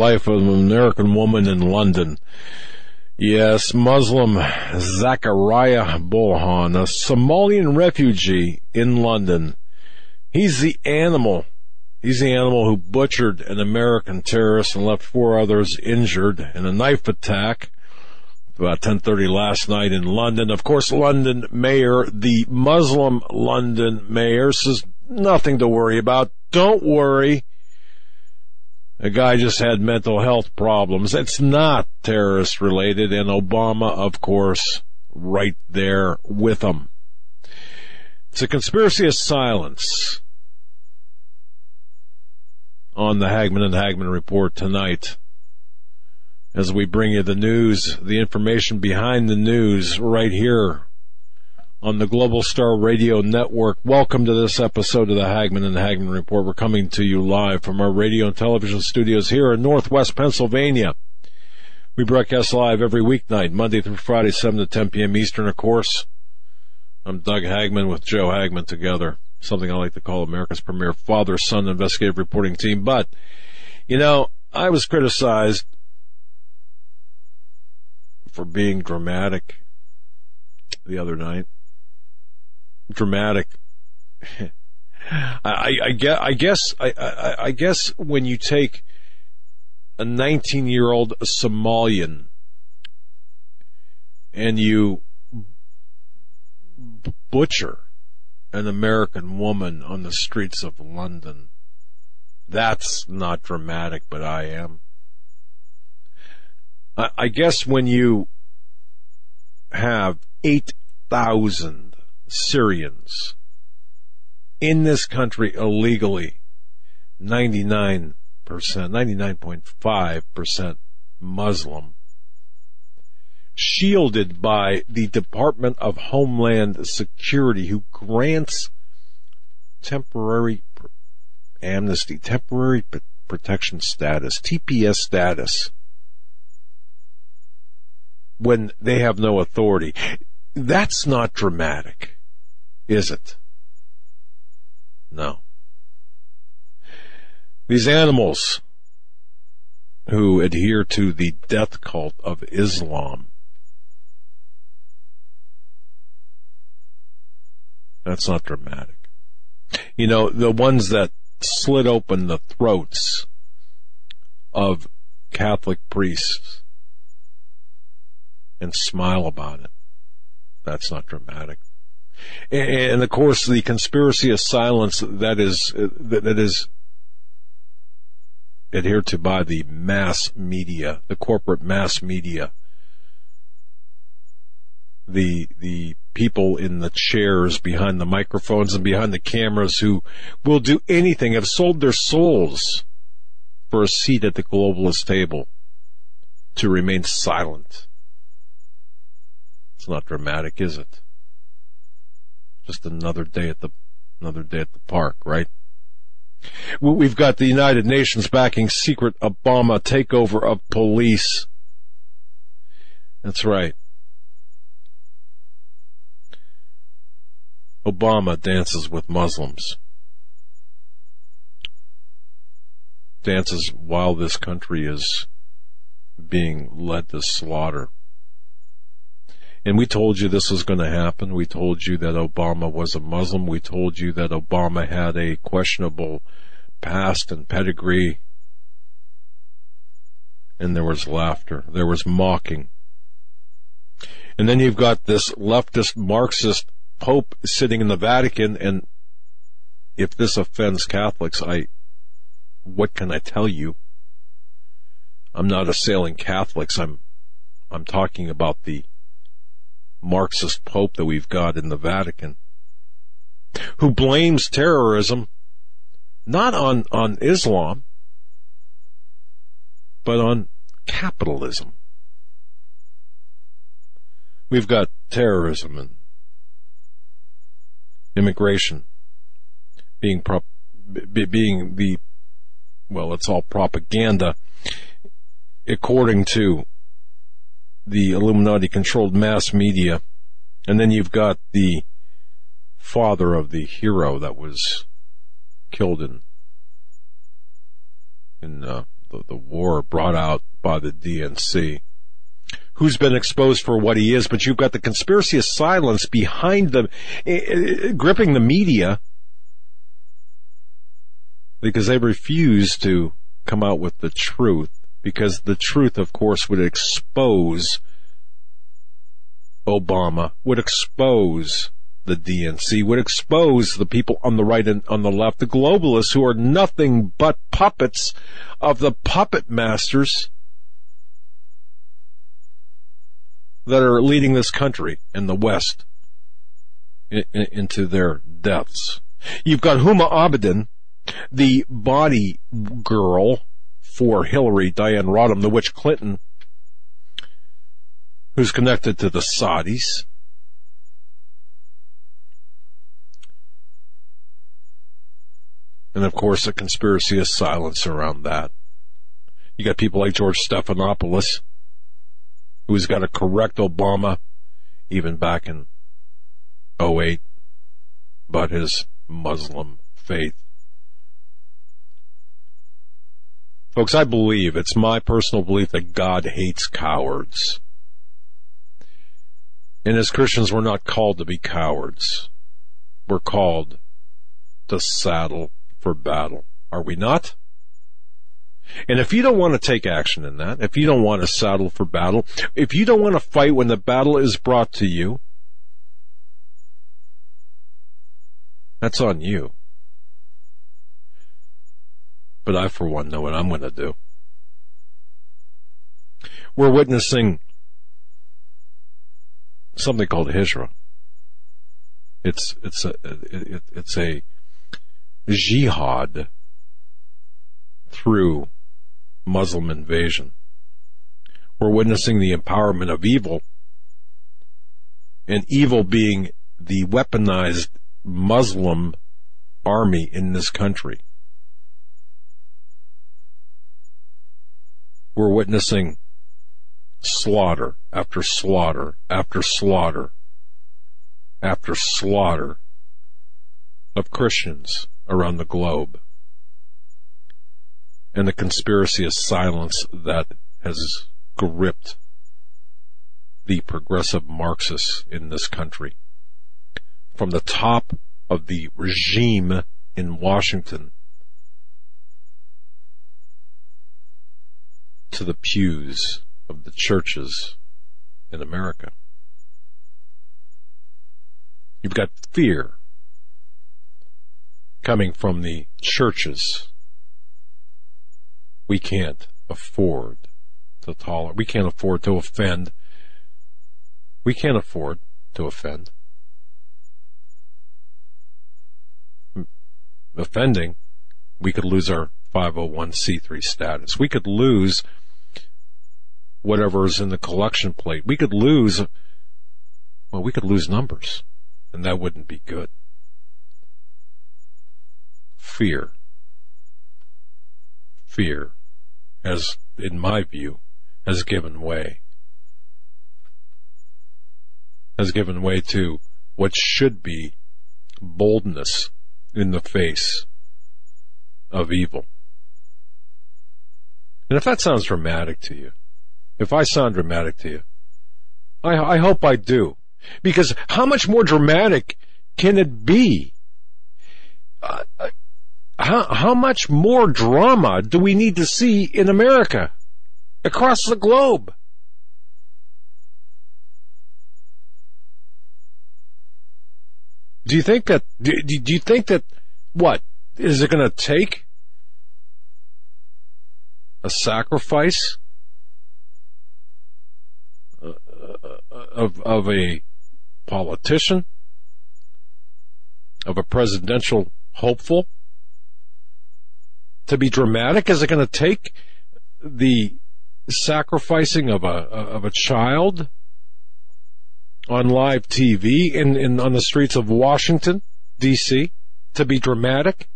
Life of an American woman in London. Yes, Muslim Zachariah Bulhan, a Somalian refugee in London. He's the animal. He's the animal who butchered an American terrorist and left four others injured in a knife attack about 10:30 last night in London. Of course, London mayor, the Muslim London mayor says nothing to worry about. Don't worry. The guy just had mental health problems. It's not terrorist related and Obama, of course, right there with him. It's a conspiracy of silence on the Hagmann and Hagmann report tonight as we bring you the news, the information behind the news right here on the Global Star Radio Network. Welcome to this episode of the Hagmann and Hagmann Report. We're coming to you live from our radio and television studios here in Northwest Pennsylvania. We broadcast live every weeknight, Monday through Friday, 7 to 10 p.m. Eastern, of course. I'm Doug Hagmann with Joe Hagmann together. Something I like to call America's premier father-son investigative reporting team. But, you know, I was criticized for being dramatic the other night. Dramatic. I, I, guess, I guess, I, I guess when you take a 19 year old Somalian and you butcher an American woman on the streets of London, that's not dramatic, but I am. I, I guess when you have 8,000 Syrians. In this country illegally, 99%, 99.5% Muslim, shielded by the Department of Homeland Security who grants temporary amnesty, temporary protection status, TPS status when they have no authority. That's not dramatic, is it? No. These animals who adhere to the death cult of Islam, that's not dramatic. You know, the ones that slit open the throats of Catholic priests and smile about it. That's not dramatic. And of course, the conspiracy of silence that is that is adhered to by the mass media, the corporate mass media, the the people in the chairs behind the microphones and behind the cameras who will do anything, have sold their souls for a seat at the globalist table to remain silent. It's not dramatic, is it? Just another day at the another day at the park, right? We've got the United Nations backing secret Obama takeover of police. That's right. Obama dances with Muslims. Dances while this country is being led to slaughter. And we told you this was going to happen. We told you that Obama was a Muslim. We told you that Obama had a questionable past and pedigree. And there was laughter. There was mocking. And then you've got this leftist Marxist Pope sitting in the Vatican and if this offends Catholics, I, what can I tell you? I'm not assailing Catholics. I'm, I'm talking about the Marxist Pope that we've got in the Vatican, who blames terrorism not on, on Islam, but on capitalism. We've got terrorism and immigration being prop, being the well, it's all propaganda according to the Illuminati controlled mass media. And then you've got the father of the hero that was killed in in uh, the, the war brought out by the DNC, who's been exposed for what he is. But you've got the conspiracy of silence behind the uh, gripping the media because they refuse to come out with the truth because the truth, of course, would expose Obama, would expose the DNC, would expose the people on the right and on the left, the globalists who are nothing but puppets of the puppet masters that are leading this country and the West into their deaths. You've got Huma Abedin, the body girl for Hillary, Diane Rodham, the witch Clinton, who's connected to the Saudis. And of course, a conspiracy of silence around that. You got people like George Stephanopoulos, who's got to correct Obama even back in 08 about his Muslim faith. Folks, I believe, it's my personal belief that God hates cowards. And as Christians, we're not called to be cowards. We're called to saddle for battle. Are we not? And if you don't want to take action in that, if you don't want to saddle for battle, if you don't want to fight when the battle is brought to you, that's on you. But I, for one, know what I'm going to do. We're witnessing something called Hijra. It's, it's a, it, it's a jihad through Muslim invasion. We're witnessing the empowerment of evil, and evil being the weaponized Muslim army in this country. We're witnessing slaughter after slaughter after slaughter after slaughter of Christians around the globe. And the conspiracy of silence that has gripped the progressive Marxists in this country. From the top of the regime in Washington to the pews of the churches in America. You've got fear coming from the churches. We can't afford to tolerate, we can't afford to offend. We can't afford to offend. Offending, we could lose our 501c3 status. We could lose whatever is in the collection plate. We could lose, well, we could lose numbers, and that wouldn't be good. Fear. Fear has, in my view, has given way. Has given way to what should be boldness in the face of evil. And if that sounds dramatic to you, if I sound dramatic to you. I, I hope I do. Because how much more dramatic can it be? Uh, uh, how, how much more drama do we need to see in America? Across the globe? Do you think that, do, do you think that, what, is it going to take a sacrifice of of a politician, of a presidential hopeful? To be dramatic, is it going to take the sacrificing of a of a child on live TV in, in on the streets of Washington D.C. to be dramatic?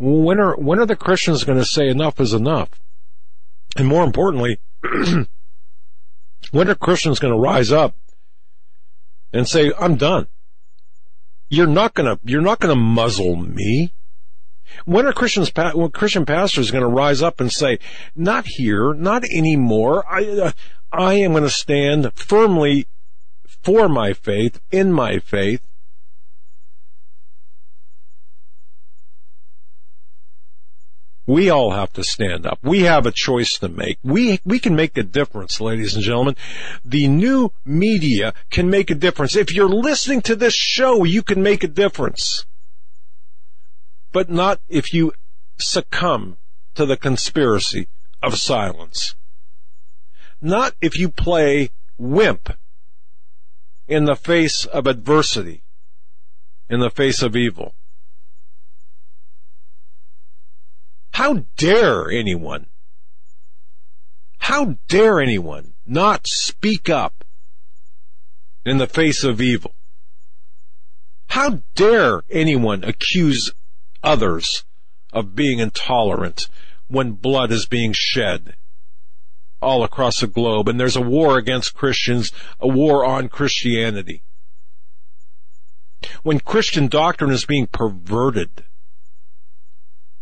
When are when are the Christians going to say enough is enough? And more importantly, when are Christians going to rise up and say, "I'm done"? You're not going to you're not going to muzzle me. When are Christians, when Christian pastors going to rise up and say, not here, not anymore. I, uh, I am going to stand firmly for my faith, in my faith. We all have to stand up. We have a choice to make. We, we can make a difference, ladies and gentlemen. The new media can make a difference. If you're listening to this show, you can make a difference but not if you succumb to the conspiracy of silence. Not if you play wimp in the face of adversity, in the face of evil. How dare anyone, how dare anyone not speak up in the face of evil? How dare anyone accuse others of being intolerant when blood is being shed all across the globe and there's a war against Christians, a war on Christianity. When Christian doctrine is being perverted,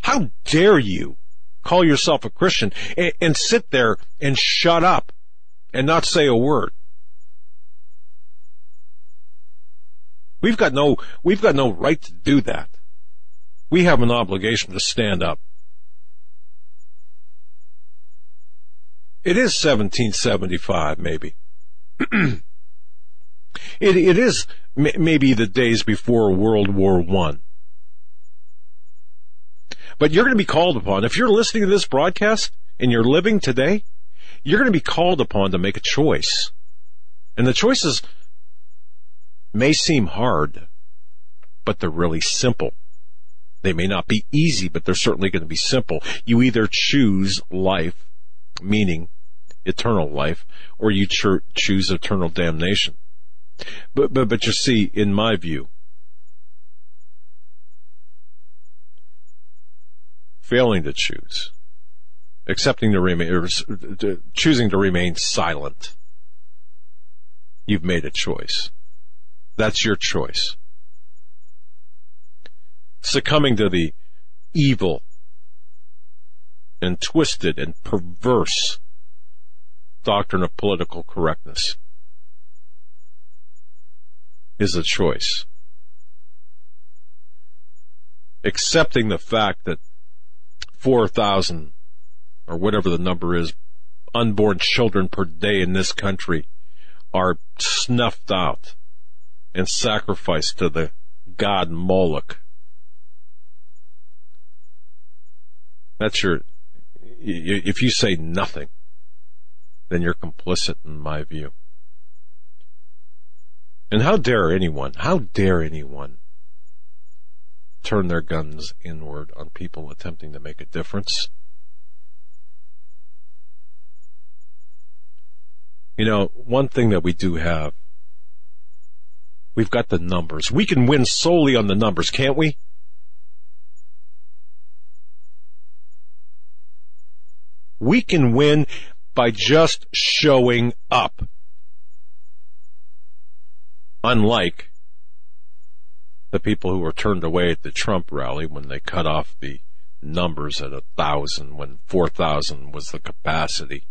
how dare you call yourself a Christian and, and sit there and shut up and not say a word? We've got no, we've got no right to do that we have an obligation to stand up. It is 1775, maybe. it, it is maybe the days before World War One. But you're going to be called upon. If you're listening to this broadcast and you're living today, you're going to be called upon to make a choice. And the choices may seem hard, but they're really simple. They may not be easy, but they're certainly going to be simple. You either choose life, meaning eternal life, or you cho- choose eternal damnation. But, but, but you see, in my view, failing to choose, accepting to remain, or choosing to remain silent, you've made a choice. That's your choice succumbing to the evil and twisted and perverse doctrine of political correctness is a choice. Accepting the fact that 4,000 or whatever the number is, unborn children per day in this country are snuffed out and sacrificed to the god Moloch That's your, if you say nothing, then you're complicit in my view. And how dare anyone, how dare anyone turn their guns inward on people attempting to make a difference? You know, one thing that we do have, we've got the numbers. We can win solely on the numbers, can't we? We can win by just showing up. Unlike the people who were turned away at the Trump rally when they cut off the numbers at a thousand when four thousand was the capacity.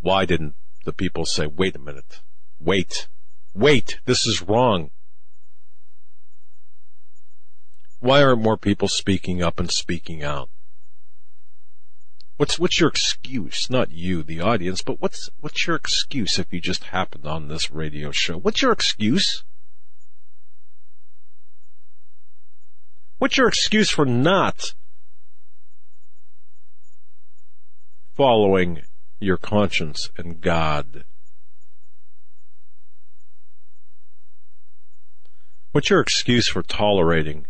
Why didn't the people say, wait a minute, wait, wait, this is wrong? Why aren't more people speaking up and speaking out? What's what's your excuse? Not you, the audience, but what's what's your excuse if you just happened on this radio show? What's your excuse? What's your excuse for not following your conscience and God? What's your excuse for tolerating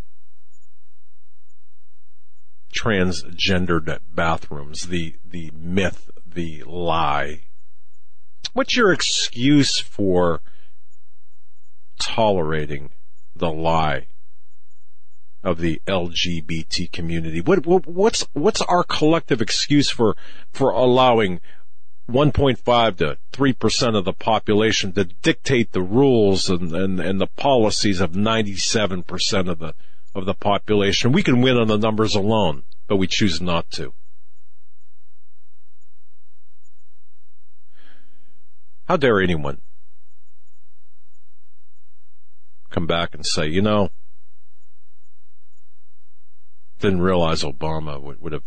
transgendered bathrooms, the, the myth, the lie? What's your excuse for tolerating the lie? Of the LGBT community? What, what, what's what's our collective excuse for for allowing 1.5 to 3 percent of the population to dictate the rules and, and, and the policies of 97 percent of the of the population? We can win on the numbers alone, but we choose not to. How dare anyone come back and say, you know, didn't realize Obama would, would have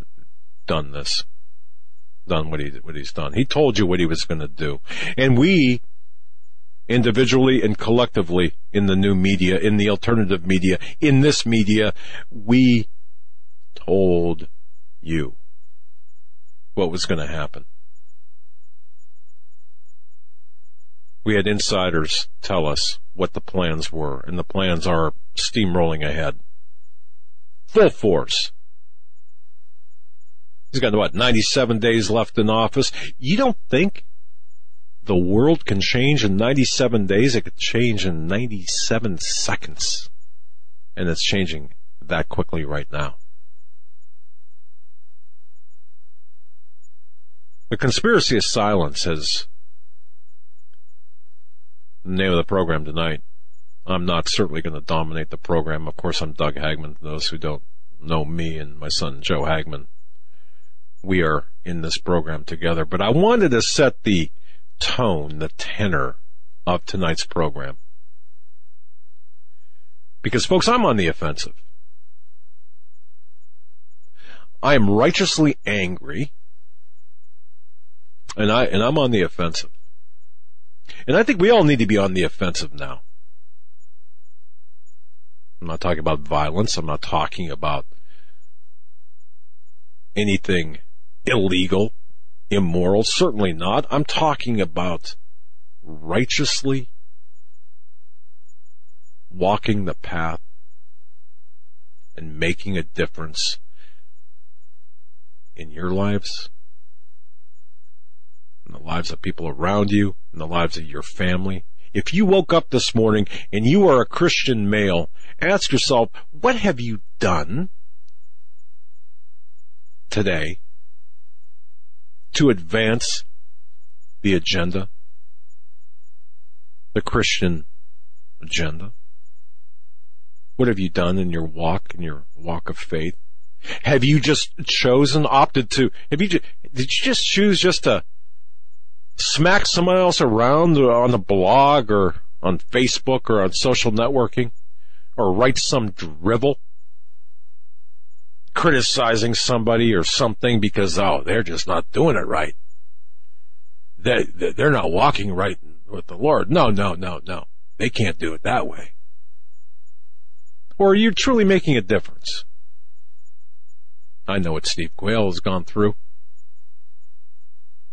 done this, done what he what he's done. He told you what he was going to do, and we individually and collectively in the new media, in the alternative media, in this media, we told you what was going to happen. We had insiders tell us what the plans were, and the plans are steamrolling ahead. Full force. He's got what, 97 days left in office. You don't think the world can change in 97 days? It could change in 97 seconds. And it's changing that quickly right now. The conspiracy of silence has the name of the program tonight. I'm not certainly going to dominate the program. Of course, I'm Doug Hagmann. Those who don't know me and my son Joe Hagmann, we are in this program together. But I wanted to set the tone, the tenor of tonight's program. Because folks, I'm on the offensive. I am righteously angry and I, and I'm on the offensive. And I think we all need to be on the offensive now. I'm not talking about violence. I'm not talking about anything illegal, immoral. Certainly not. I'm talking about righteously walking the path and making a difference in your lives, in the lives of people around you, in the lives of your family. If you woke up this morning and you are a Christian male, ask yourself, what have you done today to advance the agenda, the Christian agenda? What have you done in your walk, in your walk of faith? Have you just chosen, opted to, have you, did you just choose just to smack someone else around on the blog or on Facebook or on social networking or write some drivel criticizing somebody or something because, oh, they're just not doing it right. They, they're not walking right with the Lord. No, no, no, no. They can't do it that way. Or are you truly making a difference? I know what Steve Quayle has gone through.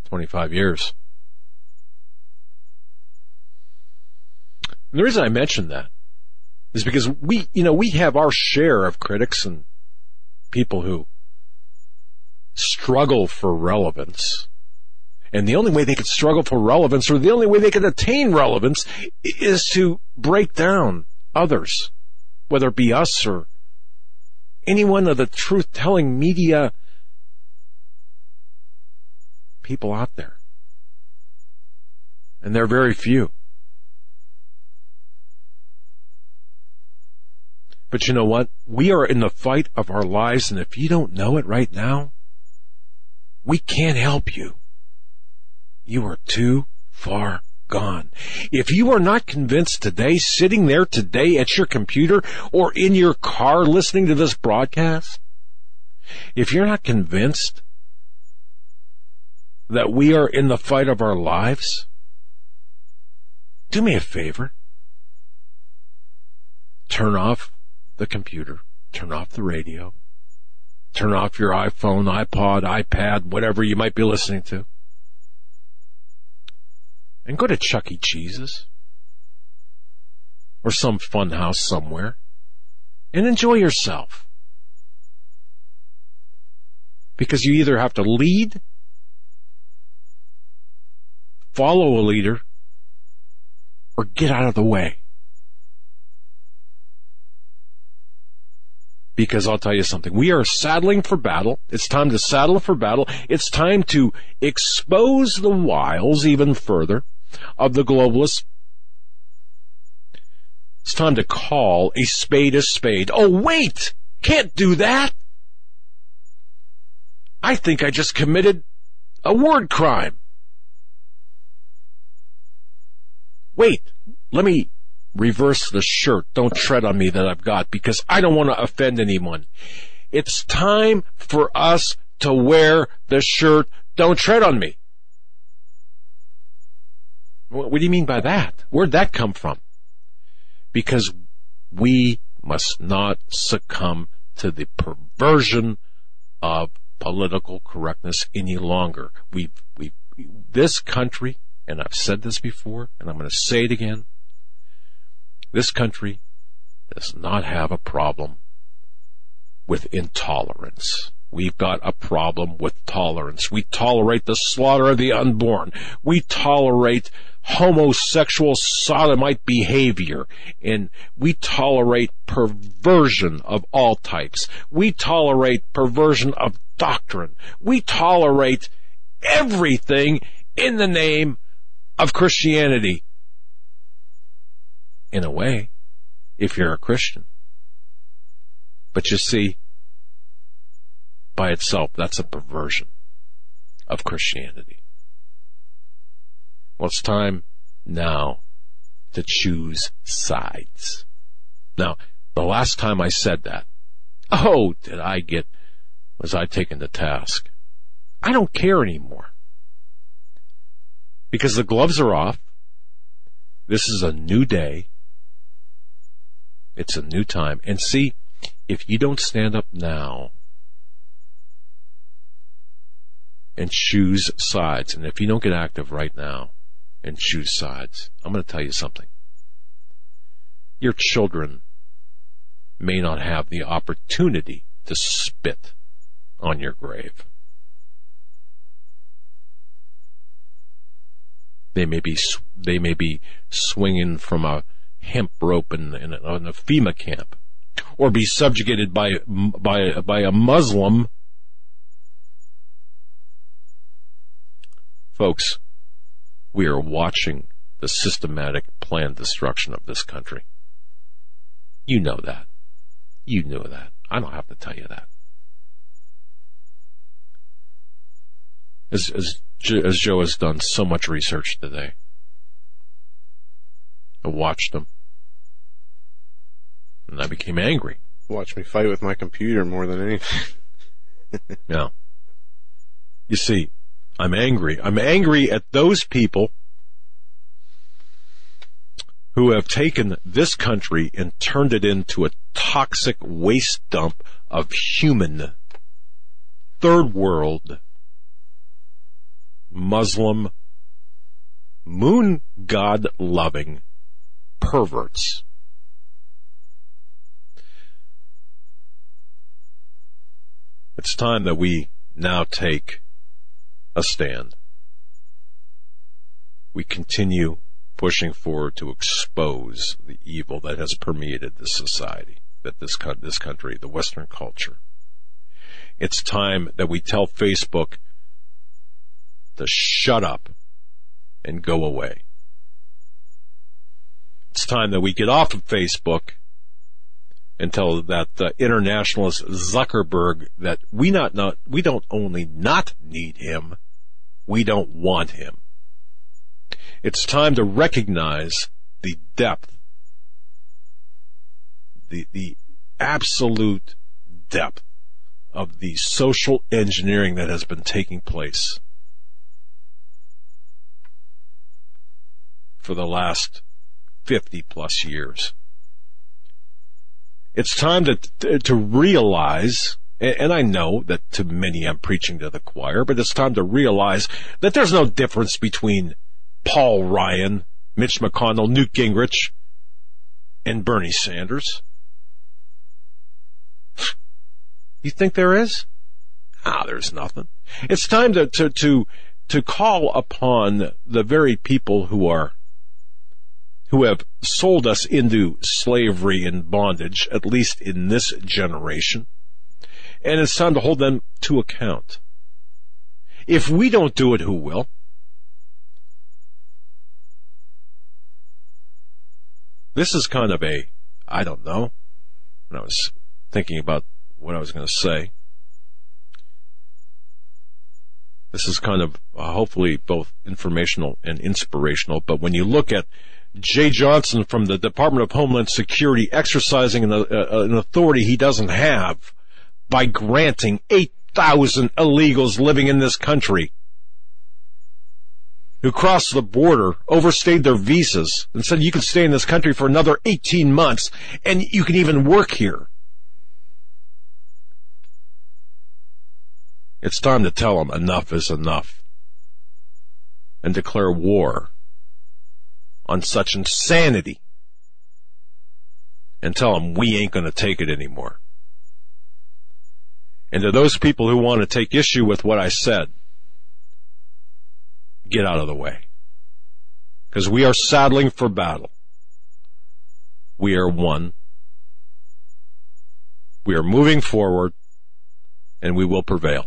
25 years. And the reason I mention that is because we, you know, we have our share of critics and people who struggle for relevance. And the only way they could struggle for relevance or the only way they could attain relevance is to break down others, whether it be us or anyone of the truth telling media people out there. And they're very few. But you know what? We are in the fight of our lives, and if you don't know it right now, we can't help you. You are too far gone. If you are not convinced today, sitting there today at your computer or in your car listening to this broadcast, if you're not convinced that we are in the fight of our lives, do me a favor. Turn off the computer, turn off the radio, turn off your iPhone, iPod, iPad, whatever you might be listening to, and go to Chuck E. Cheese's or some fun house somewhere and enjoy yourself. Because you either have to lead, follow a leader, or get out of the way. Because I'll tell you something, we are saddling for battle. It's time to saddle for battle. It's time to expose the wiles even further of the globalists. It's time to call a spade a spade. Oh wait! Can't do that! I think I just committed a word crime. Wait, let me reverse the shirt. Don't tread on me that I've got because I don't want to offend anyone. It's time for us to wear the shirt. Don't tread on me. What, do you mean by that? Where'd that come from? Because we must not succumb to the perversion of political correctness any longer. We've, we this country, and I've said this before, and I'm going to say it again, this country does not have a problem with intolerance. We've got a problem with tolerance. We tolerate the slaughter of the unborn. We tolerate homosexual sodomite behavior and we tolerate perversion of all types. We tolerate perversion of doctrine. We tolerate everything in the name of Christianity. In a way, if you're a Christian. But you see, by itself, that's a perversion of Christianity. Well, it's time now to choose sides. Now, the last time I said that, oh, did I get, was I taken to task? I don't care anymore. Because the gloves are off. This is a new day. It's a new time. And see, if you don't stand up now and choose sides, and if you don't get active right now and choose sides, I'm going to tell you something. Your children may not have the opportunity to spit on your grave. They may be they may be swinging from a hemp rope in, in, a, in a FEMA camp, or be subjugated by by by a Muslim Folks, we are watching the systematic planned destruction of this country. You know that. You know that. I don't have to tell you that. As, as, as Joe has done so much research today, I watched them, and I became angry. Watch me fight with my computer more than anything. yeah. You see, I'm angry. I'm angry at those people who have taken this country and turned it into a toxic waste dump of human, third world, Muslim, moon god loving perverts. It's time that we now take a stand. We continue pushing forward to expose the evil that has permeated this society, that this this country, the Western culture. It's time that we tell Facebook to shut up and go away. It's time that we get off of Facebook and tell that uh, internationalist Zuckerberg that we not not we don't only not need him, we don't want him. It's time to recognize the depth, the the absolute depth of the social engineering that has been taking place for the last 50 plus years. It's time to, to realize, and I know that to many I'm preaching to the choir, but it's time to realize that there's no difference between Paul Ryan, Mitch McConnell, Newt Gingrich, and Bernie Sanders. You think there is? Ah, there's nothing. It's time to, to, to, to call upon the very people who are, who have sold us into slavery and bondage, at least in this generation. And it's time to hold them to account. If we don't do it, who will? This is kind of a, I don't know, when I was thinking about what I was going to say. This is kind of uh, hopefully both informational and inspirational, but when you look at Jeh Johnson from the Department of Homeland Security exercising an, uh, an authority he doesn't have by granting 8,000 illegals living in this country who crossed the border, overstayed their visas, and said you can stay in this country for another 18 months and you can even work here. It's time to tell them enough is enough and declare war on such insanity and tell them we ain't going to take it anymore. And to those people who want to take issue with what I said, get out of the way. Because we are saddling for battle. We are one. We are moving forward and we will prevail.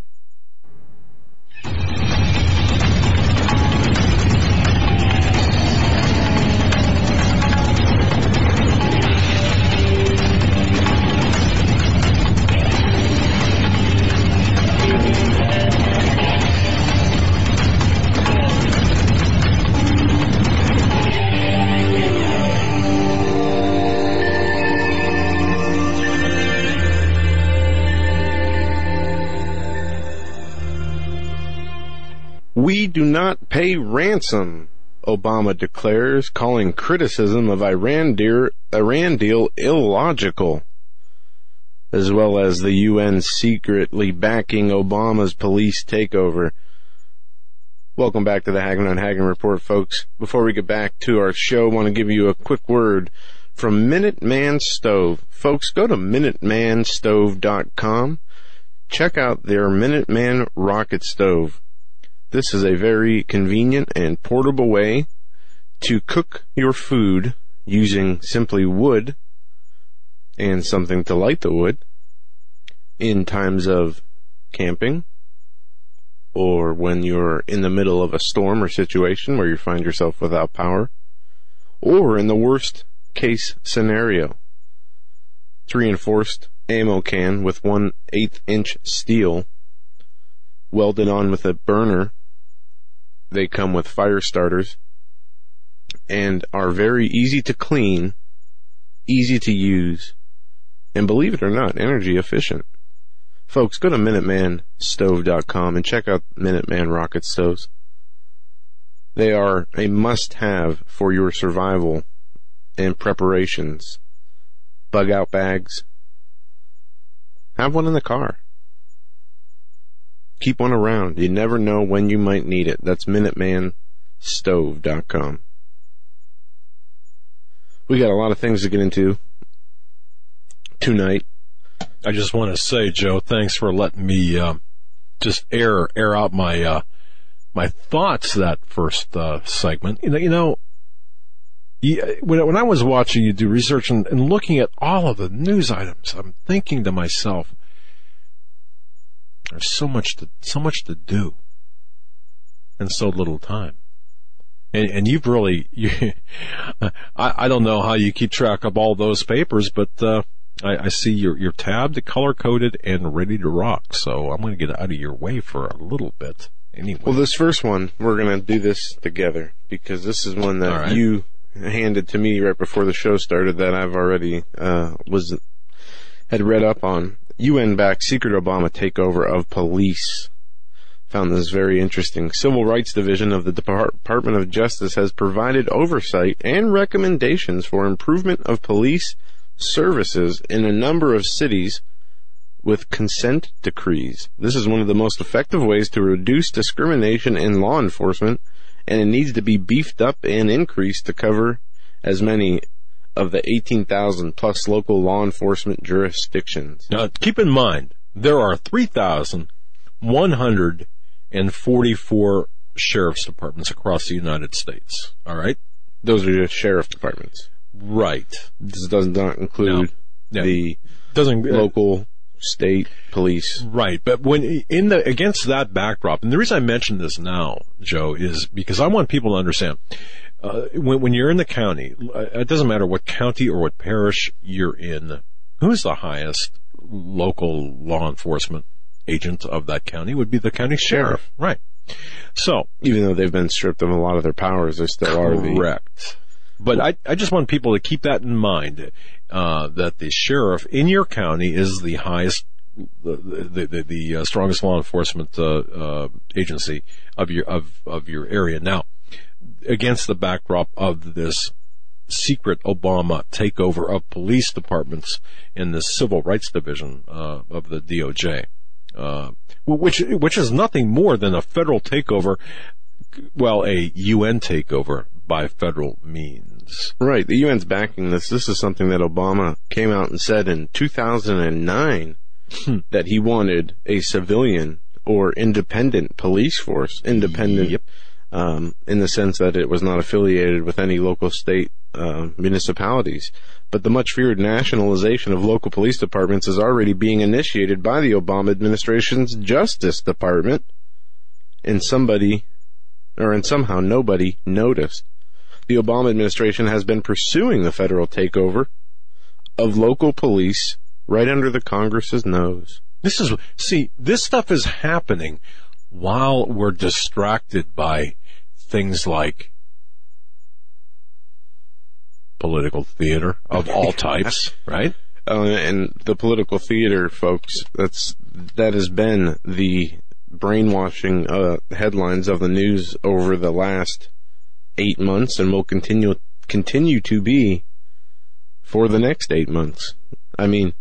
Do not pay ransom, Obama declares, calling criticism of Iran, dear, Iran deal illogical, as well as the UN secretly backing Obama's police takeover. Welcome back to the Hagmann on Hagmann Report, folks. Before we get back to our show, I want to give you a quick word from Minuteman Stove. Folks, go to MinutemanStove.com. Check out their Minuteman Rocket Stove. This is a very convenient and portable way to cook your food using simply wood and something to light the wood in times of camping or when you're in the middle of a storm or situation where you find yourself without power or in the worst case scenario. It's reinforced ammo can with one eighth inch steel welded on with a burner they come with fire starters and are very easy to clean, easy to use, and believe it or not, energy efficient. Folks, go to MinutemanStove.com and check out Minuteman rocket stoves. They are a must have for your survival and preparations. Bug out bags. Have one in the car. Keep one around. You never know when you might need it. That's MinutemanStove.com. We got a lot of things to get into tonight. I just want to say, Joe, thanks for letting me uh, just air air out my uh, my thoughts that first uh, segment. You know, you know, when I was watching you do research and, and looking at all of the news items, I'm thinking to myself, there's so much to so much to do, and so little time. And, and you've really, you, I, I don't know how you keep track of all those papers, but uh, I, I see you're you're tabbed, color coded, and ready to rock. So I'm going to get out of your way for a little bit. Anyway. Well, this first one we're going to do this together because this is one that right. you handed to me right before the show started that I've already uh, was had read up on. UN-backed secret Obama takeover of police. Found this very interesting. Civil Rights Division of the Depart- Department of Justice has provided oversight and recommendations for improvement of police services in a number of cities with consent decrees. This is one of the most effective ways to reduce discrimination in law enforcement, and it needs to be beefed up and increased to cover as many of the 18,000 plus local law enforcement jurisdictions. Now, keep in mind, there are 3,144 sheriff's departments across the United States. All right? Those are just sheriff departments. Right. This does not include No. the Doesn't, uh, local, state police. Right, but when in the against that backdrop, and the reason I mention this now, Joe, is because I want people to understand uh, when when you're in the county, uh, it doesn't matter what county or what parish you're in. Who's the highest local law enforcement agent of that county? Would be the county sheriff, right? So Even though they've been stripped of a lot of their powers, they still are the Correct. But I, I just want people to keep that in mind, uh, that the sheriff in your county is the highest, the, the, the, the uh, strongest law enforcement, uh, uh, agency of your, of, of your area. Now, against the backdrop of this secret Obama takeover of police departments in the civil rights division, uh, of the DOJ. Uh, which, which is nothing more than a federal takeover well, a UN takeover by federal means. Right. The UN's backing this. This is something that Obama came out and said in 2009 Hmm. that he wanted a civilian or independent police force, independent Yep. Um, in the sense that it was not affiliated with any local state uh, municipalities. But the much feared nationalization of local police departments is already being initiated by the Obama administration's Justice Department, and somebody, or and somehow nobody noticed. The Obama administration has been pursuing the federal takeover of local police right under the Congress's nose. This is, see, this stuff is happening while we're distracted by things like political theater of all types, right? Uh, and the political theater, folks, that's that has been the brainwashing uh, headlines of the news over the last eight months, and will continue continue to be for the next eight months. I mean,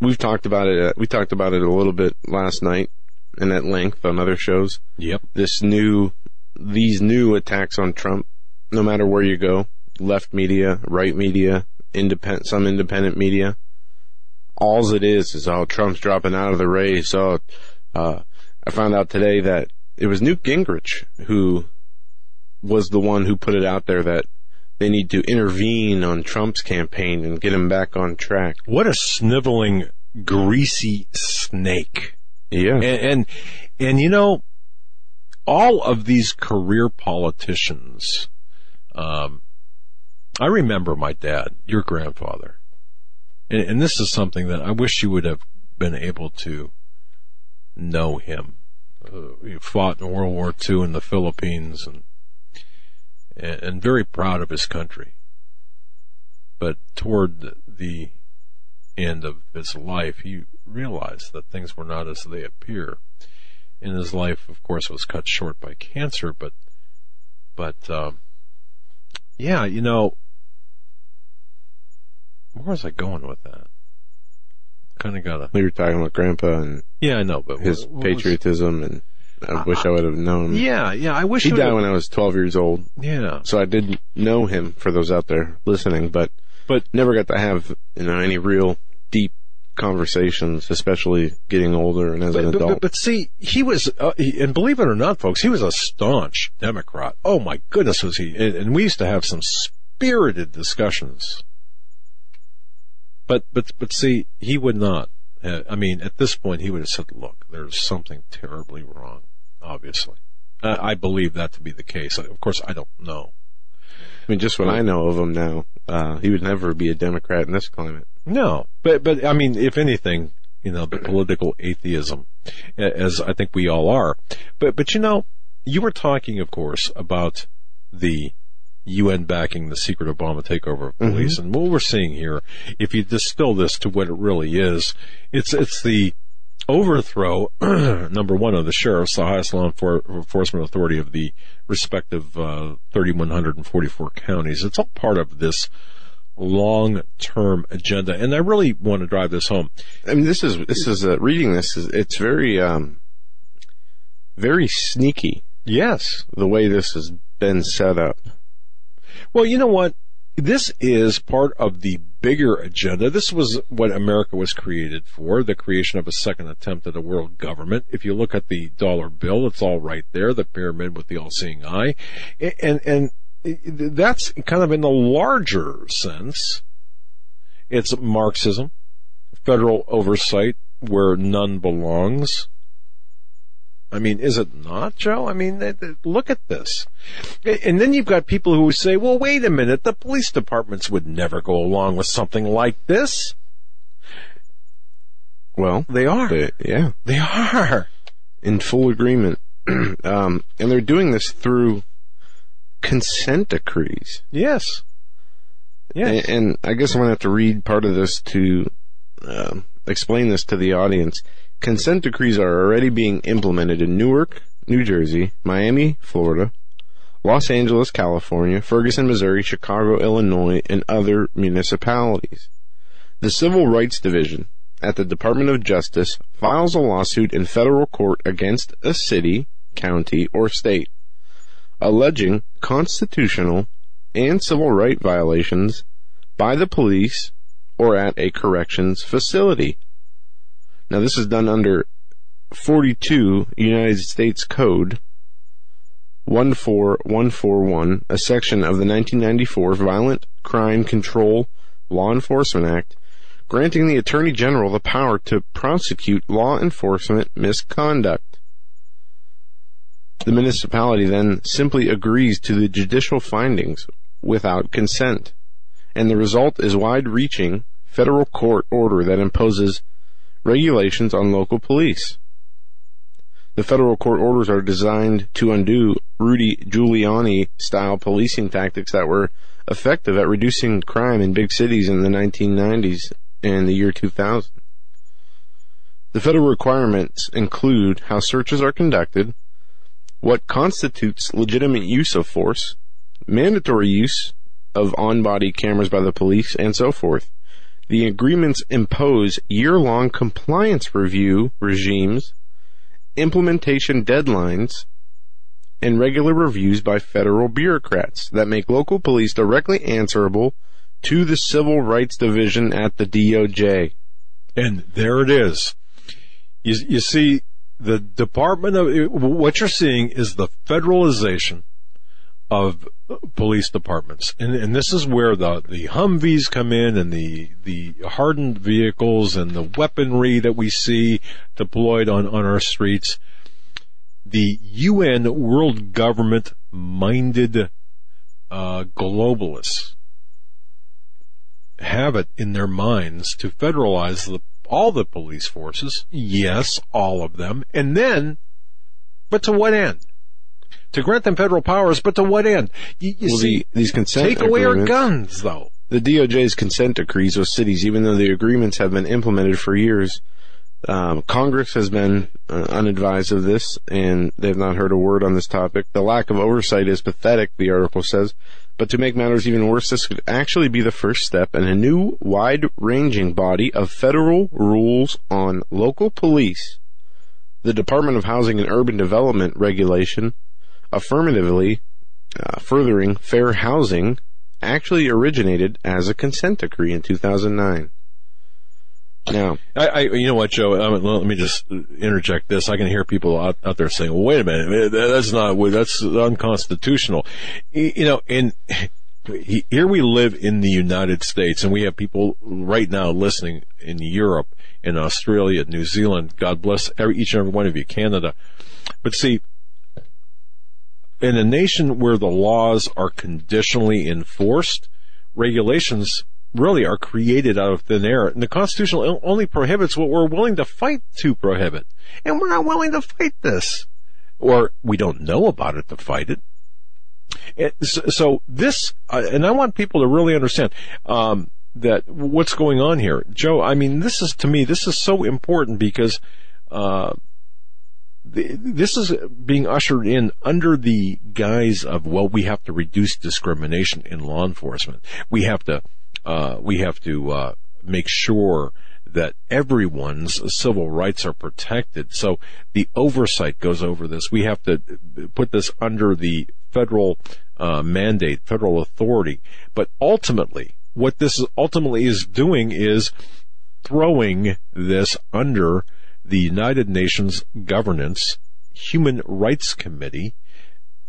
we've talked about it. uh, We talked about it a little bit last night and at length on other shows. Yep. This new, these new attacks on Trump, no matter where you go, left media, right media, independent, some independent media. Alls it is is oh Trump's dropping out of the race. Oh, uh, I found out today that it was Newt Gingrich who was the one who put it out there that they need to intervene on Trump's campaign and get him back on track. What a sniveling, greasy snake. Yeah. And, and, and you know, all of these career politicians, um, I remember my dad, your grandfather, and, and this is something that I wish you would have been able to know him. Uh, he fought in World War II in the Philippines and, and, and very proud of his country. But toward the, the end of his life, he realized that things were not as they appear. And his life, of course, was cut short by cancer, but, but, um, yeah, you know, where was I going with that? Kind of got a, we were talking about Grandpa and yeah, I know, but his what- what was- patriotism, and I wish I would have known. him. yeah, yeah, I wish He died when I was 12 years old, yeah, so I didn't know him for those out there listening, but but never got to have you know any real deep conversations, especially getting older and as an But, but, adult. but, but see, he was, uh, he, and believe it or not, folks, he was a staunch Democrat. Oh my goodness, was he? And, and we used to have some spirited discussions. But, but, but see, he would not. Uh, I mean, at this point, he would have said, "Look, there's something terribly wrong." Obviously, uh, I believe that to be the case. Of course, I don't know. I mean, just what I know of him now, uh, he would never be a Democrat in this climate. No, but but I mean, if anything, you know, the political atheism, as I think we all are. But but you know, you were talking, of course, about the UN backing the secret Obama takeover of police, and what we're seeing here, if you distill this to what it really is, it's it's the overthrow, number one, of the sheriffs, the highest law enforcement authority of the respective uh, 3,144 counties. It's all part of this long-term agenda, and I really want to drive this home. I mean, this is this is uh, reading this is it's very um, very sneaky Yes. the way this has been set up. Well, you know what? This is part of the bigger agenda. This was what America was created for, the creation of a second attempt at a world government. If you look at the dollar bill, it's all right there, the pyramid with the all-seeing eye. And, and that's kind of in the larger sense. It's Marxism, federal oversight where none belongs. I mean, is it not, Joe? I mean, look at this. And then you've got people who say, well, wait a minute, the police departments would never go along with something like this. Well, they are. They, yeah. They are. In full agreement. um, and they're doing this through consent decrees. Yes. Yes. And, and I guess I'm going to have to read part of this to uh, explain this to the audience. Consent decrees are already being implemented in Newark, New Jersey, Miami, Florida, Los Angeles, California, Ferguson, Missouri, Chicago, Illinois, and other municipalities. The Civil Rights Division at the Department of Justice files a lawsuit in federal court against a city, county, or state, alleging constitutional and civil right violations by the police or at a corrections facility. Now this is done under 42 United States Code 14141, a section of the 1994 Violent Crime Control Law Enforcement Act, granting the Attorney General the power to prosecute law enforcement misconduct. The municipality then simply agrees to the judicial findings without consent, and the result is wide-reaching federal court order that imposes regulations on local police. The federal court orders are designed to undo Rudy Giuliani style policing tactics that were effective at reducing crime in big cities in the 1990s and the year 2000. The federal requirements include how searches are conducted, what constitutes legitimate use of force, mandatory use of on-body cameras by the police, and so forth. The agreements impose year-long compliance review regimes, implementation deadlines, and regular reviews by federal bureaucrats that make local police directly answerable to the Civil Rights Division at the DOJ. And there it is. You, you see, the Department of, what you're seeing is the federalization of police departments. And, and this is where the, the Humvees come in and the, the hardened vehicles and the weaponry that we see deployed on, on our streets. The UN world government minded uh, globalists have it in their minds to federalize the, all the police forces. Yes, all of them. And then, but to what end? To grant them federal powers, but to what end? You, you well, see, the, these consent take away our guns, though. The DOJ's consent decrees with cities, even though the agreements have been implemented for years, um, Congress has been uh, unadvised of this, and they've not heard a word on this topic. The lack of oversight is pathetic, the article says. But to make matters even worse, this could actually be the first step in a new, wide-ranging body of federal rules on local police. The Department of Housing and Urban Development regulation affirmatively uh, furthering fair housing actually originated as a consent decree in 2009. Now, I, I, you know what, Joe? Um, let me just interject this. I can hear people out, out there saying, "Well, wait a minute, that's not that's unconstitutional." You know, and here we live in the United States, and we have people right now listening in Europe, in Australia, New Zealand. God bless every, each and every one of you, Canada. But see, in a nation where the laws are conditionally enforced, regulations really are created out of thin air. And the Constitution only prohibits what we're willing to fight to prohibit. And we're not willing to fight this. Or we don't know about it to fight it. so, this, uh, and I want people to really understand, um, that what's going on here. Joe, I mean, this is, to me, this is so important because, uh, this is being ushered in under the guise of well we have to reduce discrimination in law enforcement we have to uh, we have to uh, make sure that everyone's civil rights are protected. So the oversight goes over this. We have to put this under the federal uh, mandate, federal authority. But ultimately, what this ultimately is doing is throwing this under the United Nations Governance Human Rights Committee.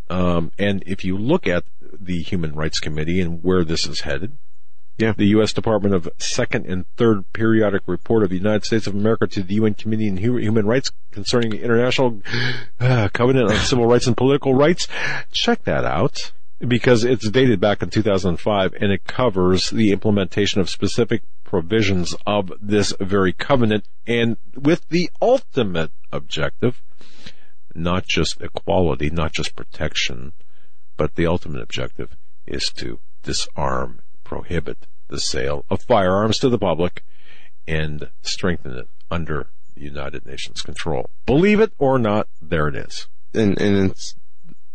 Um, and if you look at the Human Rights Committee and where this is headed, Yeah. the U.S. Department of Second and Third Periodic Report of the United States of America to the UN Committee on Human Rights concerning the International uh, Covenant on Civil Rights and Political Rights. Check that out because it's dated back in 2005 and it covers the implementation of specific provisions of this very covenant and with the ultimate objective, not just equality, not just protection, but the ultimate objective is to disarm, prohibit the sale of firearms to the public and strengthen it under United Nations control. Believe it or not, there it is. and and it's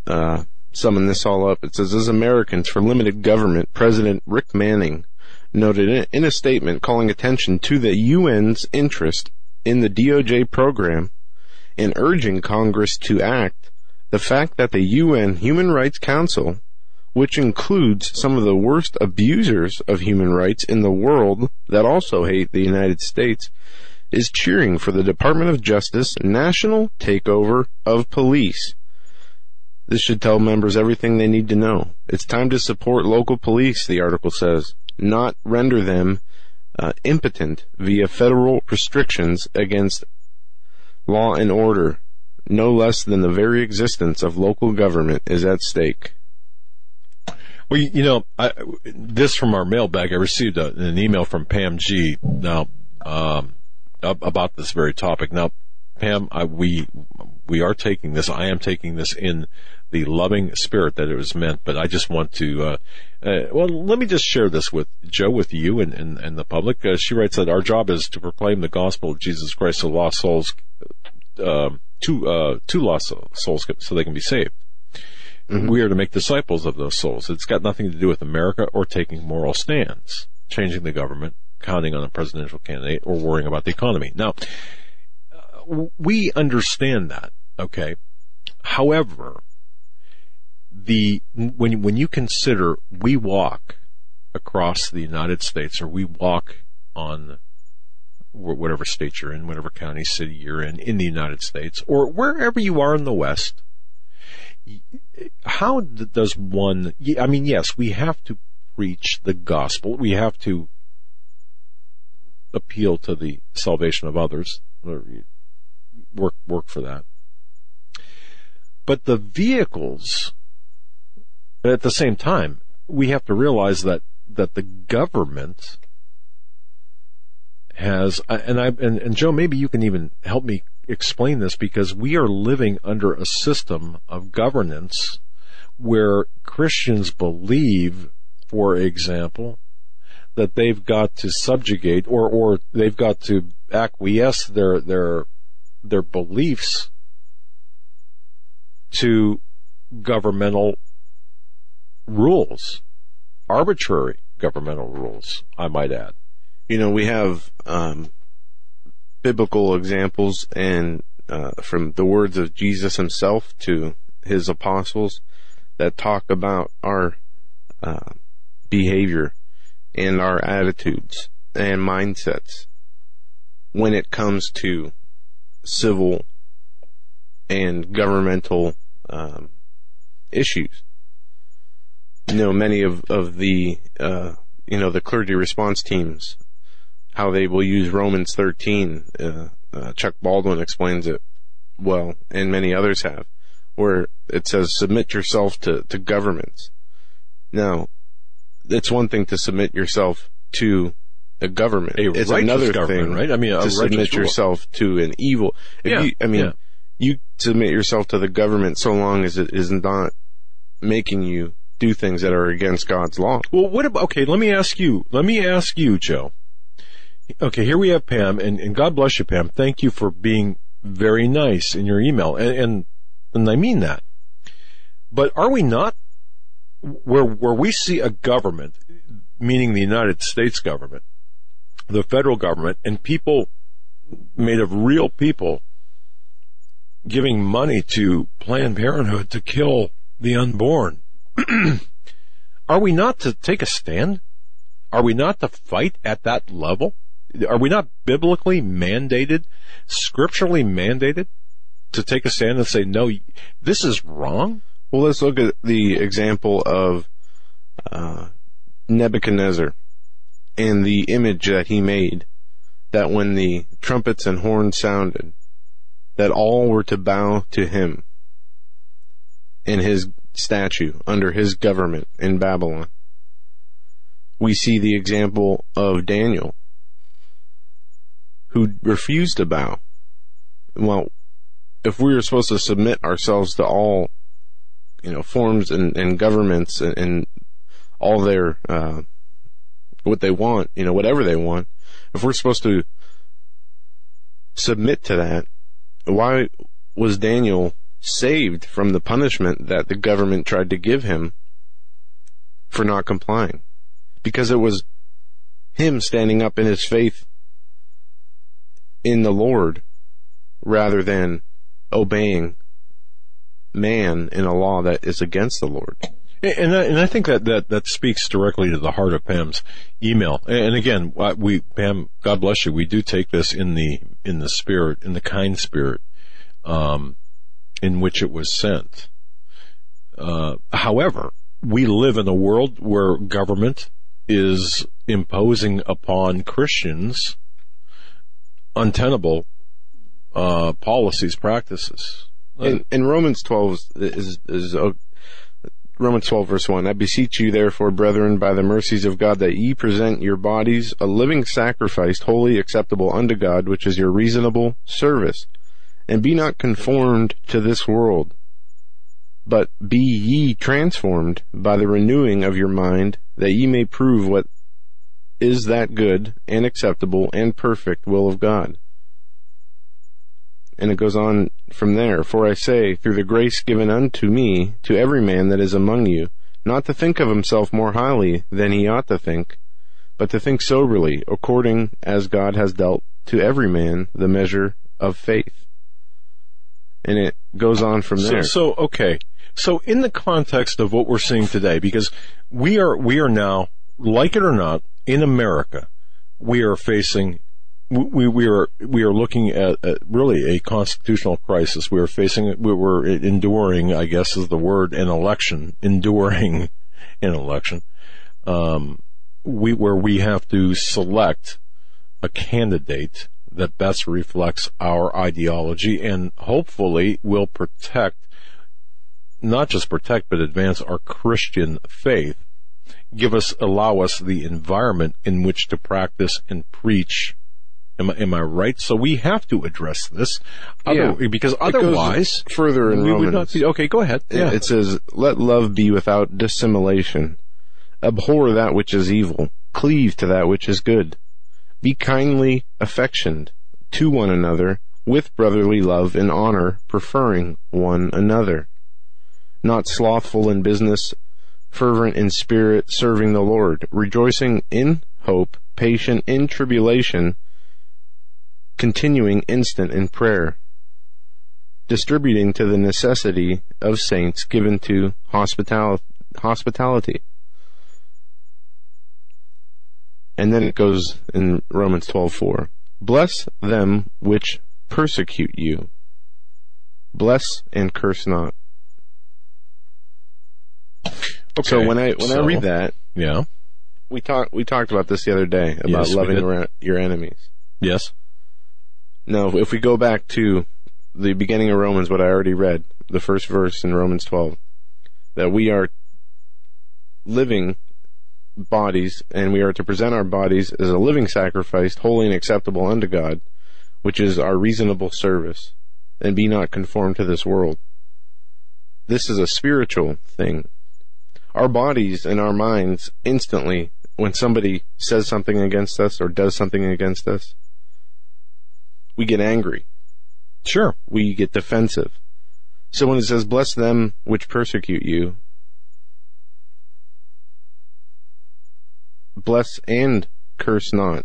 uh, summing this all up. It says, as Americans for limited government, President Rick Manning noted in, a statement calling attention to the UN's interest in the DOJ program and urging Congress to act. The fact that the UN Human Rights Council, which includes some of the worst abusers of human rights in the world that also hate the United States, is cheering for the Department of Justice national takeover of police. This should tell members everything they need to know. It's time to support local police, the article says, not render them uh, impotent via federal restrictions against law and order. No less than the very existence of local government is at stake. Well, you know, I, this from our mailbag, I received a, an email from Pam G. Now, um, about this very topic. Now, Pam, I, we we are taking this. I am taking this in the loving spirit that it was meant. But I just want to. Uh, uh, well, let me just share this with Joe, with you, and and, and the public. Uh, she writes that our job is to proclaim the gospel of Jesus Christ to lost souls, um, to uh, to lost souls, so they can be saved. We are to make disciples of those souls. It's got nothing to do with America or taking moral stands, changing the government, counting on a presidential candidate, or worrying about the economy. Now, uh, we understand that, okay? However, the when when you consider we walk across the United States or we walk on whatever state you're in, whatever county, city you're in, in the United States, or wherever you are in the West, how does one, I mean, yes, we have to preach the gospel. We have to appeal to the salvation of others, or work, work for that. But the vehicles, at the same time, we have to realize that, that the government has, uh, and I, and, and Joe, maybe you can even help me explain this because we are living under a system of governance where Christians believe, for example, that they've got to subjugate or, or they've got to acquiesce their, their, their beliefs to governmental rules, arbitrary governmental rules, I might add. You know, we have um, biblical examples and uh, from the words of Jesus himself to his apostles that talk about our uh, behavior and our attitudes and mindsets when it comes to civil and governmental um, issues. You know, many of, of the, uh, you know, the clergy response teams, how they will use Romans 13. Uh, uh, Chuck Baldwin explains it well, and many others have, where it says, submit yourself to, to governments. Now, it's one thing to submit yourself to a government. A it's another thing right? I mean, to submit rule. yourself to an evil. If Yeah, you, I mean, yeah. you submit yourself to the government so long as it is not making you do things that are against God's law. Well, what about, okay, let me ask you, let me ask you, Joe. Okay, here we have Pam, and, and God bless you, Pam. Thank you for being very nice in your email, and, and, and I mean that. But are we not, where, where we see a government, meaning the United States government, the federal government and people made of real people giving money to Planned Parenthood to kill the unborn. Are we not to take a stand? Are we not to fight at that level? Are we not biblically mandated, scripturally mandated to take a stand and say, no, this is wrong? Well, let's look at the example of uh, Nebuchadnezzar and the image that he made. That when the trumpets and horns sounded, that all were to bow to him And his statue under his government in Babylon. We see the example of Daniel, who refused to bow. Well, if we are supposed to submit ourselves to all, you know, forms and, and governments and, and, all their, uh, what they want, you know, whatever they want, if we're supposed to submit to that, why was Daniel saved from the punishment that the government tried to give him for not complying? Because it was him standing up in his faith in the Lord rather than obeying man in a law that is against the Lord. And I, and I think that, that, that speaks directly to the heart of Pam's email. And again, we, Pam, God bless you. We do take this in the, in the spirit, in the kind spirit, um, in which it was sent. Uh, however, we live in a world where government is imposing upon Christians untenable, uh, policies, practices. In, in Romans 12 is, is, is Romans 12 verse 1. I beseech you therefore, brethren, by the mercies of God, that ye present your bodies a living sacrifice, wholly acceptable unto God, which is your reasonable service. And be not conformed to this world, but be ye transformed by the renewing of your mind, that ye may prove what is that good and acceptable and perfect will of God. And it goes on from there. For I say, through the grace given unto me, to every man that is among you, not to think of himself more highly than he ought to think, but to think soberly, according as God has dealt to every man the measure of faith. And it goes on from there. So, so okay. So in the context of what we're seeing today, because we are, we are now, like it or not, in America, we are facing we, we are we are looking at, at, really a constitutional crisis. We are facing we were enduring, I guess, is the word, an election, enduring an election, um, we where we have to select a candidate that best reflects our ideology and hopefully will protect, not just protect, but advance our Christian faith. Give us, allow us the environment in which to practice and preach Am I, am I right? So we have to address this, other, yeah. because otherwise, further in we would not be, okay, go ahead. Yeah. It says, "Let love be without dissimulation. Abhor that which is evil. Cleave to that which is good. Be kindly affectioned to one another with brotherly love and honor, preferring one another. Not slothful in business, fervent in spirit, serving the Lord, rejoicing in hope, patient in tribulation." continuing instant in prayer, distributing to the necessity of saints given to hospital- hospitality. And then it goes in Romans 12:4. Bless them which persecute you. Bless and curse not. Okay, so when I when so, I read that, yeah, we talked we talked about this the other day about yes, loving your, your enemies. Yes. Now, if we go back to the beginning of Romans, what I already read, the first verse in Romans 12, that we are living bodies and we are to present our bodies as a living sacrifice, holy and acceptable unto God, which is our reasonable service, and be not conformed to this world. This is a spiritual thing. Our bodies and our minds instantly, when somebody says something against us or does something against us, we get angry. Sure. We get defensive. So when it says, bless them which persecute you, bless and curse not.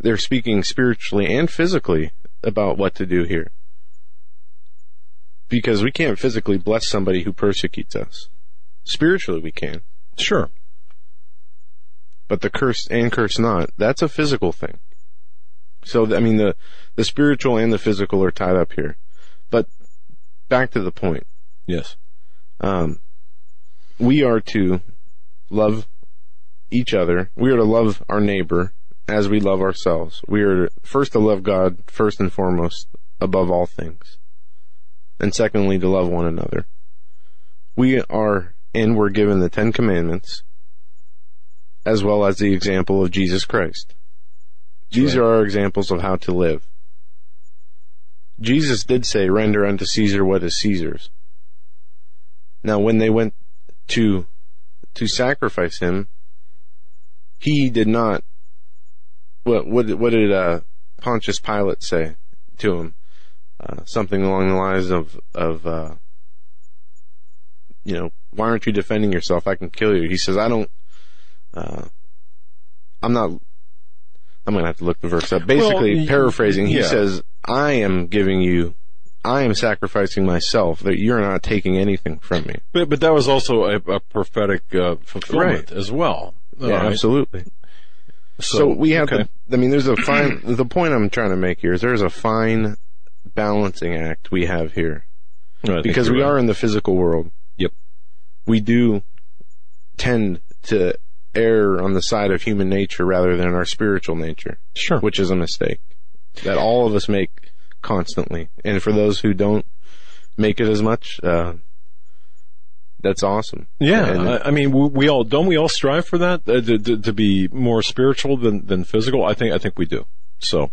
they're speaking spiritually and physically about what to do here. Because we can't physically bless somebody who persecutes us. Spiritually we can. Sure. But the curse and curse not, that's a physical thing. So, I mean, the, the spiritual and the physical are tied up here. But back to the point. Yes. Um, we are to love each other. We are to love our neighbor as we love ourselves. We are first to love God first and foremost above all things. And secondly, to love one another. We are, and we're given the Ten Commandments as well as the example of Jesus Christ. These right. are our examples of how to live. Jesus did say, render unto Caesar what is Caesar's. Now, when they went to, to sacrifice him, he did not, what, what, did- what did, uh, Pontius Pilate say to him? Uh, something along the lines of, of, uh, you know, why aren't you defending yourself? I can kill you. He says, I don't, uh, I'm not, I'm gonna have to look the verse up. Basically, y- paraphrasing, he yeah. says, I am giving you, I am sacrificing myself, that you're not taking anything from me. But, but that was also a, a prophetic uh, fulfillment Right. as well. Yeah, right. absolutely. So, we have okay. to, I mean, there's a fine, the point I'm trying to make here is there's a fine balancing act we have here. Because we right. are in the physical world. Yep. We do tend to err on the side of human nature rather than our spiritual nature, Sure. which is a mistake that all of us make constantly. And for those who don't make it as much, uh, that's awesome. Yeah, And- I, I mean, we, we all don't we all strive for that uh, to, to, to be more spiritual than than physical. I think I think we do. So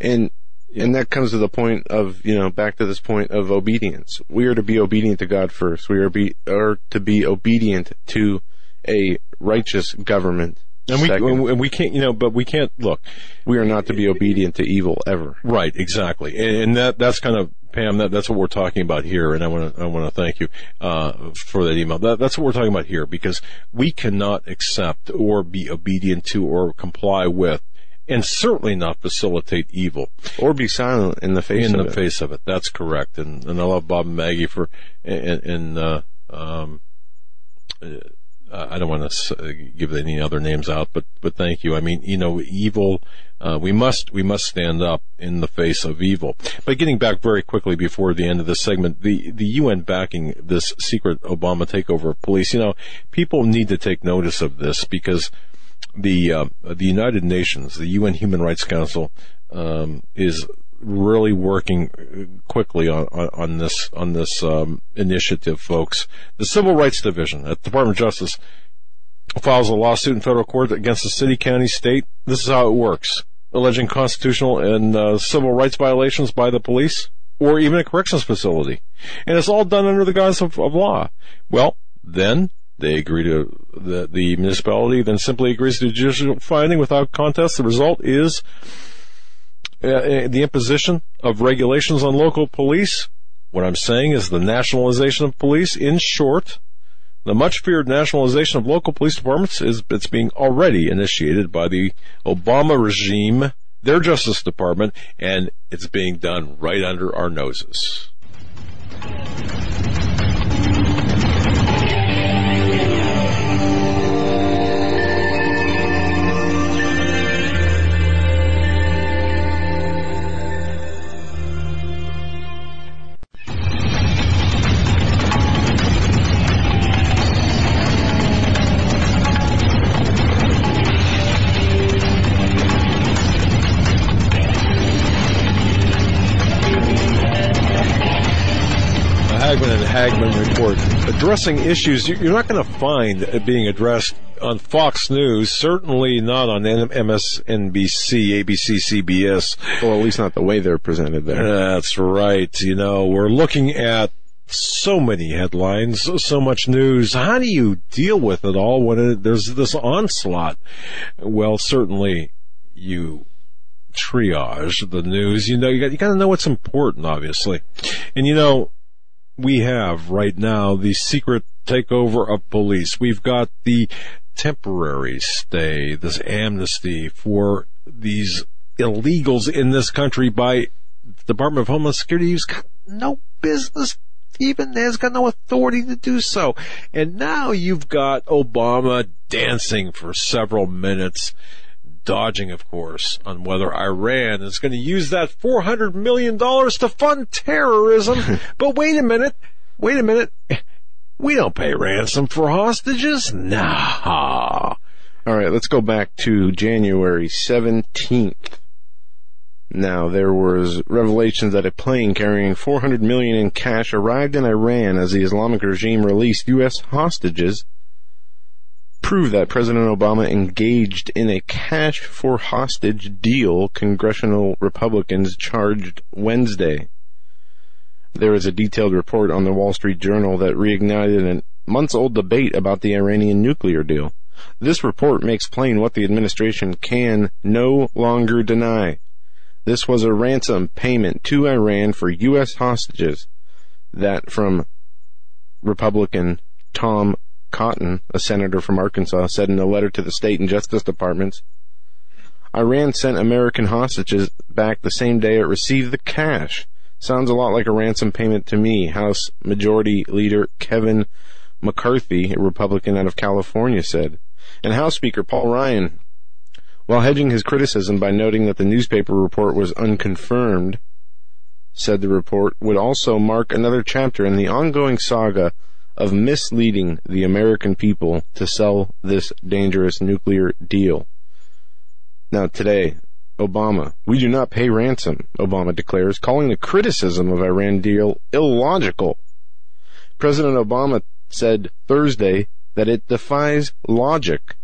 And and that comes to the point of you know back to this point of obedience. We are to be obedient to God first. We are be are to be obedient to a righteous government. And we second. and we can't you know, but we can't look we are not to be obedient to evil ever. right exactly, and, and that that's kind of Pam. That that's what we're talking about here, and I want to I want to thank you uh, for that email. That, that's what we're talking about here because we cannot accept or be obedient to or comply with. And certainly not facilitate evil. Or be silent in the face in of the it. face of it. That's correct. And, and I love Bob and Maggie for, and, and uh, um, uh, I don't want to give any other names out, but, but thank you. I mean, you know, evil, uh, we must, we must stand up in the face of evil. But getting back very quickly before the end of this segment, the, the UN backing this secret Obama takeover of police, you know, people need to take notice of this because the uh, the United Nations, the UN Human Rights Council, um, is really working quickly on, on, on this on this um, initiative, folks. The Civil Rights Division at the Department of Justice files a lawsuit in federal court against the city, county, state. This is how it works: alleging constitutional and uh, civil rights violations by the police or even a corrections facility, and it's all done under the guise of, of law. Well, then they agree to the the municipality then simply agrees to judicial finding without contest. The result is uh, uh, the imposition of regulations on local police. What I'm saying is the nationalization of police. In short, the much feared nationalization of local police departments is it's being already initiated by the Obama regime, their Justice Department, and it's being done right under our noses. Addressing issues you- you're not going to find being addressed on Fox News, certainly not on MSNBC, ABC, CBS. Or at least not the way they're presented there. That's right. You know, we're looking at so many headlines, so- so much news. How do you deal with it all when it, there's this onslaught? Well, certainly you triage the news. You know, you got, you got to know what's important, obviously. And you know, we have right now the secret takeover of police. We've got the temporary stay, this amnesty for these illegals in this country by the Department of Homeland Security who's got no business even has got no authority to do so. And now you've got Obama dancing for several minutes, dodging, of course, on whether Iran is going to use that $400 million to fund terrorism. but wait a minute. Wait a minute. We don't pay ransom for hostages. Nah. All right, let's go back to January 17th. Now, there was revelations that a plane carrying 400 million in cash arrived in Iran as the Islamic regime released U.S. hostages, prove that President Obama engaged in a cash for hostage deal, congressional Republicans charged Wednesday. There is a detailed report on the Wall Street Journal that reignited a months old debate about the Iranian nuclear deal. This report makes plain what the administration can no longer deny. This was a ransom payment to Iran for U.S. hostages that from Republican Tom Cotton, a senator from Arkansas, said in a letter to the state and justice departments. Iran sent American hostages back the same day it received the cash. Sounds a lot like a ransom payment to me, House Majority Leader Kevin McCarthy, a Republican out of California, said. And House Speaker Paul Ryan while hedging his criticism by noting that the newspaper report was unconfirmed, said the report would also mark another chapter in the ongoing saga of misleading the American people to sell this dangerous nuclear deal. Now today, Obama, we do not pay ransom, Obama declares, calling the criticism of Iran deal illogical. President Obama said Thursday that it defies logic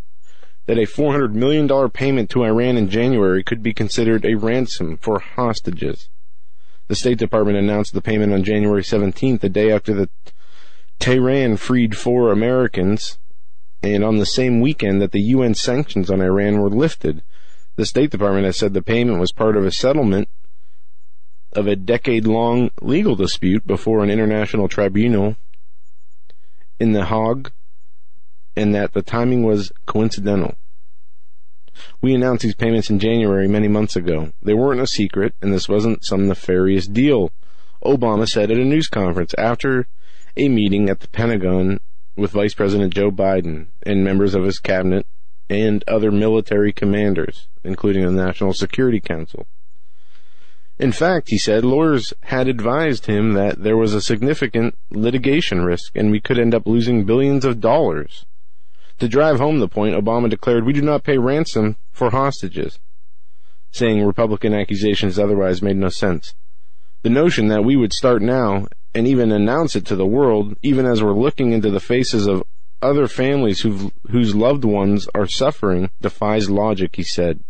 that a $400 million payment to Iran in January could be considered a ransom for hostages. The State Department announced the payment on January 17th, the day after the Tehran freed four Americans, and on the same weekend that the UN sanctions on Iran were lifted. The State Department has said the payment was part of a settlement of a decade long legal dispute before an international tribunal in The Hague and that the timing was coincidental. We announced these payments in January many months ago. They weren't a secret, and this wasn't some nefarious deal. Obama said at a news conference after a meeting at the Pentagon with Vice President Joe Biden and members of his cabinet and other military commanders, including the National Security Council. In fact, he said lawyers had advised him that there was a significant litigation risk and we could end up losing billions of dollars. To drive home the point, Obama declared, We do not pay ransom for hostages, saying Republican accusations otherwise made no sense. The notion that we would start now and even announce it to the world, even as we're looking into the faces of other families whose loved ones are suffering, defies logic, he said.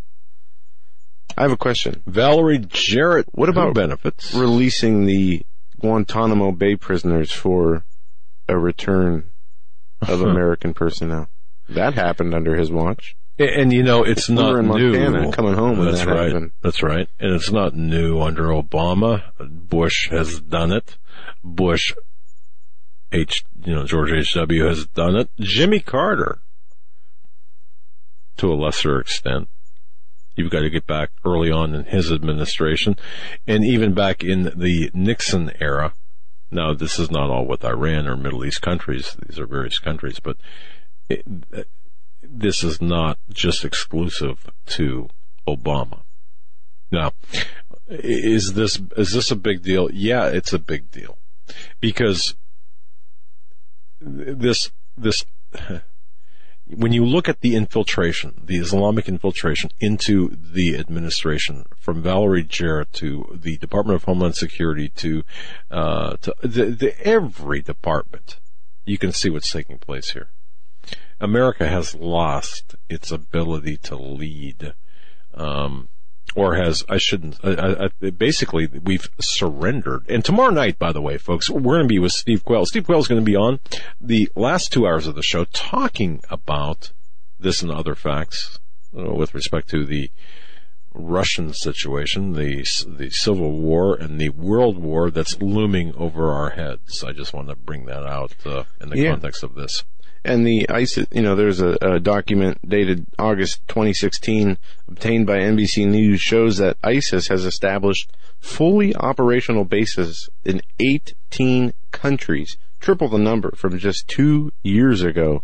I have a question. Valerie Jarrett, what about benefits? Releasing the Guantanamo Bay prisoners for a return of American personnel. That happened under his watch. And, and you know, it's not in new. Montana, coming home That's that right. happened. That's right. And it's not new under Obama. Bush has done it. Bush, H, you know, George H.W. has done it. Jimmy Carter, to a lesser extent. You've got to get back early on in his administration and even back in the Nixon era. Now, this is not all with Iran or Middle East countries. These are various countries, but it, this is not just exclusive to Obama. Now, is this is this a big deal? Yeah, it's a big deal because this this when you look at the infiltration, the Islamic infiltration into the administration, from Valerie Jarrett to the Department of Homeland Security to uh, to the, the, every department, you can see what's taking place here. America has lost its ability to lead, um, or has I shouldn't. I, I, basically, we've surrendered. And tomorrow night, by the way, folks, we're going to be with Steve Quayle. Steve Quayle is going to be on the last two hours of the show talking about this and other facts uh, with respect to the Russian situation, the the civil war, and the world war that's looming over our heads. I just want to bring that out uh, in the Yeah. context of this. And the ISIS, you know, there's a, a document dated August 2016 obtained by NBC News shows that ISIS has established fully operational bases in 18 countries, triple the number from just two years ago.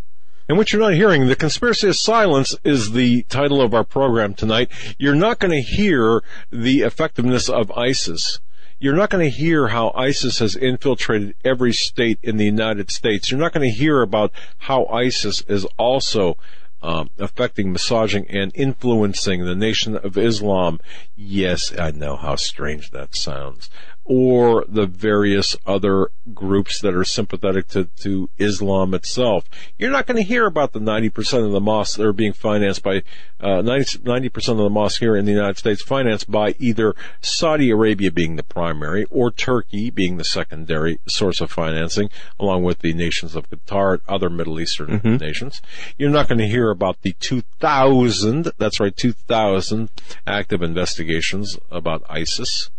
And what you're not hearing, The Conspiracy of Silence is the title of our program tonight. You're not going to hear the effectiveness of ISIS. You're not going to hear how ISIS has infiltrated every state in the United States. You're not going to hear about how ISIS is also um, affecting, massaging, and influencing the Nation of Islam. Yes, I know how strange that sounds or the various other groups that are sympathetic to, to Islam itself. You're not going to hear about the 90% of the mosques that are being financed by, uh, 90, percent of the mosques here in the United States financed by either Saudi Arabia being the primary or Turkey being the secondary source of financing, along with the nations of Qatar and other Middle Eastern mm-hmm. nations. You're not going to hear about the 2,000, that's right, 2,000 active investigations about ISIS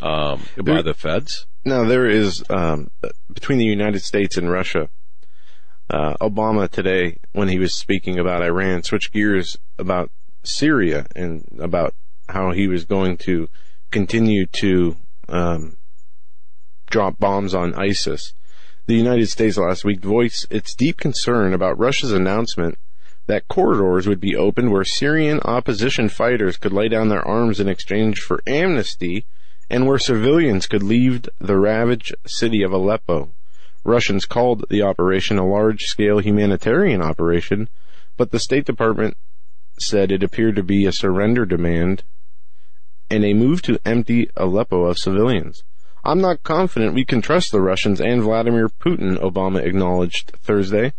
um, by the feds? No, there is um, between the United States and Russia. Uh, Obama today, when he was speaking about Iran, switched gears about Syria and about how he was going to continue to um, drop bombs on ISIS. The United States last week voiced its deep concern about Russia's announcement that corridors would be opened where Syrian opposition fighters could lay down their arms in exchange for amnesty and where civilians could leave the ravaged city of Aleppo. Russians called the operation a large-scale humanitarian operation, but the State Department said it appeared to be a surrender demand and a move to empty Aleppo of civilians. I'm not confident we can trust the Russians and Vladimir Putin, Obama acknowledged Thursday,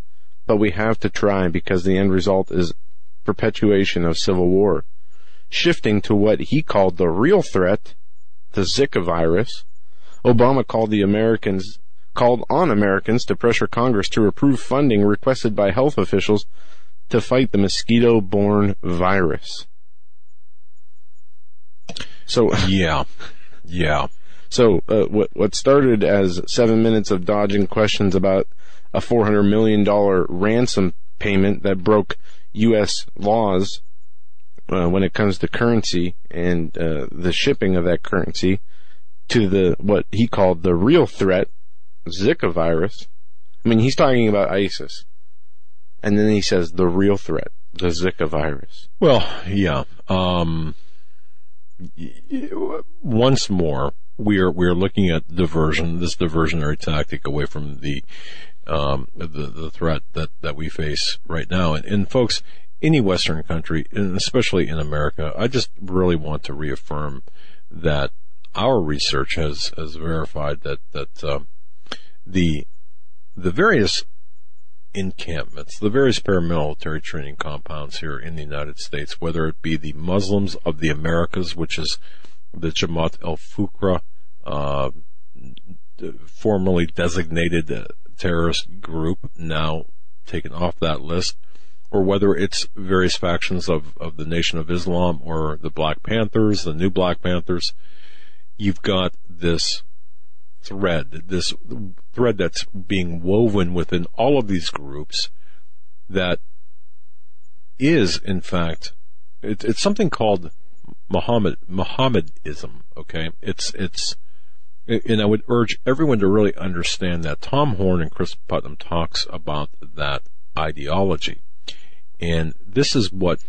but we have to try because the end result is perpetuation of civil war. Shifting to what he called the real threat, the Zika virus. Obama called the Americans called on Americans to pressure Congress to approve funding requested by health officials to fight the mosquito-borne virus. So yeah, yeah. So uh, what what started as seven minutes of dodging questions about a four hundred million dollar ransom payment that broke U.S. laws uh, when it comes to currency and uh, the shipping of that currency to the what he called the real threat, Zika virus. I mean, he's talking about ISIS, and then he says the real threat, the Zika virus. Well, yeah. Um, once more, we are we are looking at diversion, this diversionary tactic away from the um, the the threat that that we face right now. And, and folks, any Western country, and especially in America, I just really want to reaffirm that our research has has verified that that uh, the the various encampments, the various paramilitary training compounds here in the United States, whether it be the Muslims of the Americas, which is the Jamaat al-Fuqra, uh, formerly designated terrorist group, now taken off that list, or whether it's various factions of, of the Nation of Islam or the Black Panthers, the new Black Panthers, you've got this thread, this thread that's being woven within all of these groups that is, in fact, it, it's something called Muhammad, Muhammadism, okay? It's, it's, and I would urge everyone to really understand that Tom Horn and Cris Putnam talks about that ideology. And this is what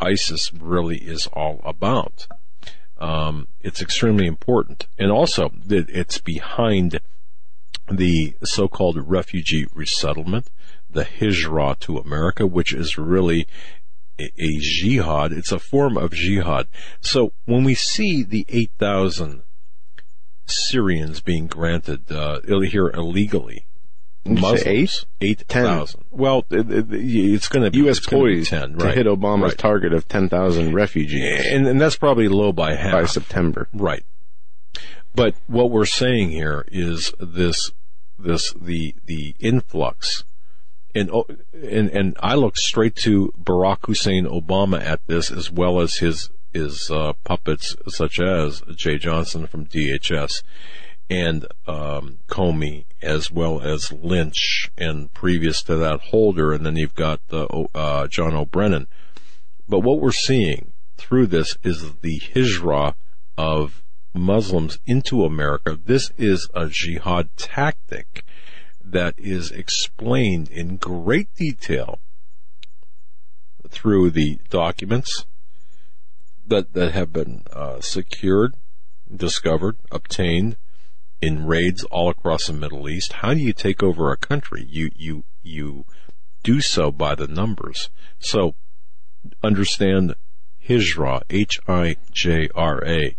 ISIS really is all about. Um, it's extremely important. And also, it's behind the so-called refugee resettlement, the hijrah to America, which is really a, a jihad. It's a form of jihad. So when we see the 8,000 Syrians being granted uh, here illegally, Muslims. Eight? Eight thousand. Well, it, it, it's going to be U.S. poised ten, right. to hit Obama's right. target of ten thousand refugees, and, and that's probably low by half by September. Right. But what we're saying here is this, this the the influx, and oh, and and I look straight to Barack Hussein Obama at this, as well as his his uh, puppets such as Jeh Johnson from DHS and um, Comey as well as Lynch, and previous to that Holder, and then you've got uh, John O'Brennan. But what we're seeing through this is the hijra of Muslims into America. This is a jihad tactic that is explained in great detail through the documents that, that have been uh, secured, discovered, obtained in raids all across the Middle East. How do you take over a country? You, you, you do so by the numbers. So understand Hijra, H-I-J-R-A,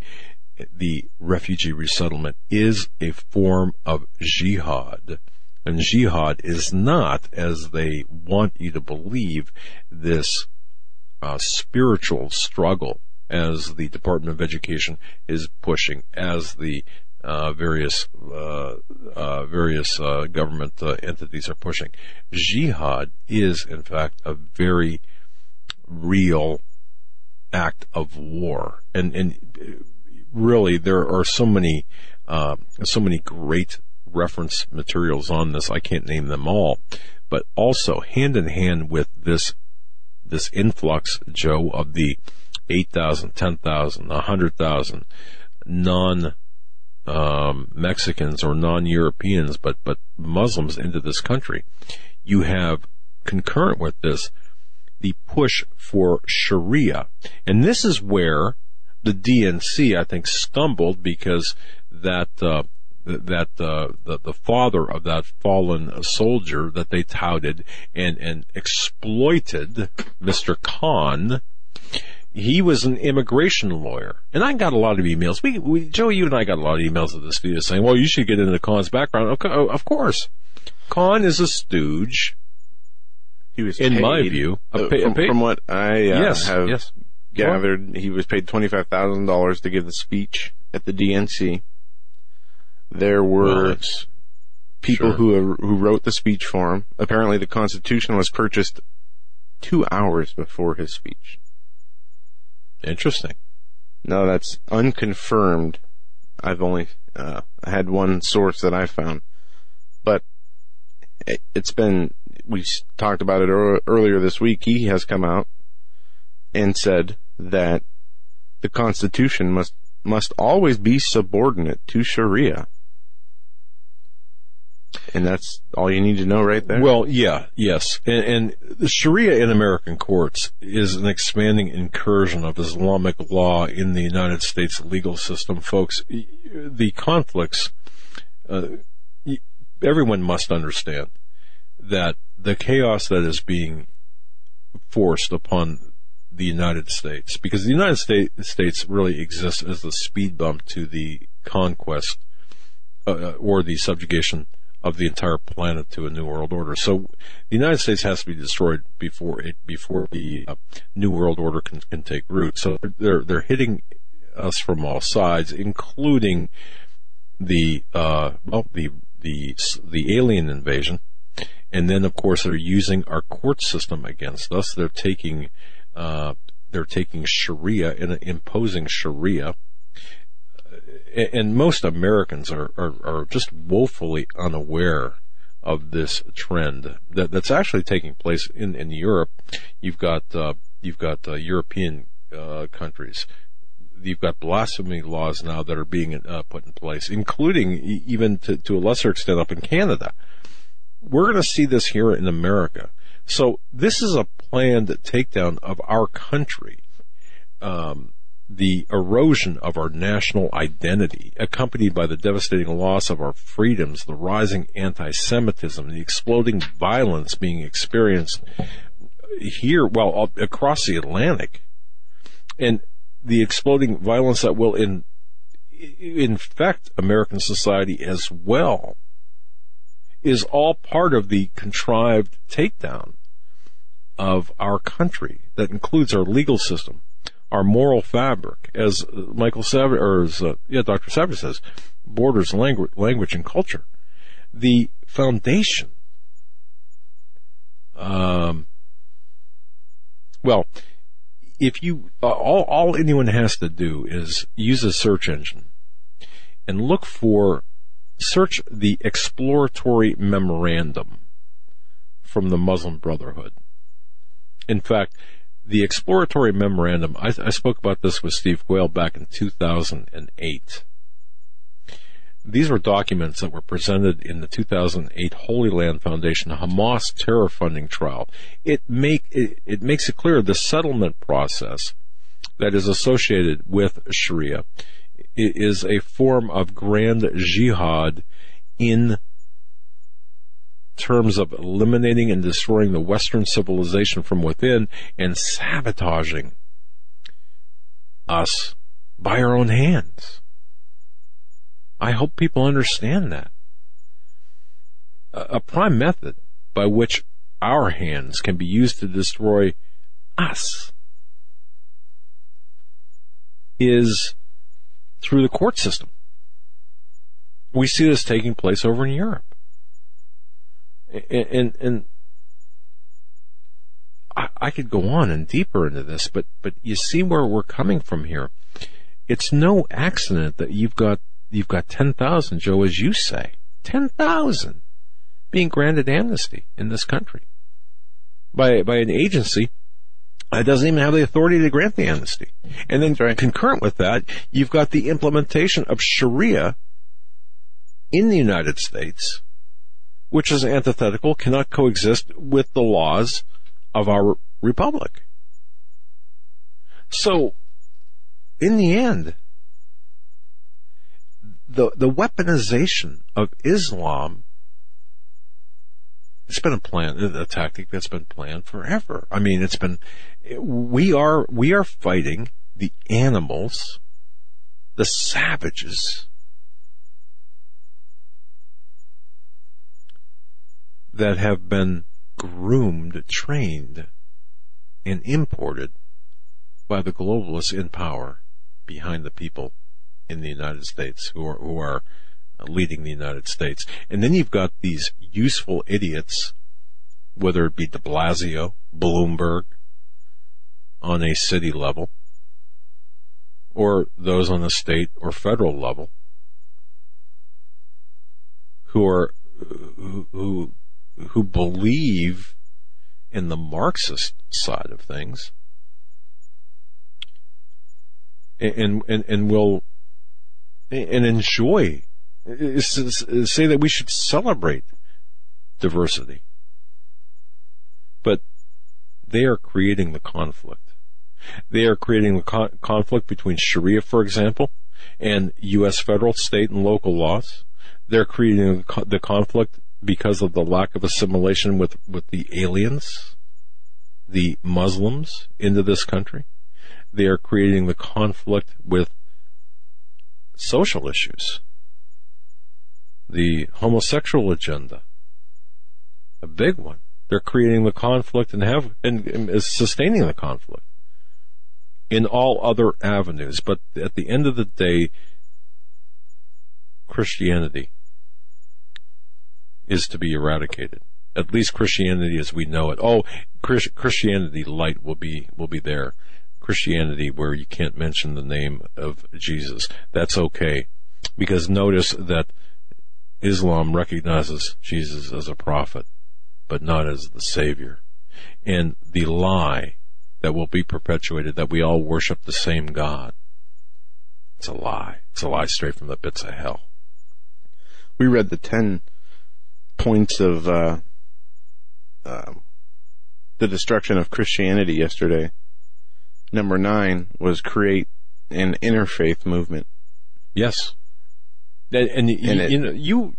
the refugee resettlement is a form of jihad. And jihad is not, as they want you to believe, this uh, spiritual struggle as the Department of Education is pushing, as the uh, various uh, uh various uh, government uh, entities are pushing. Jihad is, in fact, a very real act of war, and and really there are so many so many great reference materials on this. I can't name them all, but also hand in hand with this this influx, Joe, of the 8,000, 10,000, 100,000 non um, Mexicans or non-Europeans, but but Muslims into this country. You have concurrent with this the push for Sharia, and this is where the DNC I think stumbled because that uh, that uh, the the father of that fallen soldier that they touted and and exploited, Mr. Khan. He was an immigration lawyer, and I got a lot of emails. We, we Joe, you and I got a lot of emails of this video saying, "Well, you should get into Khan's background." Of, of course, Khan is a stooge. He was, in paid, my view, uh, from, from, what I uh, yes, have yes. gathered, he was paid twenty five thousand dollars to give the speech at the DNC. There were well, people sure. who who wrote the speech for him. Apparently, the Constitution was purchased two hours before his speech. Interesting. No, that's unconfirmed. I've only uh, had one source that I found, but it, has been. We talked about it earlier this week. He has come out and said that the Constitution must must always be subordinate to Sharia. And that's all you need to know right there. Well, yeah, yes. And, and Sharia in American courts is an expanding incursion of Islamic law in the United States legal system, folks. The conflicts, uh, everyone must understand that the chaos that is being forced upon the United States, because the United States really exists as the speed bump to the conquest uh, or the subjugation of the entire planet to a new world order. So the United States has to be destroyed before it before the uh, new world order can, can take root. So they're they're hitting us from all sides, including the uh, well the the the alien invasion, and then of course they're using our court system against us. They're taking uh, they're taking Sharia and imposing Sharia and most Americans are, are, are just woefully unaware of this trend that, that's actually taking place in, in Europe. You've got uh, you've got uh, European uh, countries. You've got blasphemy laws now that are being uh, put in place, including even to, to a lesser extent up in Canada. We're going to see this here in America. So this is a planned takedown of our country. Um, the erosion of our national identity, accompanied by the devastating loss of our freedoms, the rising anti-Semitism, the exploding violence being experienced here, well, across the Atlantic, and the exploding violence that will in, infect American society as well, is all part of the contrived takedown of our country that includes our legal system, our moral fabric, as Michael Savage, or as, uh, yeah, Dr. Savage says, borders language, language and culture. The foundation, um, well, if you, uh, all, all anyone has to do is use a search engine and look for search the exploratory memorandum from the Muslim Brotherhood. In fact, the exploratory memorandum, I, I spoke about this with Steve Quayle back in 2008. These were documents that were presented in the 2008 Holy Land Foundation Hamas terror funding trial. It make it, it makes it clear the settlement process that is associated with Sharia is a form of grand jihad in terms of eliminating and destroying the Western civilization from within and sabotaging us by our own hands. I hope people understand that. A prime method by which our hands can be used to destroy us is through the court system. We see this taking place over in Europe. And, and, I, I could go on and deeper into this, but, but you see where we're coming from here. It's no accident that you've got, you've got 10,000, Joe, as you say, 10,000 being granted amnesty in this country by, by an agency it doesn't even have the authority to grant the amnesty. And then right. concurrent with that, you've got the implementation of Sharia in the United States, which is antithetical, cannot coexist with the laws of our republic. So, in the end, the, the weaponization of Islam it's been a plan, a tactic that's been planned forever. I mean, it's been, we are, we are fighting the animals, the savages that have been groomed, trained, and imported by the globalists in power behind the people in the United States who are, who are uh, leading the United States. And then you've got these useful idiots, whether it be de Blasio, Bloomberg, on a city level, or those on a state or federal level, who are, who, who, who believe in the Marxist side of things, and, and, and will, and enjoy say that we should celebrate diversity. But they are creating the conflict. They are creating the con- conflict between Sharia, for example, and U.S. federal, state, and local laws. They're creating the conflict because of the lack of assimilation with, with the aliens, the Muslims into this country. They are creating the conflict with social issues the homosexual agenda. A big one. They're creating the conflict and have and, and sustaining the conflict in all other avenues. But at the end of the day, Christianity is to be eradicated. At least Christianity as we know it. Oh, Christianity light will be will be there. Christianity where you can't mention the name of Jesus. That's okay. Because notice that Islam recognizes Jesus as a prophet, but not as the Savior. And the lie that will be perpetuated that we all worship the same God. It's a lie. It's a lie straight from the pits of hell. We read the ten points of uh, uh, the destruction of Christianity yesterday. Number nine was create an interfaith movement. Yes. And, and, and it, you know, you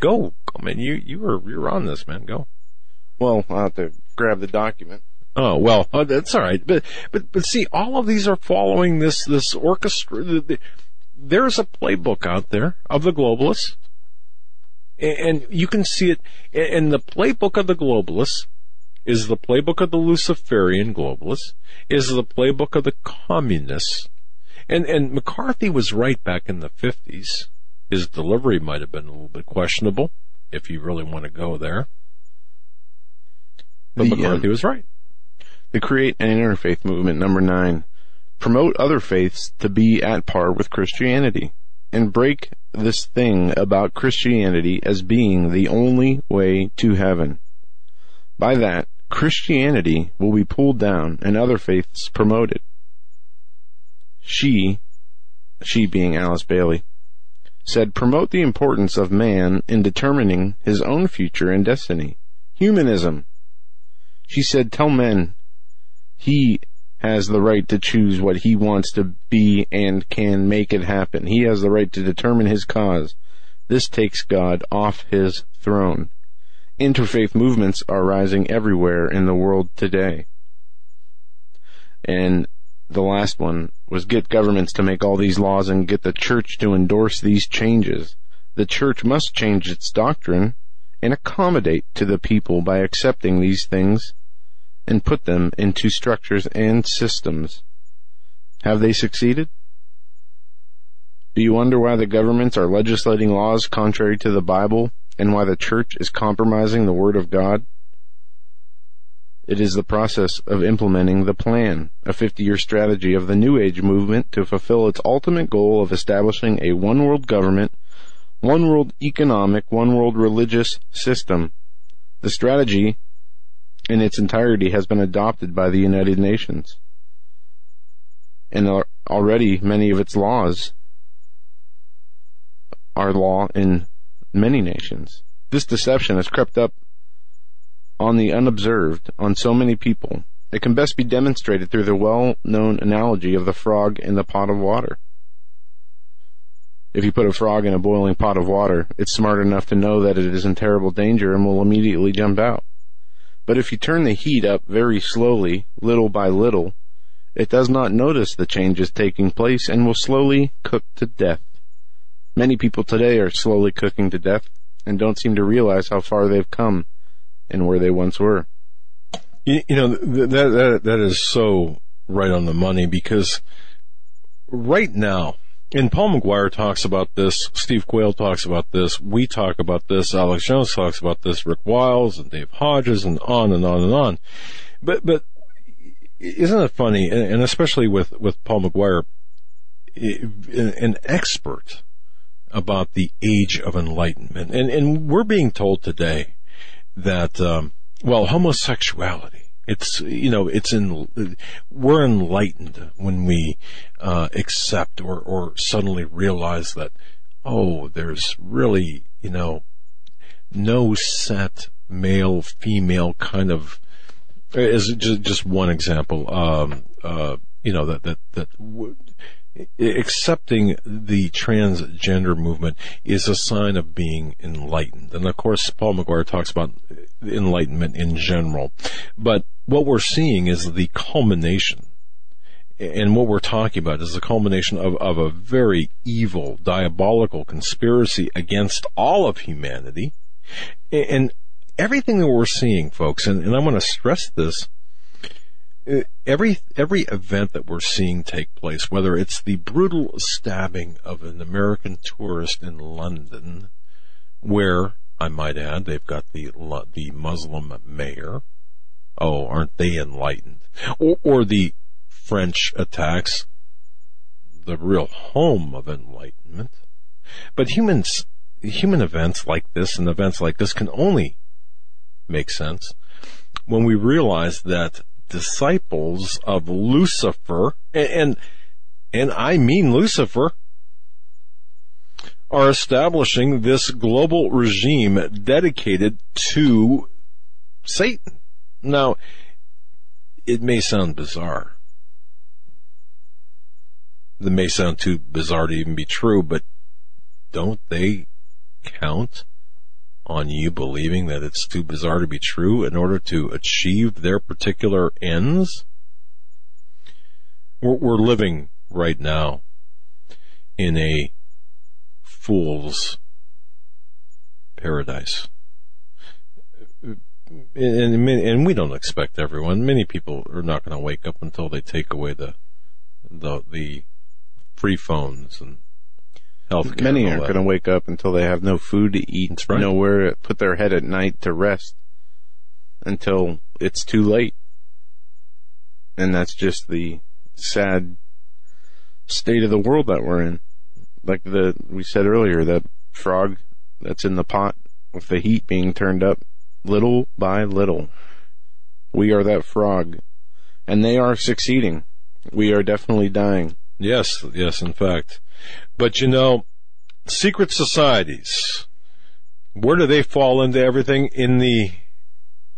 go, I mean, you you were you're on this, man. Go. Well, I'll have to grab the document. Oh well, oh, that's all right. But but but see, all of these are following this this orchestra. The, the, there's a playbook out there of the globalists, and, you can see it. And the playbook of the globalists is the playbook of the Luciferian globalists, is the playbook of the communists. And and McCarthy was right back in the fifties his delivery might have been a little bit questionable, if you really want to go there. But the, McCarthy um, was right. The Create an Interfaith Movement, number nine. Promote other faiths to be at par with Christianity. And break this thing about Christianity as being the only way to heaven. By that, Christianity will be pulled down and other faiths promoted. She, she being Alice Bailey, said promote the importance of man in determining his own future and destiny. Humanism. She said tell men he has the right to choose what he wants to be and can make it happen. He has the right to determine his cause. This takes God off his throne. Interfaith movements are rising everywhere in the world today. And the last one was get governments to make all these laws and get the church to endorse these changes. The church must change its doctrine and accommodate to the people by accepting these things and put them into structures and systems. Have they succeeded? Do you wonder why the governments are legislating laws contrary to the Bible and why the church is compromising the Word of God? It is the process of implementing the plan, a 50-year strategy of the New Age movement to fulfill its ultimate goal of establishing a one world government, one world economic, one world religious system. The strategy in its entirety has been adopted by the United Nations. And already many of its laws are law in many nations. This deception has crept up on the unobserved on so many people. It can best be demonstrated through the well-known analogy of the frog in the pot of water. If you put a frog in a boiling pot of water, it's smart enough to know that it is in terrible danger and will immediately jump out. But if you turn the heat up very slowly, little by little, it does not notice the changes taking place and will slowly cook to death. Many people today are slowly cooking to death and don't seem to realize how far they've come and where they once were. You, you know, that, that, that is so right on the money because right now, and Paul McGuire talks about this, Steve Quayle talks about this, we talk about this, Alex Jones talks about this, Rick Wiles and Dave Hodges and on and on and on. But, but isn't it funny, and especially with, with Paul McGuire, an expert about the age of enlightenment. And, and we're being told today that, um, well, homosexuality it's, you know, it's in, we're enlightened when we, uh, accept or, or suddenly realize that, oh, there's really, you know, no set male, female kind of, is just, just one example, um, uh, you know, that, that, that accepting the transgender movement is a sign of being enlightened. And of course, Paul McGuire talks about enlightenment in general. But what we're seeing is the culmination. And what we're talking about is the culmination of, of a very evil, diabolical conspiracy against all of humanity. And everything that we're seeing, folks, and, and I want to stress this, Uh, every every event that we're seeing take place, whether it's the brutal stabbing of an American tourist in London, where I might add they've got the the Muslim mayor. Oh, aren't they enlightened? Or, or the French attacks, the real home of enlightenment. But humans, human events like this and events like this can only make sense when we realize that disciples of Lucifer, and, and, I mean Lucifer, are establishing this global regime dedicated to Satan. Now, it may sound bizarre. It may sound too bizarre to even be true, but don't they count on you believing that it's too bizarre to be true in order to achieve their particular ends? We're, we're living right now in a fool's paradise. And, and, we don't expect everyone. Many people are not going to wake up until they take away the the the free phones and health Many aren't going to wake up until they have no food to eat, right. nowhere to put their head at night to rest until it's too late. And that's just the sad state of the world that we're in. like the we said earlier, that frog that's in the pot with the heat being turned up little by little. We are that frog, and they are succeeding. We are definitely dying. Yes, yes, in fact. But you know, secret societies, where do they fall into everything? In the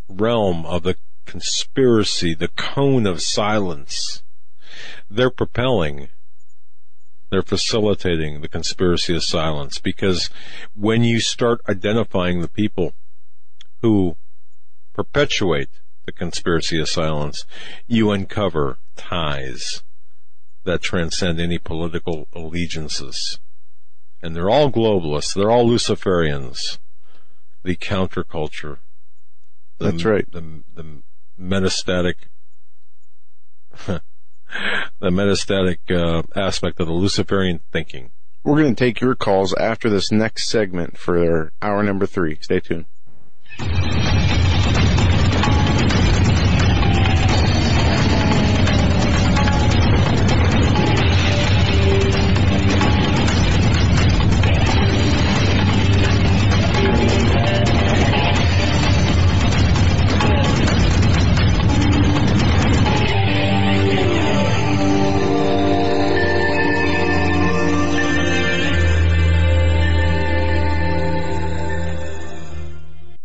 realm of the conspiracy, the cone of silence. They're propelling, they're facilitating the conspiracy of silence because when you start identifying the people who perpetuate the conspiracy of silence, you uncover ties that transcend any political allegiances. And they're all globalists. They're all Luciferians. The counterculture. The, That's right. The, the metastatic, the metastatic uh, aspect of the Luciferian thinking. We're going to take your calls after this next segment for hour number three. Stay tuned.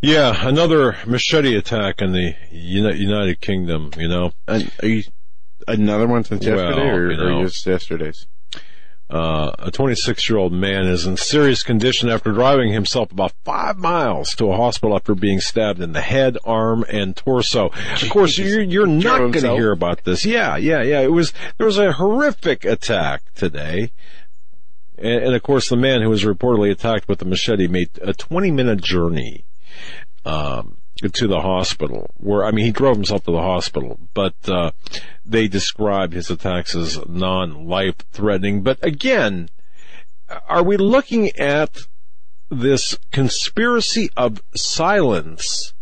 Yeah, another machete attack in the United Kingdom, you know. And are you another one since Well, yesterday, or, you or just yesterday's? Uh, a 26 year old man is in serious condition after driving himself about five miles to a hospital after being stabbed in the head, arm, and torso. Of course, you're, you're not going to hear about this. Yeah, yeah, yeah. It was, there was a horrific attack today. And, and of course, the man who was reportedly attacked with the machete made a 20 minute journey, um, to the hospital where, I mean, he drove himself to the hospital, but, uh, they described his attacks as non-life threatening. But again, are we looking at this conspiracy of silence?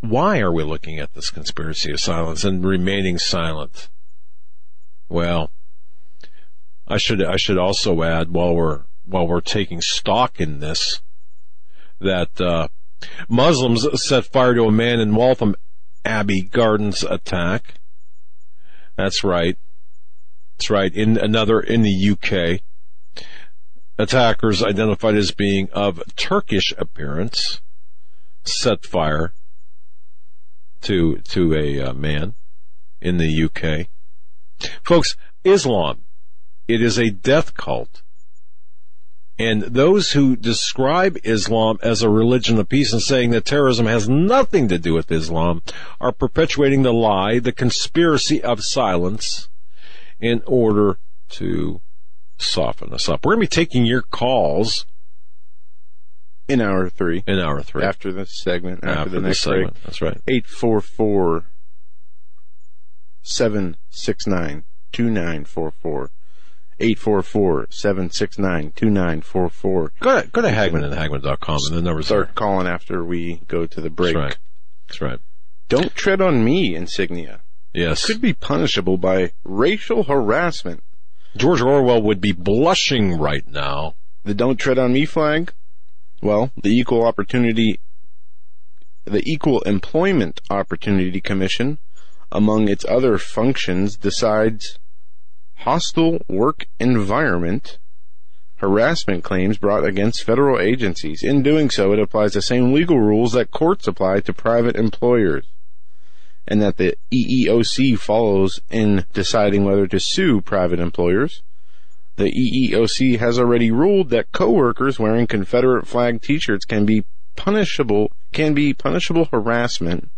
Why are we looking at this conspiracy of silence and remaining silent? Well, I should I should also add while we're while we're taking stock in this that uh, Muslims set fire to a man in Waltham Abbey Gardens attack. That's right. That's right. In another in the UK, attackers identified as being of Turkish appearance set fire to to a uh, man in the UK. Folks, Islam, it is a death cult. And those who describe Islam as a religion of peace and saying that terrorism has nothing to do with Islam are perpetuating the lie, the conspiracy of silence in order to soften us up. We're going to be taking your calls In hour three, in hour three. after this segment, after, after the next break. segment. That's right. 844 769 2944. 844 769 2944. Go to, go to Hagmann and Hagmann.com and the numbers Start are. calling after we go to the break. That's right. That's right. Don't tread on me insignia. Yes. Could be punishable by racial harassment. George Orwell would be blushing right now. The don't tread on me flag? Well, the equal opportunity, the Equal Employment Opportunity Commission, among its other functions, decides hostile work environment harassment claims brought against federal agencies. In doing so, it applies the same legal rules that courts apply to private employers. And that the EEOC follows in deciding whether to sue private employers. The EEOC has already ruled that coworkers wearing Confederate flag t-shirts can be punishable, can be punishable harassment.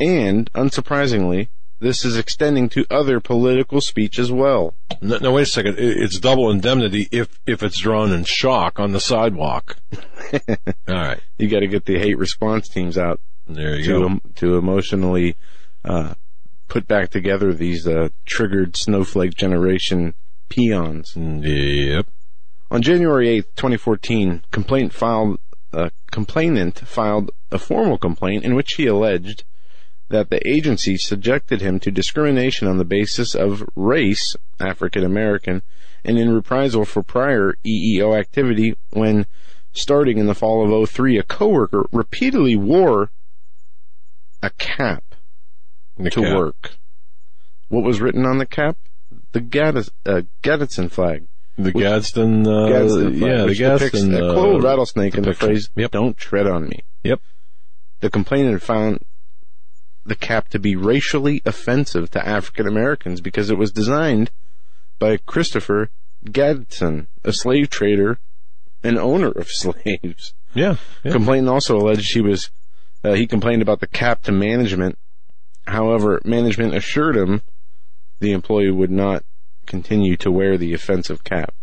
And, unsurprisingly, this is extending to other political speech as well. No, no, wait a second. It's double indemnity if if it's drawn in shock on the sidewalk. All right, You gotta get the hate response teams out there you to, go. em- to emotionally, uh, put back together these, uh, triggered snowflake generation peons. Yep. On January 8th, 2014, complaint filed, uh, complainant filed a formal complaint in which he alleged that the agency subjected him to discrimination on the basis of race, African American, and in reprisal for prior EEO activity when starting in the fall of 03, a coworker repeatedly wore a cap The to cap. work. What was written on the cap? The Gaddis, uh, Gadsden flag. The Gadsden, uh, Gadsden flag, yeah, the Gadsden, a uh, rattlesnake and the phrase, Yep. don't tread on me. Yep. The complainant found the cap to be racially offensive to African Americans because it was designed by Christopher Gadsden, a slave trader and owner of slaves. Yeah. yeah. Complainant also alleged he was uh, he complained about the cap to management. However, management assured him the employee would not continue to wear the offensive cap.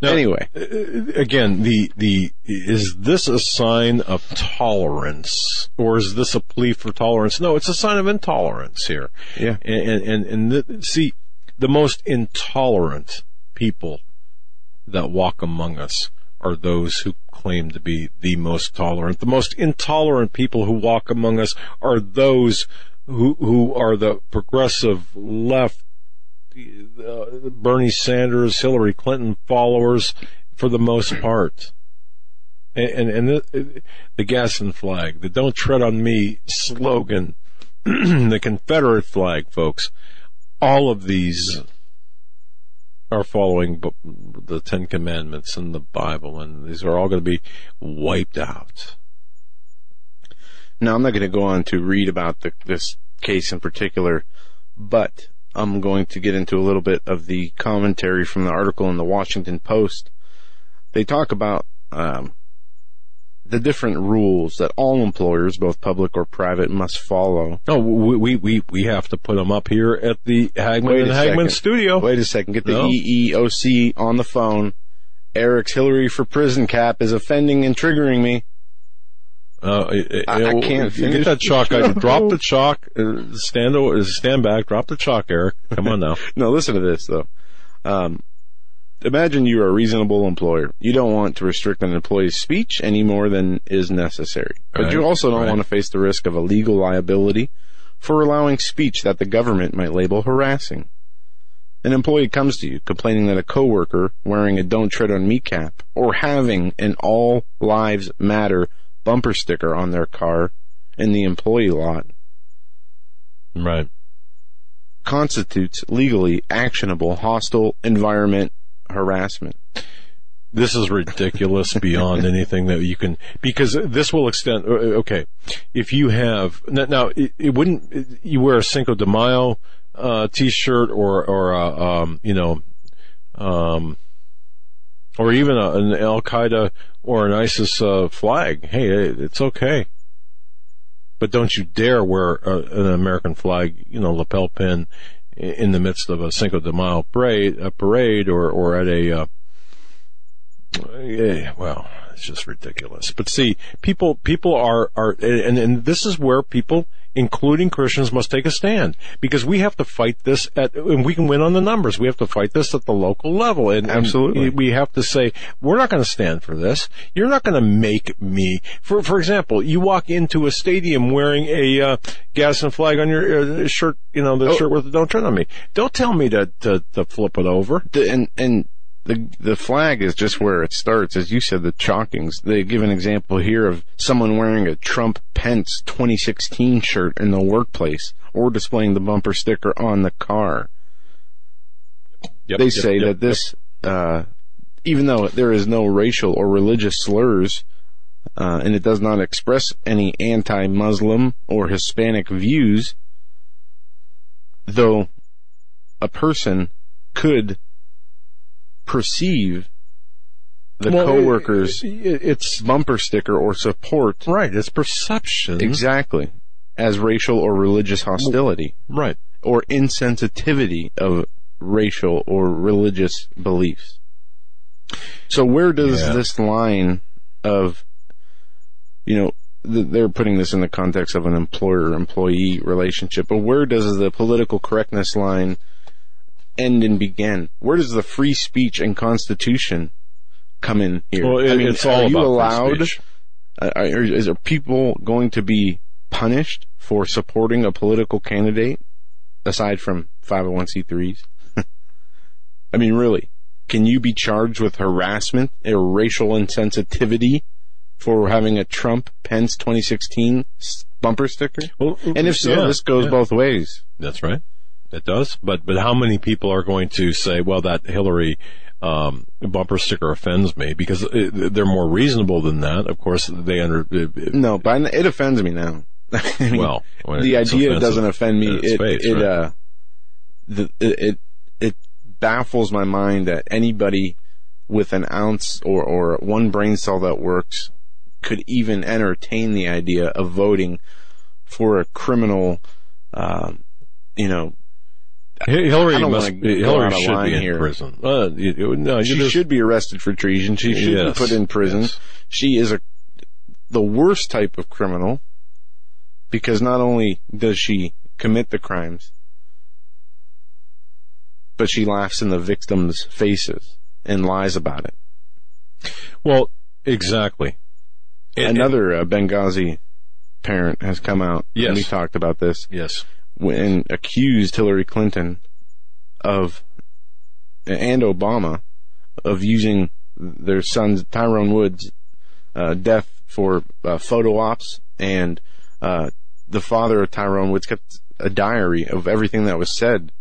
Now, anyway, uh, again, the the is this a sign of tolerance or is this a plea for tolerance? No, it's a sign of intolerance here. yeah, And and and, and the, see, the most intolerant people that walk among us are those who claim to be the most tolerant. The most intolerant people who walk among us are those who who are the progressive left uh, Bernie Sanders, Hillary Clinton followers for the most part. And, and, and the, the Gadsden flag, the don't tread on me slogan, the Confederate flag, folks, all of these are following the Ten Commandments and the Bible, and these are all going to be wiped out. Now, I'm not going to go on to read about the, this case in particular, but I'm going to get into a little bit of the commentary from the article in the Washington Post. They talk about um, the different rules that all employers, both public or private, must follow. No, we, we, we, we have to put them up here at the Hagmann Wait and Hagmann second. studio. Wait a second, get the No. EEOC on the phone. Eric's Hillary for prison cap is offending and triggering me. Uh, I- I can't Get that chalk. I drop the chalk. uh, Stand stand back. Drop the chalk, Eric. Come on now. No, listen to this though. Um, imagine you're a reasonable employer. You don't want to restrict an employee's speech any more than is necessary. But you also don't right. want to face the risk of a legal liability for allowing speech that the government might label harassing. An employee comes to you complaining that a coworker wearing a don't tread on me cap or having an all lives matter bumper sticker on their car in the employee lot Right. constitutes legally actionable hostile environment harassment. This is ridiculous beyond anything that you can, because this will extend, uh, okay, if you have, now, now it, it wouldn't, you wear a Cinco de Mayo, uh, t-shirt or, or, uh, um, you know, um, or even a, an Al Qaeda or an ISIS, uh, flag. Hey, it's okay. But don't you dare wear a, an American flag, you know, lapel pin in the midst of a Cinco de Mayo parade, a parade or, or at a, uh, yeah, well, it's just ridiculous. But see, people, people are, are, and, and this is where people, including Christians, must take a stand because we have to fight this at, and we can win on the numbers. We have to fight this at the local level. And, and Absolutely. we have to say, we're not going to stand for this. You're not going to make me, for, for example, you walk into a stadium wearing a, uh, Gadsden flag on your uh, shirt, you know, the Oh. shirt with the don't tread on me. Don't tell me to, to, to flip it over. The, and and the the flag is just where it starts, as you said. The chalkings. They give an example here of someone wearing a Trump Pence 2016 shirt in the workplace, or displaying the bumper sticker on the car. Yep, they yep, say yep, that this, uh, even though there is no racial or religious slurs, uh, and it does not express any anti-Muslim or Hispanic views, though a person could perceive the Well, coworker's it- it- it's bumper sticker or support right. It's perception. exactly as racial or religious hostility Right. or insensitivity of racial or religious beliefs. So where does Yeah. this line of, you know, they're putting this in the context of an employer-employee relationship, but where does the political correctness line end and begin? Where does the free speech and constitution come in here? Well, it, I mean, it's all are you allowed? speech. uh, are, is are people going to be punished for supporting a political candidate aside from 501c3s? I mean, really, can you be charged with harassment or racial insensitivity for having a Trump Pence 2016 bumper sticker? Well, And if so, yeah, this goes yeah. both ways. That's right. It does. But but how many people are going to say, well, that Hillary um, bumper sticker offends me because uh, they're more reasonable than that. Of course, they under. uh, No, but it offends me now. I mean, Well, the idea doesn't offend me. It it right? uh, the, it it it baffles my mind that anybody with an ounce or or one brain cell that works could even entertain the idea of voting for a criminal, um, you know, Hillary must. wanna Hillary should be in here. prison. Uh, you, you- no, she just- should be arrested for treason. She should Yes, be put in prison. yes. She is a the worst type of criminal because not only does she commit the crimes, but she laughs in the victims' faces and lies about it. Well, exactly. Another uh, Benghazi parent has come out. Yes. and we talked about this yes. And accused Hillary Clinton of and Obama of using their son's Tyrone Woods' uh, death for uh, photo ops, and uh, the father of Tyrone Woods kept a diary of everything that was said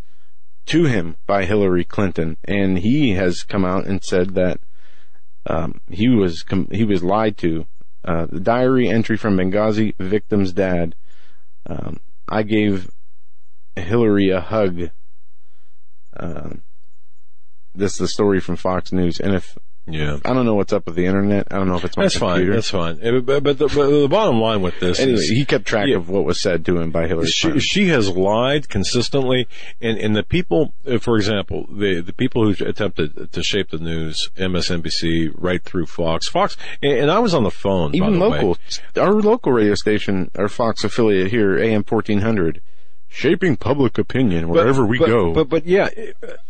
to him by Hillary Clinton, and he has come out and said that um, he was com- he was lied to. Uh, the diary entry from Benghazi victim's dad. Um, I gave Hillary a hug. Um, this is the story from Fox News, and if Yeah. I don't know what's up with the internet, I don't know if it's my That's fine. That's fine. Uh, But, but, the, but the bottom line with this anyway, is he kept track Yeah. of what was said to him by Hillary she, Clinton. she has lied consistently, and, and the people, uh, for example, the the people who attempted to shape the news, MSNBC, right through Fox, Fox, and, and I was on the phone. by Even the way. local, our local radio station, our Fox affiliate here, AM fourteen hundred, shaping public opinion wherever we but, go. But but yeah,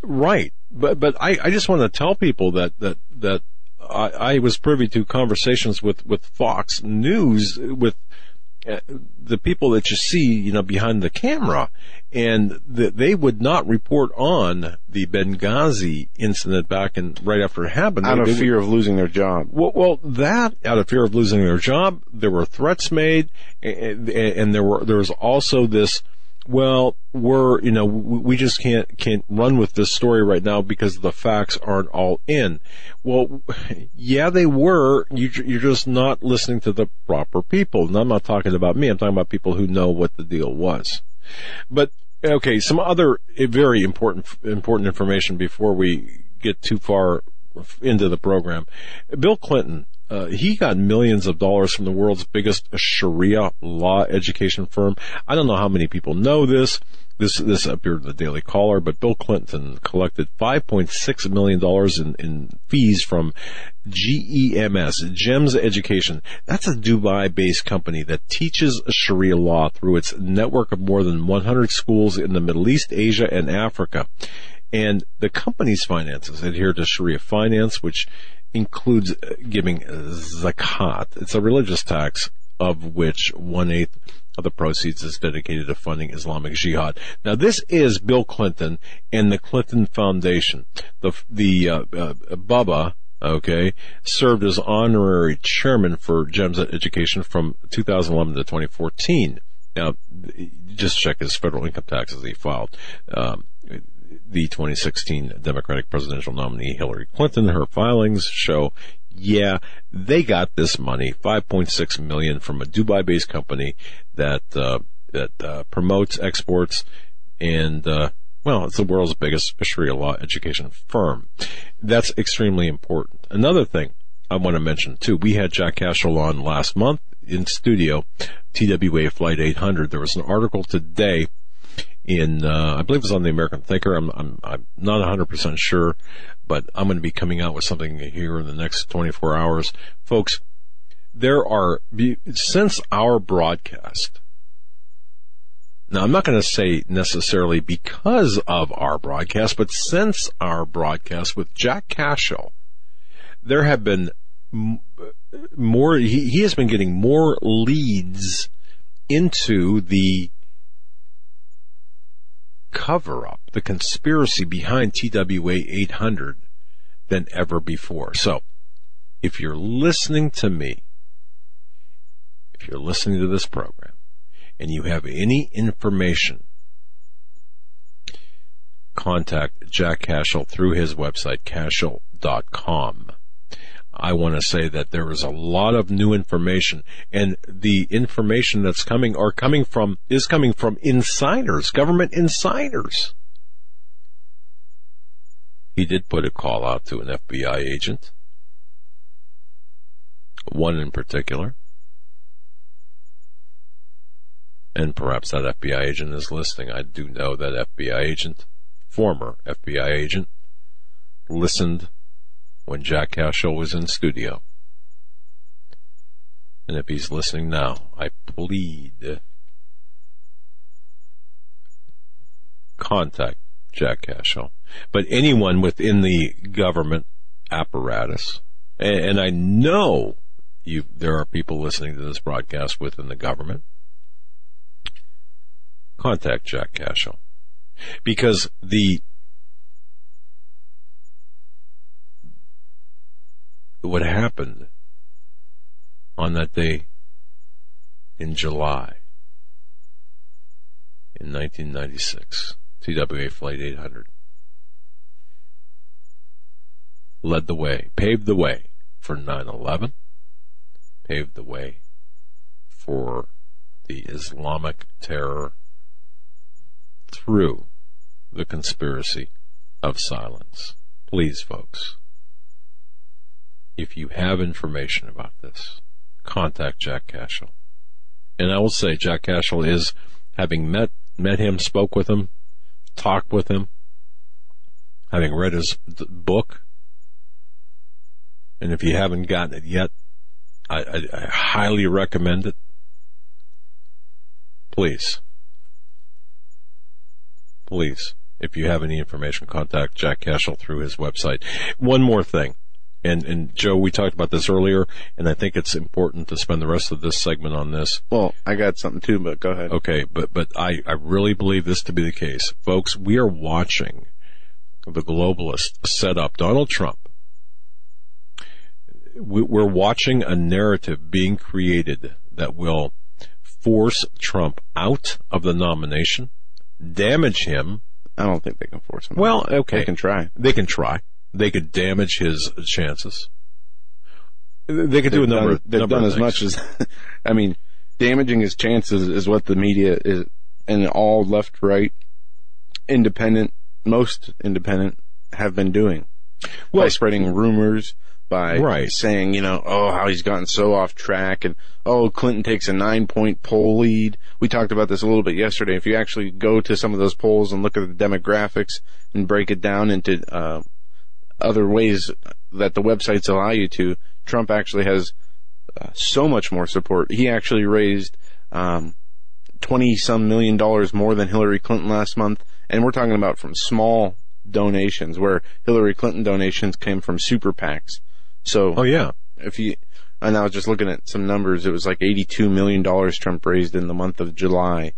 right. But but I, I just want to tell people that that that I, I was privy to conversations with with Fox News with uh, the people that you see, you know, behind the camera, and that they would not report on the Benghazi incident back in right after it happened. out They- of they would- fear of losing their job. well, well, that out of fear of losing their job, there were threats made, and, and there were there was also this. Well, we're you know we just can't can't run with this story right now because the facts aren't all in. Well, yeah, they were. You, you're just not listening to the proper people. And I'm not talking about me. I'm talking about people who know what the deal was. But okay, some other eh, very important important information before we get too far into the program. Bill Clinton, uh, he got millions of dollars from the world's biggest Sharia law education firm. I don't know how many people know this. This this appeared in the Daily Caller, but Bill Clinton collected 5.6 million dollars in, in fees from GEMS, GEMS Education. That's a Dubai-based company that teaches Sharia law through its network of more than 100 schools in the Middle East, Asia, and Africa. And the company's finances adhere to Sharia finance, which includes uh, giving zakat. It's a religious tax of which one eighth of the proceeds is dedicated to funding Islamic jihad. Now, this is Bill Clinton and the Clinton Foundation. The the uh, uh, okay, served as honorary chairman for GEMS Education from 2011 to 2014. Now, just check his federal income taxes he filed. Um, the 2016 Democratic presidential nominee Hillary Clinton, her filings show, yeah, they got this money, 5.6 million from a Dubai-based company that uh, that uh, promotes exports and uh, well, it's the world's biggest Sharia law education firm. That's extremely important. Another thing I want to mention too, we had Jack Cashill on last month in studio, TWA Flight 800. There was an article today in, uh, I believe it was on the American Thinker. I'm, I'm, I'm not 100% sure, but I'm going to be coming out with something here in the next 24 hours. Folks, there are, since our broadcast, now I'm not going to say necessarily because of our broadcast, but since our broadcast with Jack Cashill, there have been m- more, he, he has been getting more leads into the cover up, the conspiracy behind TWA 800 than ever before. So, if you're listening to me, if you're listening to this program, and you have any information, contact Jack Cashill through his website, cashill.com. I want to say that there is a lot of new information and the information that's coming are coming from, is coming from insiders, government insiders. He did put a call out to an FBI agent. One in particular. And perhaps that FBI agent is listening. I do know that FBI agent, former FBI agent, listened when Jack Cashill was in studio. And if he's listening now, I plead contact Jack Cashill. But anyone within the government apparatus, and, and I know you, there are people listening to this broadcast within the government, contact Jack Cashill. Because the what happened on that day in July in 1996, TWA Flight 800, led the way, paved the way for 9-11, paved the way for the Islamic terror through the conspiracy of silence. Please, folks, if you have information about this, contact Jack Cashill. And I will say Jack Cashill is having met met him, spoke with him, talked with him, having read his book. And if you haven't gotten it yet, I, I, I highly recommend it. Please. Please. If you have any information, contact Jack Cashill through his website. One more thing. And, and Joe, we talked about this earlier, and I think it's important to spend the rest of this segment on this. Well, I got something too, but go ahead. Okay, but, but I, I really believe this to be the case. Folks, we are watching the globalists set up Donald Trump. We're watching a narrative being created that will force Trump out of the nomination, damage him. I don't think they can force him. Well, okay. They can try. They can try they could damage his chances. They could do a number. Done, they've number done as much as, I mean, damaging his chances is what the media is, and all left, right, independent, most independent have been doing well, by spreading rumors, by right. saying, you know, oh, how he's gotten so off track and, oh, Clinton takes a nine point poll lead. We talked about this a little bit yesterday. If you actually go to some of those polls and look at the demographics and break it down into, uh, other ways that the websites allow you to, Trump actually has uh, so much more support. He actually raised um, twenty some million dollars more than Hillary Clinton last month, and we're talking about from small donations, where Hillary Clinton donations came from super PACs. So, oh yeah, if you and I was just looking at some numbers, it was like eighty-two million dollars Trump raised in the month of July.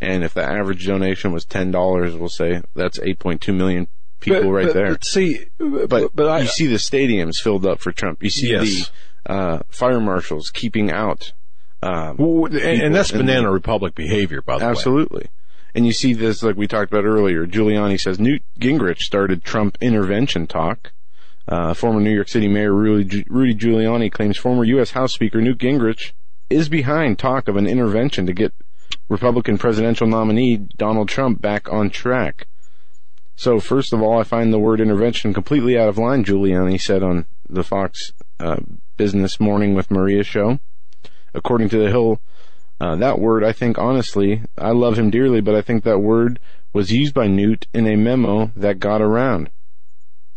And if the average donation was ten dollars, we'll say that's eight point two million people but, right but, there. But see, but, but I, you see the stadiums filled up for Trump. You see yes. the uh, fire marshals keeping out. Um, well, and, and, that's banana republic behavior, by the absolutely. way. Absolutely. And you see this, like we talked about earlier. Giuliani says Newt Gingrich started Trump intervention talk. Uh, former New York City Mayor Rudy, Rudy Giuliani claims former U.S. House Speaker Newt Gingrich is behind talk of an intervention to get Republican presidential nominee Donald Trump back on track. So first of all, I find the word intervention completely out of line, Giuliani said on the Fox uh, Business Morning with Maria show. According to the Hill, uh, that word, I think honestly, I love him dearly, but I think that word was used by Newt in a memo that got around.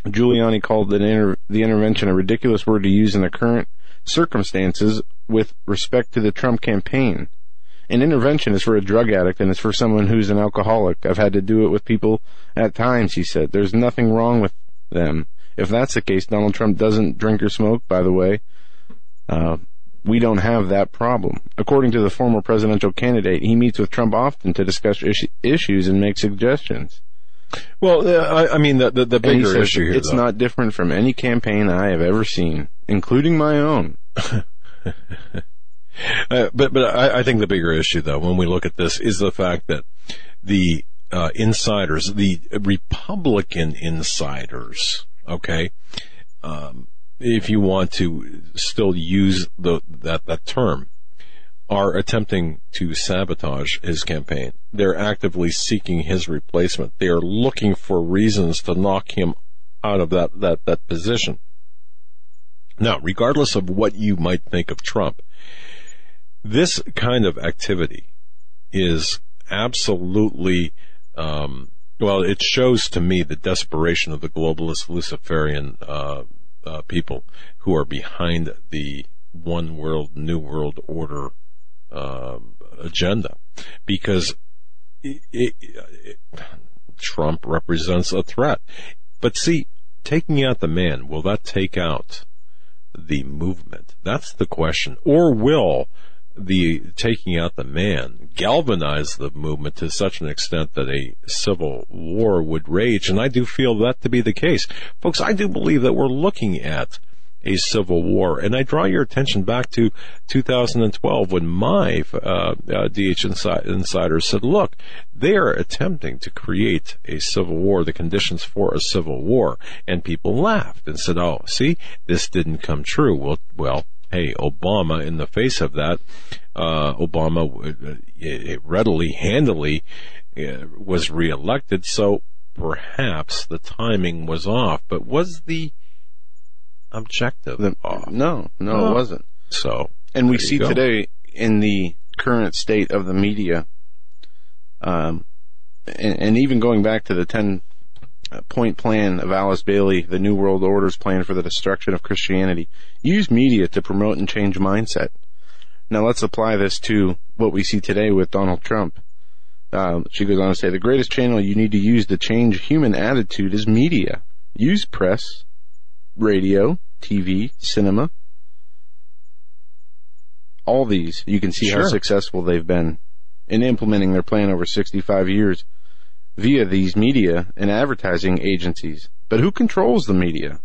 Giuliani called the, inter- the intervention a ridiculous word to use in the current circumstances with respect to the Trump campaign. An intervention is for a drug addict and it's for someone who's an alcoholic. I've had to do it with people at times, he said. There's nothing wrong with them. If that's the case, Donald Trump doesn't drink or smoke, by the way. Uh, we don't have that problem. According to the former presidential candidate, he meets with Trump often to discuss is- issues and make suggestions. Well, uh, I, I mean, the, the, the bigger says issue here, it's though- not different from any campaign I have ever seen, including my own. Uh, but but I, I think the bigger issue, though, when we look at this, is the fact that the uh, insiders, the Republican insiders, okay, um, if you want to still use the that that term, are attempting to sabotage his campaign. They're actively seeking his replacement. They are looking for reasons to knock him out of that that that position. Now, regardless of what you might think of Trump, this kind of activity is absolutely um, well. It shows to me the desperation of the globalist Luciferian uh, uh, people who are behind the one world, new world order uh, agenda, because it, it, it, Trump represents a threat. But see, taking out the man, will that take out the movement? That's the question. Or will the taking out the man galvanized the movement to such an extent that a civil war would rage? And I do feel that to be the case. Folks, I do believe that we're looking at a civil war. And I draw your attention back to 2012 when my uh, uh, DH insi- insiders said, look, they are attempting to create a civil war, the conditions for a civil war. And people laughed and said, oh, see, this didn't come true. Well, well, hey, Obama, in the face of that, uh, Obama uh, readily, handily uh, was reelected. So perhaps the timing was off. But was the objective The- off? no, no, No. it wasn't. So, And we see go. today in the current state of the media, um, and, and even going back to the 10 point plan of Alice Bailey, the New World Order's plan for the destruction of Christianity, use media to promote and change mindset. Now let's apply this to what we see today with Donald Trump. Uh, she goes on to say, the greatest channel you need to use to change human attitude is media. Use press, radio, TV, cinema, all these, you can see how successful they've been in implementing their plan over 65 years via these media and advertising agencies. But who controls the media?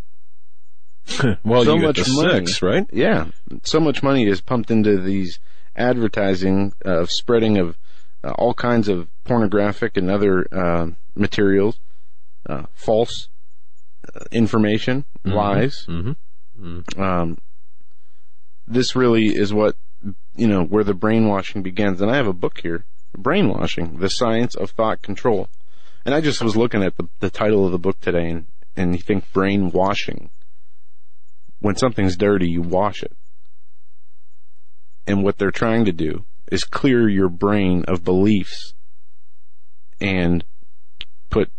well, So much money. six, right? Yeah, so much money is pumped into these advertising uh, of spreading of uh, all kinds of pornographic and other uh, materials, uh, false uh, information, lies. Mm-hmm. Um, this really is what you know where the brainwashing begins. And I have a book here, Brainwashing: The Science of Thought Control. And I just was looking at the, the title of the book today, and and you think brainwashing. When something's dirty, you wash it. And what they're trying to do is clear your brain of beliefs and put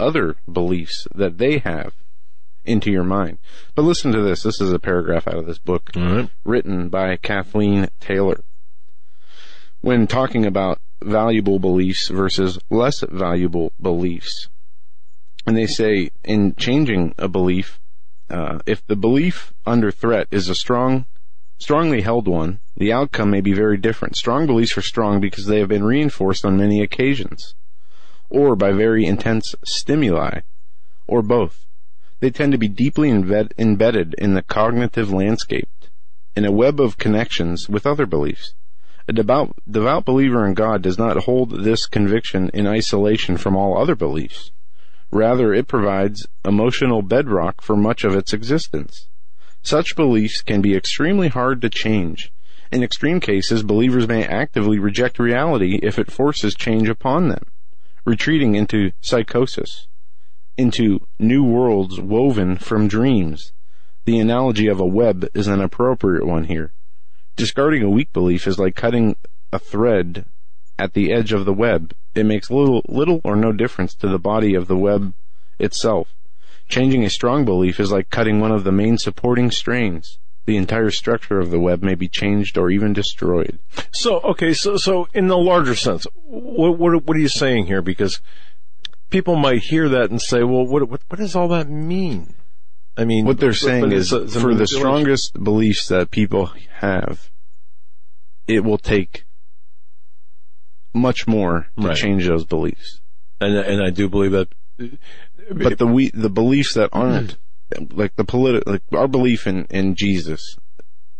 other beliefs that they have into your mind. But listen to this. This is a paragraph out of this book right. written by Kathleen Taylor. When talking about valuable beliefs versus less valuable beliefs. And they say in changing a belief, uh, if the belief under threat is a strong, strongly held one, the outcome may be very different. Strong beliefs are strong because they have been reinforced on many occasions, or by very intense stimuli, or both. They tend to be deeply embed- embedded in the cognitive landscape, in a web of connections with other beliefs. A devout, devout believer in God does not hold this conviction in isolation from all other beliefs. Rather, it provides emotional bedrock for much of its existence. Such beliefs can be extremely hard to change. In extreme cases, believers may actively reject reality if it forces change upon them, retreating into psychosis, into new worlds woven from dreams. The analogy of a web is an appropriate one here. Discarding a weak belief is like cutting a thread at the edge of the web. It makes little, little or no difference to the body of the web itself. Changing a strong belief is like cutting one of the main supporting strains. The entire structure of the web may be changed or even destroyed. So, okay, so, so in the larger sense, what, what, what are you saying here? Because people might hear that and say, well, what, what, what does all that mean? I mean, What they're saying is a- for the strongest beliefs that people have, it will take much more to Right. change those beliefs. and and I do believe that. But the we the beliefs that aren't like the politi- like our belief in in Jesus,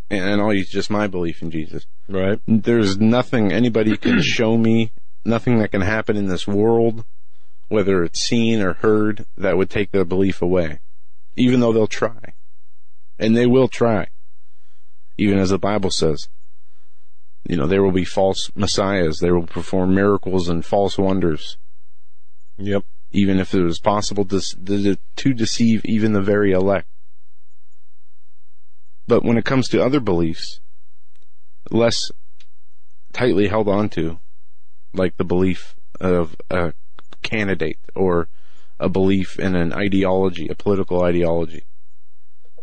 and I'll use just my belief in Jesus. right, There's nothing anybody can show me, nothing that can happen in this world, whether it's seen or heard, that would take their belief away. Even though they'll try. And they will try. Even as the Bible says. You know, there will be false messiahs. They will perform miracles and false wonders. yep, Even if it was possible to, to, deceive even the very elect. But when it comes to other beliefs, less tightly held onto, like the belief of a candidate or a belief in an ideology, a political ideology.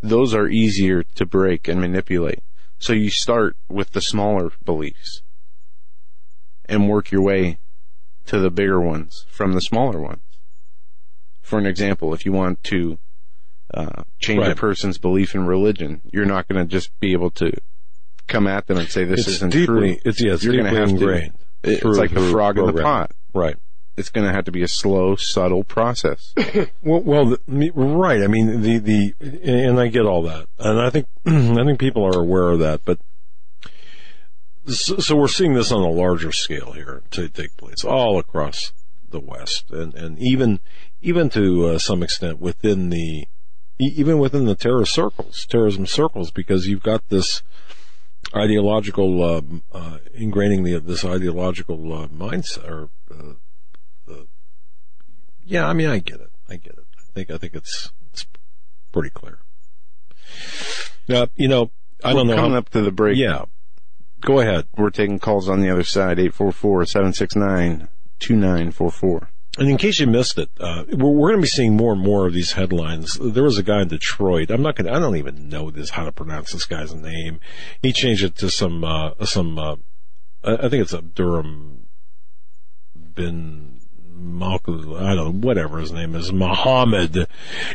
Those are easier to break and manipulate. So you start with the smaller beliefs and work your way to the bigger ones from the smaller ones. For an example, if you want to uh, change a person's belief in religion, you're not going to just be able to come at them and say this it's isn't deeply, true. it's yeah, it's You're deeply gonna have to- ingrained. It's like the frog in the pot. Right. It's going to have to be a slow, subtle process. Well, well, the, right. I mean, the the, and I get all that, and I think I think people are aware of that, but so, so we're seeing this on a larger scale here to take place all across the West, and and even even to uh, some extent within the even within the terrorist circles, terrorism circles, because you've got this ideological uh, uh, ingraining the this ideological uh, mindset or uh, yeah, I mean, I get it. I get it. I think, I think it's, it's pretty clear. Now, you know, I don't We're know coming how, up to the break. yeah. Go ahead. We're taking calls on the other side, 844-769-2944. And in case you missed it, uh, we're, we're going to be seeing more and more of these headlines. There was a guy in Detroit. I'm not going to, I don't even know this, how to pronounce this guy's name. He changed it to some, uh, some, uh, I I think it's a Durham bin Malcolm, I don't know, whatever his name is, Muhammad.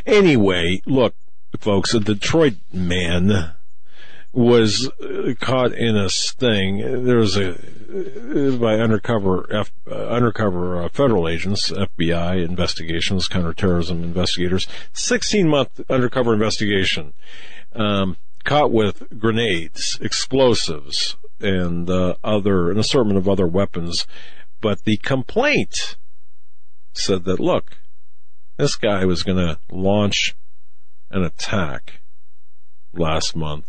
Anyway, look, folks, a Detroit man was uh, caught in a sting. There was a uh, by undercover F, uh, undercover uh, federal agents, FBI investigations, counterterrorism investigators, 16 month undercover investigation. Um, caught with grenades, explosives, and uh, other an assortment of other weapons. But the complaint said that look, this guy was going to launch an attack last month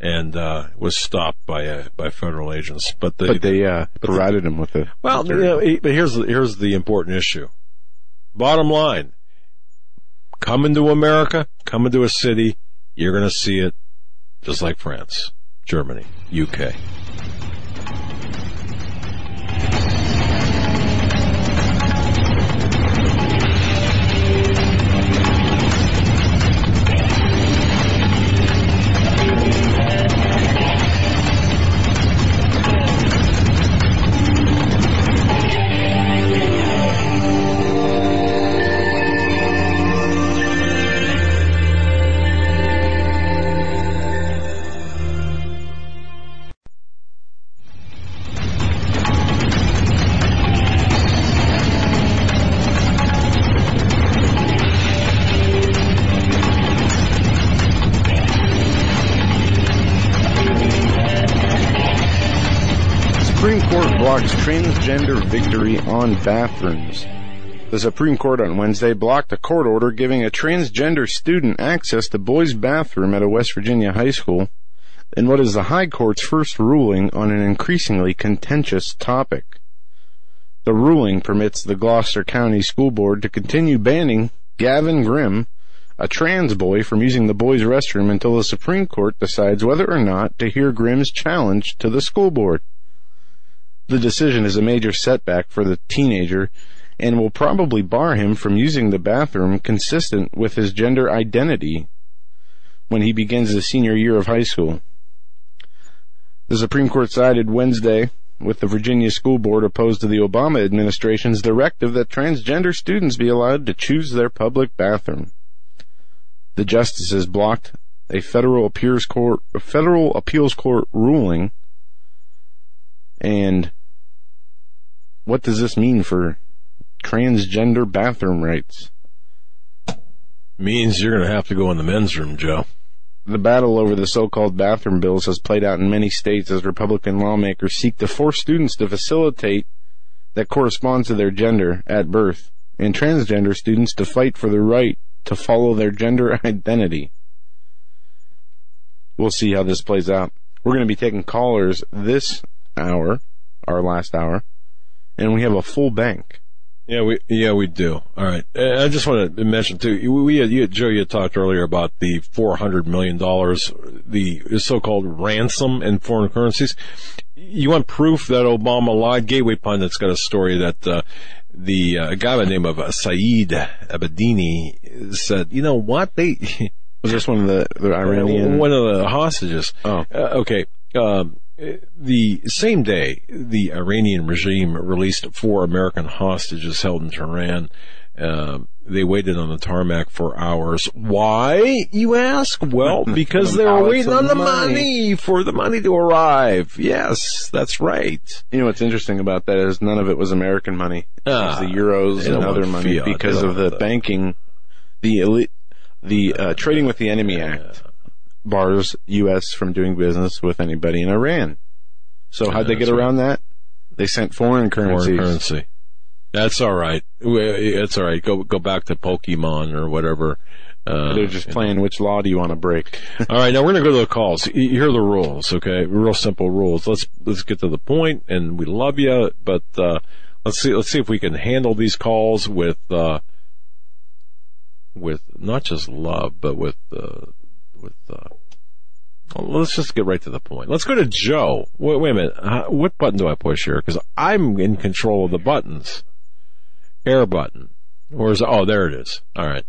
and uh, was stopped by uh, by federal agents. But the But they, uh, provided him with a, well, you know, but here's here's the important issue. Bottom line: come into America, come into a city, you're going to see it, just like France, Germany, UK. Transgender victory on bathrooms. The Supreme Court on Wednesday blocked a court order giving a transgender student access to boys' bathroom at a West Virginia high school in what is the High Court's first ruling on an increasingly contentious topic. The ruling permits the Gloucester County School Board to continue banning Gavin Grimm, a trans boy, from using the boys' restroom until the Supreme Court decides whether or not to hear Grimm's challenge to the school board. The decision is a major setback for the teenager and will probably bar him from using the bathroom consistent with his gender identity when he begins the senior year of high school. The Supreme Court sided Wednesday with the Virginia School Board opposed to the Obama administration's directive that transgender students be allowed to choose their public bathroom. the justices blocked a federal appeals court, a federal appeals court ruling. And what does this mean for transgender bathroom rights? Means you're going to have to go in the men's room, Joe. The battle over the so-called bathroom bills has played out in many states as Republican lawmakers seek to force students to facilitate that corresponds to their gender at birth, and transgender students to fight for the right to follow their gender identity. We'll see how this plays out. We're going to be taking callers this hour, our last hour, and we have a full bank. Yeah, we yeah we do. All right. I just want to mention too. We had, you, Joe, you talked earlier about the four hundred million dollars, the so-called ransom in foreign currencies. You want proof that Obama lied? Gateway Pundit's got a story that uh, the uh, guy by the name of uh, Saeed Abedini said, you know what they. Was this one of the, the Iranian? One of the hostages. Oh. Uh, okay. Um, the same day, the Iranian regime released four American hostages held in Tehran. Uh, they waited on the tarmac for hours. Why, you ask? Well, because they were waiting on the money. money. for the money to arrive. Yes, that's right. You know what's interesting about that is none of it was American money. It was Ah, the euros and other money fiat. Because of the that. banking, the elite, the uh, trading with the enemy act bars U.S. from doing business with anybody in Iran. So how'd they get right. around that? They sent foreign currencies. Foreign currency. That's all right. It's all right. Go go back to Pokemon or whatever. Uh, They're just playing which law do you want to break? All right, now we're going to go to the calls. Here are the rules, okay? Real simple rules. Let's let's get to the point, and we love you, but uh, let's see let's see if we can handle these calls with uh, with not just love, but with uh, with. Uh, well, let's just get right to the point. Let's go to Joe. Wait, wait a minute. Uh, what button do I push here? Because I'm in control of the buttons. Air button. Or is oh there it is. All right,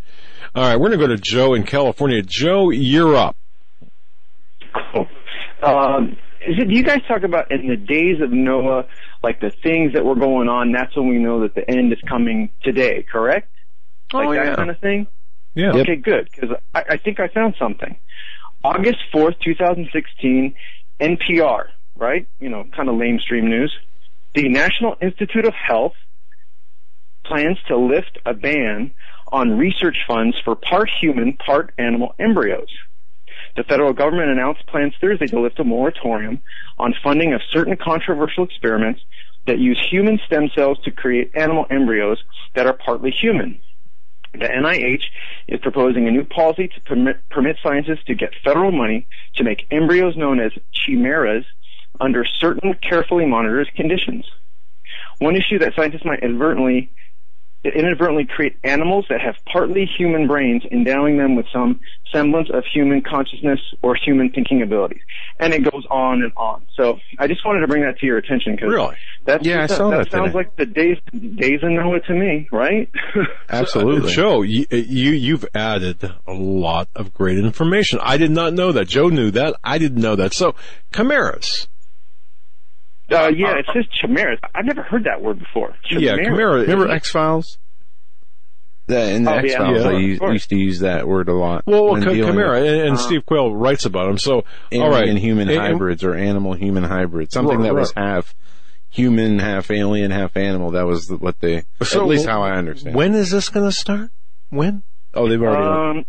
all right. We're gonna go to Joe in California. Joe, you're up. Cool. Um, is it, do you guys talk about in the days of Noah, like the things that were going on? That's when we know that the end is coming today. Correct? Like Oh, that yeah. kind of thing. Yeah. Okay, good. Because I, I think I found something. August fourth, two thousand sixteen, NPR. Right? You know, kind of lamestream news. The National Institute of Health plans to lift a ban on research funds for part human, part animal embryos. The federal government announced plans Thursday to lift a moratorium on funding of certain controversial experiments that use human stem cells to create animal embryos that are partly human. The NIH is proposing a new policy to permit, permit scientists to get federal money to make embryos known as chimeras under certain carefully monitored conditions. One issue that scientists might inadvertently inadvertently create animals that have partly human brains, endowing them with some semblance of human consciousness or human thinking abilities. And it goes on and on. So I just wanted to bring that to your attention because Really? that's Yeah, I saw that sounds today. like the days days of Noah to me, right? Absolutely. Joe, you, you you've added a lot of great information. I did not know that. Joe knew that. I didn't know that. So, chimeras. Uh, yeah, it says chimeras. I've never heard that word before. Yeah, chimera. Remember X Files? In the Oh, X. Files, Yeah. I used, used to use that word a lot. Well, when chi- chimera, with and, and Steve Quayle writes about them. So, all alien right, human And- and- hybrids or animal human hybrids, something Right, that was right. half human, half alien, half animal. That was what they, So at least how I understand. When is this going to start? When? oh, they've already. Um,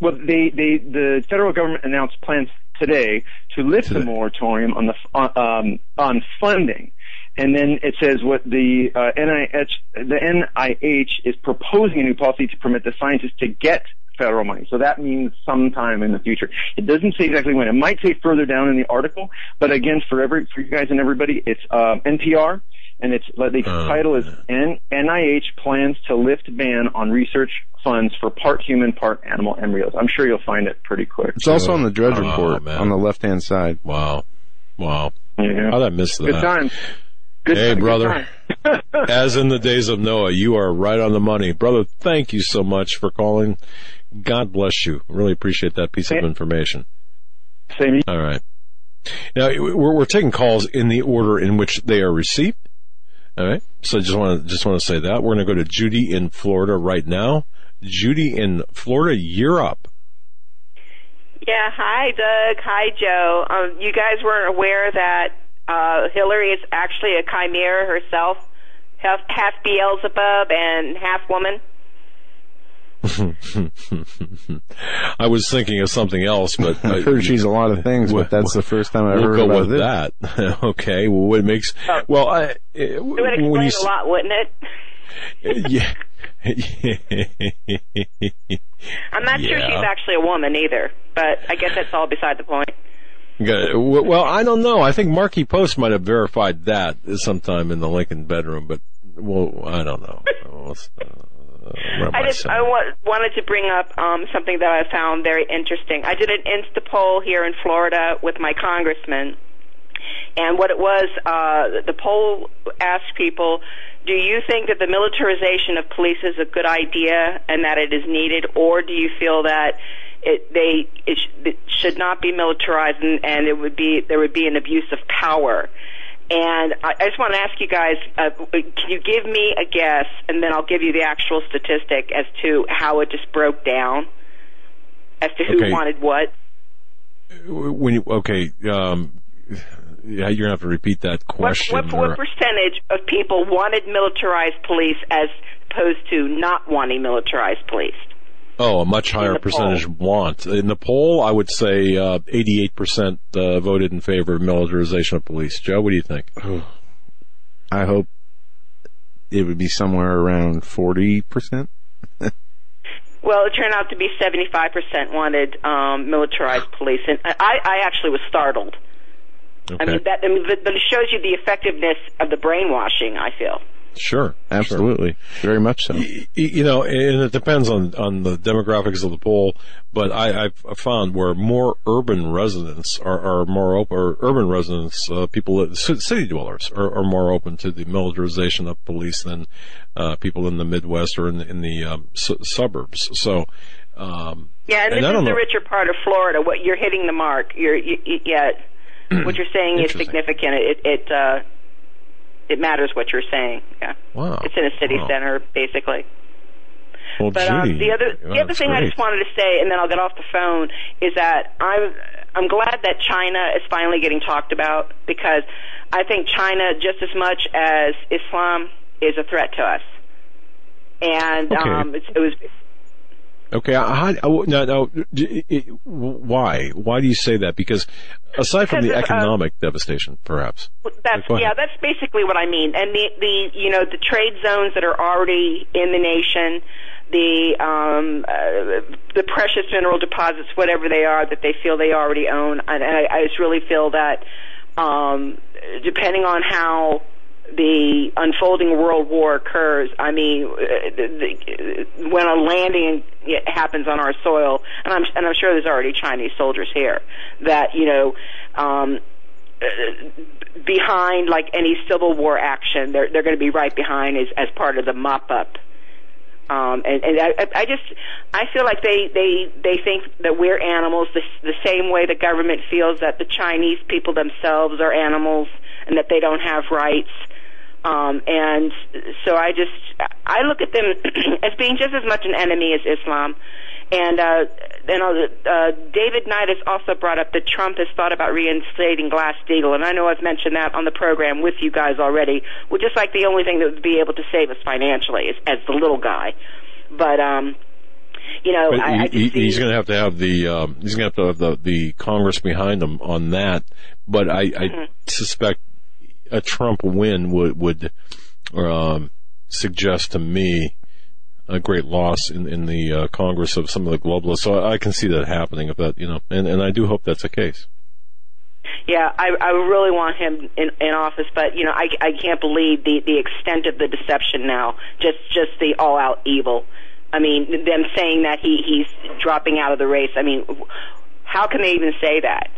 well, they, they, the federal government announced plans today to lift the moratorium on the on, um, on funding, and then it says what the uh, NIH the NIH is proposing a new policy to permit the scientists to get federal money. So that means sometime in the future. It doesn't say exactly when. It might say further down in the article, but again, for every for you guys and everybody, it's uh, NPR. And it's the Oh, title is N- NIH plans to lift ban on research funds for part human, part animal embryos. I'm sure you'll find it pretty quick. it's also on the Drudge Oh, Report man. on the left hand side. Wow, wow. Yeah. How did I miss that? Good time. Good Hey, good brother. time. As in the days of Noah, you are right on the money. Brother, thank you so much for calling. God bless you. Really appreciate that piece of information. Same. All right. Now, we're, we're taking calls in the order in which they are received. All right. So I just want to, just want to say that. We're going to go to Judy in Florida right now. Judy in Florida, you're up. Yeah, hi Doug, hi Joe. Um, you guys weren't aware that uh, Hillary is actually a chimera herself, half, half Beelzebub and half woman. I was thinking of something else, but I heard she's a lot of things, but that's the first time I we'll heard go about with this. that. okay. Well, what makes Oh. well, I, uh, It would when explain you a s- lot, wouldn't it? yeah. I'm not sure she's actually a woman either, but I guess that's all beside the point. Got it. W- Well, I don't know. I think Markie Post might have verified that sometime in the Lincoln bedroom, but well, I don't know. Uh, I just? I wa- wanted to bring up um, something that I found very interesting. I did an Insta poll here in Florida with my congressman, and what it was, uh, the poll asked people, "Do you think that the militarization of police is a good idea and that it is needed, or do you feel that?" It, they it, sh- it should not be militarized, and, and it would be there would be an abuse of power. And I, I just want to ask you guys, uh, can you give me a guess, and then I'll give you the actual statistic as to how it just broke down, as to who Okay. wanted what. when you okay, um, yeah, you're gonna have to repeat that question. what, or- what percentage of people wanted militarized police as opposed to not wanting militarized police? Oh, a much higher the percentage want. In the poll, I would say uh, 88% uh, voted in favor of militarization of police. Joe, what do you think? I hope it would be somewhere around 40%. Well, it turned out to be 75% wanted um, militarized police, and I, I actually was startled. Okay. I mean, that I mean, but but it shows you the effectiveness of the brainwashing. I feel. Sure. Absolutely. Very much so. Y- You know, and it depends on, on the demographics of the poll, but I, I've found where more urban residents are, are more open, or urban residents, uh, people, that- city dwellers are, are more open to the militarization of police than, uh, people in the Midwest or in the, in the, um, su- suburbs. So, um, Yeah, and, And this I is the richer part of Florida. What you're hitting the mark. You're you, you, yeah. what you're saying is significant. It it uh, it matters what you're saying. Yeah. wow. It's in a city Wow. center, basically. Well, But um, the other the other that's thing I just wanted to say, and then I'll get off the phone, is that I'm I'm glad that China is finally getting talked about because I think China just as much as Islam is a threat to us. And Okay. um, it's, it was Okay, how, how- now, now, it- why? Why do you say that? Because aside from the Because uh, economic devastation, perhaps. That's yeah, that's basically what I mean. And the the you know the trade zones that are already in the nation, the um uh, the precious mineral deposits, whatever they are, that they feel they already own. And, and I, I just really feel that um depending on how the unfolding world war occurs. I mean, uh, the, the, when a landing happens on our soil, and I'm and I'm sure there's already Chinese soldiers here that you know. Um, uh, behind like any civil war action, they're they're going to be right behind as as part of the mop up. Um, and and I, I just I feel like they they they think that we're animals the, the same way the government feels that the Chinese people themselves are animals and that they don't have rights. Um, and so I just I look at them as being just as much an enemy as Islam. And uh, then uh, David Knight has also brought up that Trump has thought about reinstating Glass Steagall, and I know I've mentioned that on the program with you guys already. We're just like the only thing that would be able to save us financially is, as the little guy. But um, you know, I, I he, just he- he's going to have to have the um, he's going to have to have the, the Congress behind him on that. But I, I Mm-hmm. suspect a Trump win would would um, suggest to me a great loss in in the uh, Congress of some of the globalists. So I I, can see that happening. If that you know, and and I do hope that's the case. Yeah, I, I really want him in, in office, but you know, I, I can't believe the the extent of the deception now. Just just the all out evil. I mean, them saying that he he's dropping out of the race. I mean, how can they even say that?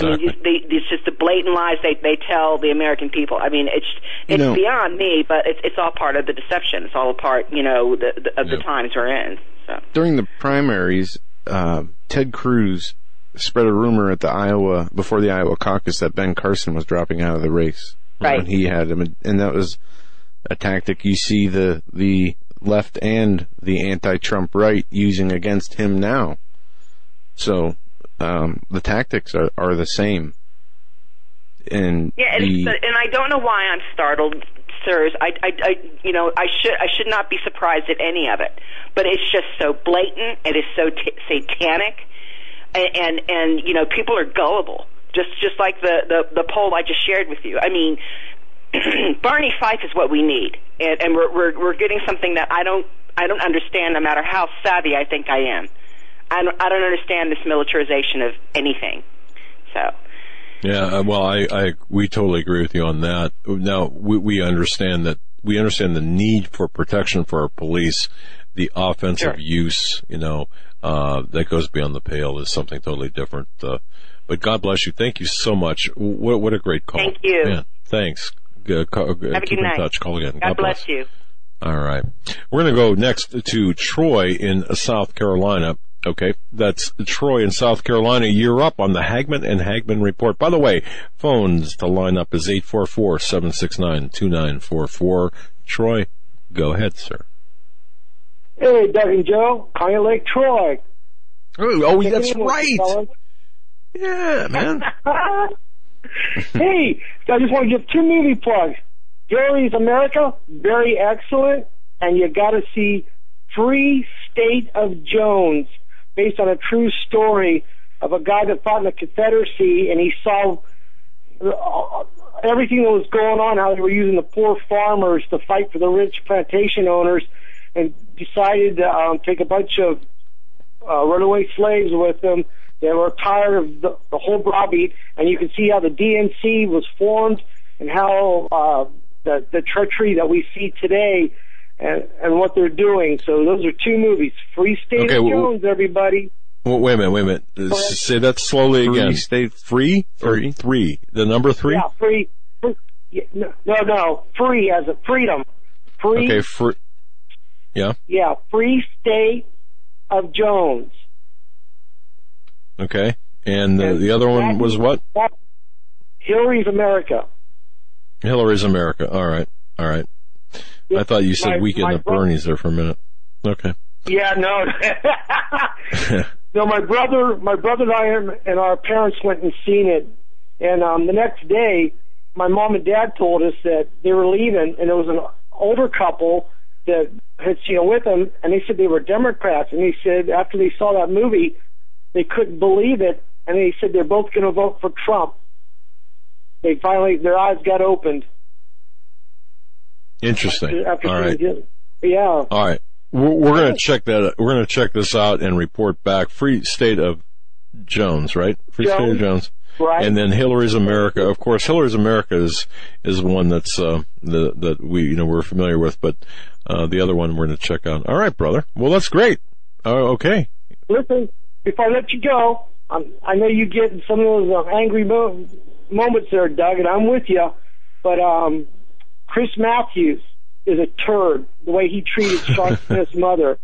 I mean, they, it's just the blatant lies they they tell the American people. I mean, it's it's beyond me, but it's it's all part of the deception. It's all a part, you know, the, the, of the times we're in. So. During the primaries, uh, Ted Cruz spread a rumor at the Iowa, before the Iowa caucus that Ben Carson was dropping out of the race. Right. He had him. And that was a tactic you see the, the left and the anti-Trump right using against him now. So um, the tactics are, are the same. And Yeah, and, the, and I don't know why I'm startled, sirs. I, I, I, you know, I should, I should not be surprised at any of it. But it's just so blatant. It is so t- satanic, and, and and you know, people are gullible. Just, just like the the, the poll I just shared with you. I mean, Barney Fife is what we need, and, and we're, we're we're getting something that I don't I don't understand. No matter how savvy I think I am, I don't, I don't understand this militarization of anything. So. Yeah, uh, well, I, I, we totally agree with you on that. Now, we, we understand that, we understand the need for protection for our police. The offensive Sure. use, you know, uh, that goes beyond the pale is something totally different. Uh, but God bless you. Thank you so much. What, what a great call. Thank you. Yeah, thanks. Uh, call, uh, Have a keep good in night. touch. Call again. God bless you. All right. We're going to go next to Troy in South Carolina. Okay. That's Troy in South Carolina. You're up on the Hagmann and Hagmann report. By the way, phones to line up is 844-769-2944. Troy, go ahead, sir. Hey, Doug and Joe, Pine Lake Troy. Oh, oh Take that's it in with right. Yeah, man. hey, I just want to give two movie plugs. Gary's America, very excellent, and you got to see Free State of Jones, based on a true story of a guy that fought in the Confederacy, and he saw uh, everything that was going on, how they were using the poor farmers to fight for the rich plantation owners, and decided to um, take a bunch of uh, runaway slaves with them. They were tired of the, the whole browbeat, and you can see how the DNC was formed and how uh, the the treachery that we see today and, and what they're doing. So those are two movies. Free State Okay, of well- Jones, everybody. Well, wait a minute, wait a minute. Uh, Say that slowly Free again. state- free? Free. Or three. The number three? Yeah, free. free yeah, no, no, no, free as a freedom. Free. Okay, free. Yeah. Yeah, Free State of Jones. Okay. And uh, And the other one that- was what? Hillary's America. Hillary's America. All right. All right. I thought you said My- Weekend at Bernie's there for a minute. Okay. Yeah, no. no, my brother, my brother and I and our parents went and seen it, and um, the next day, my mom and dad told us that they were leaving, and there was an older couple that had seen know with them, and they said they were Democrats, and they said after they saw that movie, they couldn't believe it, and they said they're both going to vote for Trump. They finally, their eyes got opened Interesting. after All right. it. Yeah. All right. We're, we're going to check that. We're going to check this out and report back. Free State of Jones, right? Free State of Jones. Jones. Right. And then Hillary's America. Of course, Hillary's America is is one that's uh, the that we you know we're familiar with, but uh, the other one we're going to check out. All right, brother. Well, that's great. Uh, okay. listen, before I let you go, I'm, I know you get some of those uh, angry mo- moments there, Doug, and I'm with you. But um, Chris Matthews is a turd. The way he treated Sean Smith's mother,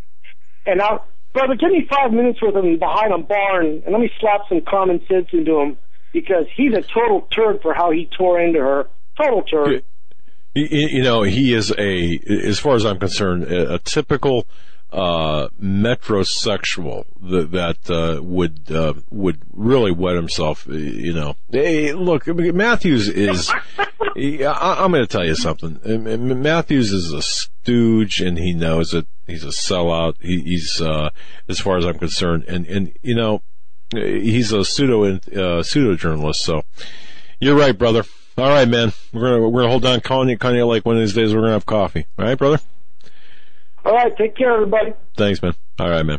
and I, brother, give me five minutes with him behind a barn, and let me slap some common sense into him because he's a total turd for how he tore into her. Total turd. You, you know, he is a, as far as I'm concerned, a, a typical uh, metrosexual that, that uh, would uh, would really wet himself. You know, hey, look, Matthews is. I, I'm going to tell you something. Matthews is a stooge, and he knows it. He's a sellout. He, he's, uh, as far as I'm concerned, and and you know, he's a pseudo uh, pseudo journalist. So, you're right, brother. All right, man. We're gonna we're gonna hold on Kanye Kanye Lake one of these days. We're gonna have coffee. All right, brother. All right, take care, everybody. Thanks, man. All right, man.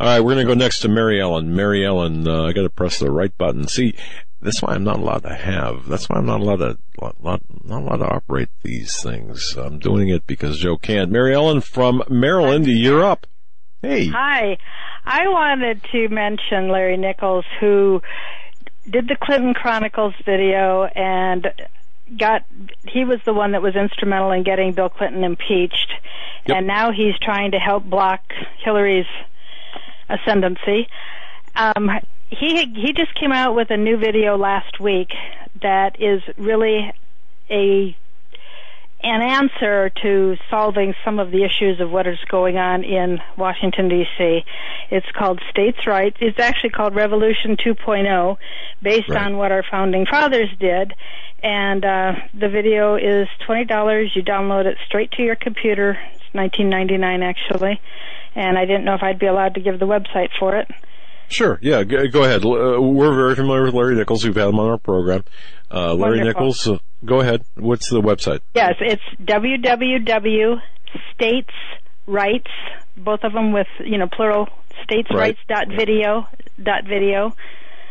All right, we're gonna go next to Mary Ellen. Mary Ellen, uh, I got to press the right button. See, that's why I'm not allowed to have. That's why I'm not allowed to not, not allowed to operate these things. I'm doing it because Joe can't. Mary Ellen from Maryland, you're up. Hey. Hi. I wanted to mention Larry Nichols, who did the Clinton Chronicles video and got he was the one that was instrumental in getting Bill Clinton impeached Yep. and now he's trying to help block Hillary's ascendancy. Um he he just came out with a new video last week that is really a an answer to solving some of the issues of what is going on in Washington D.C. It's called States' Rights. It's actually called Revolution 2.0, based Right. on what our founding fathers did. And uh, the video is twenty dollars. You download it straight to your computer. It's nineteen ninety nine actually. And I didn't know if I'd be allowed to give the website for it. Sure. Yeah. Go, go ahead. Uh, we're very familiar with Larry Nichols. We've had him on our program. Uh, Larry Wonderful. Nichols. Uh, go ahead. What's the website? Yes, it's www.statesrights, both of them with, you know, plural, Right. statesrights.video, dot video.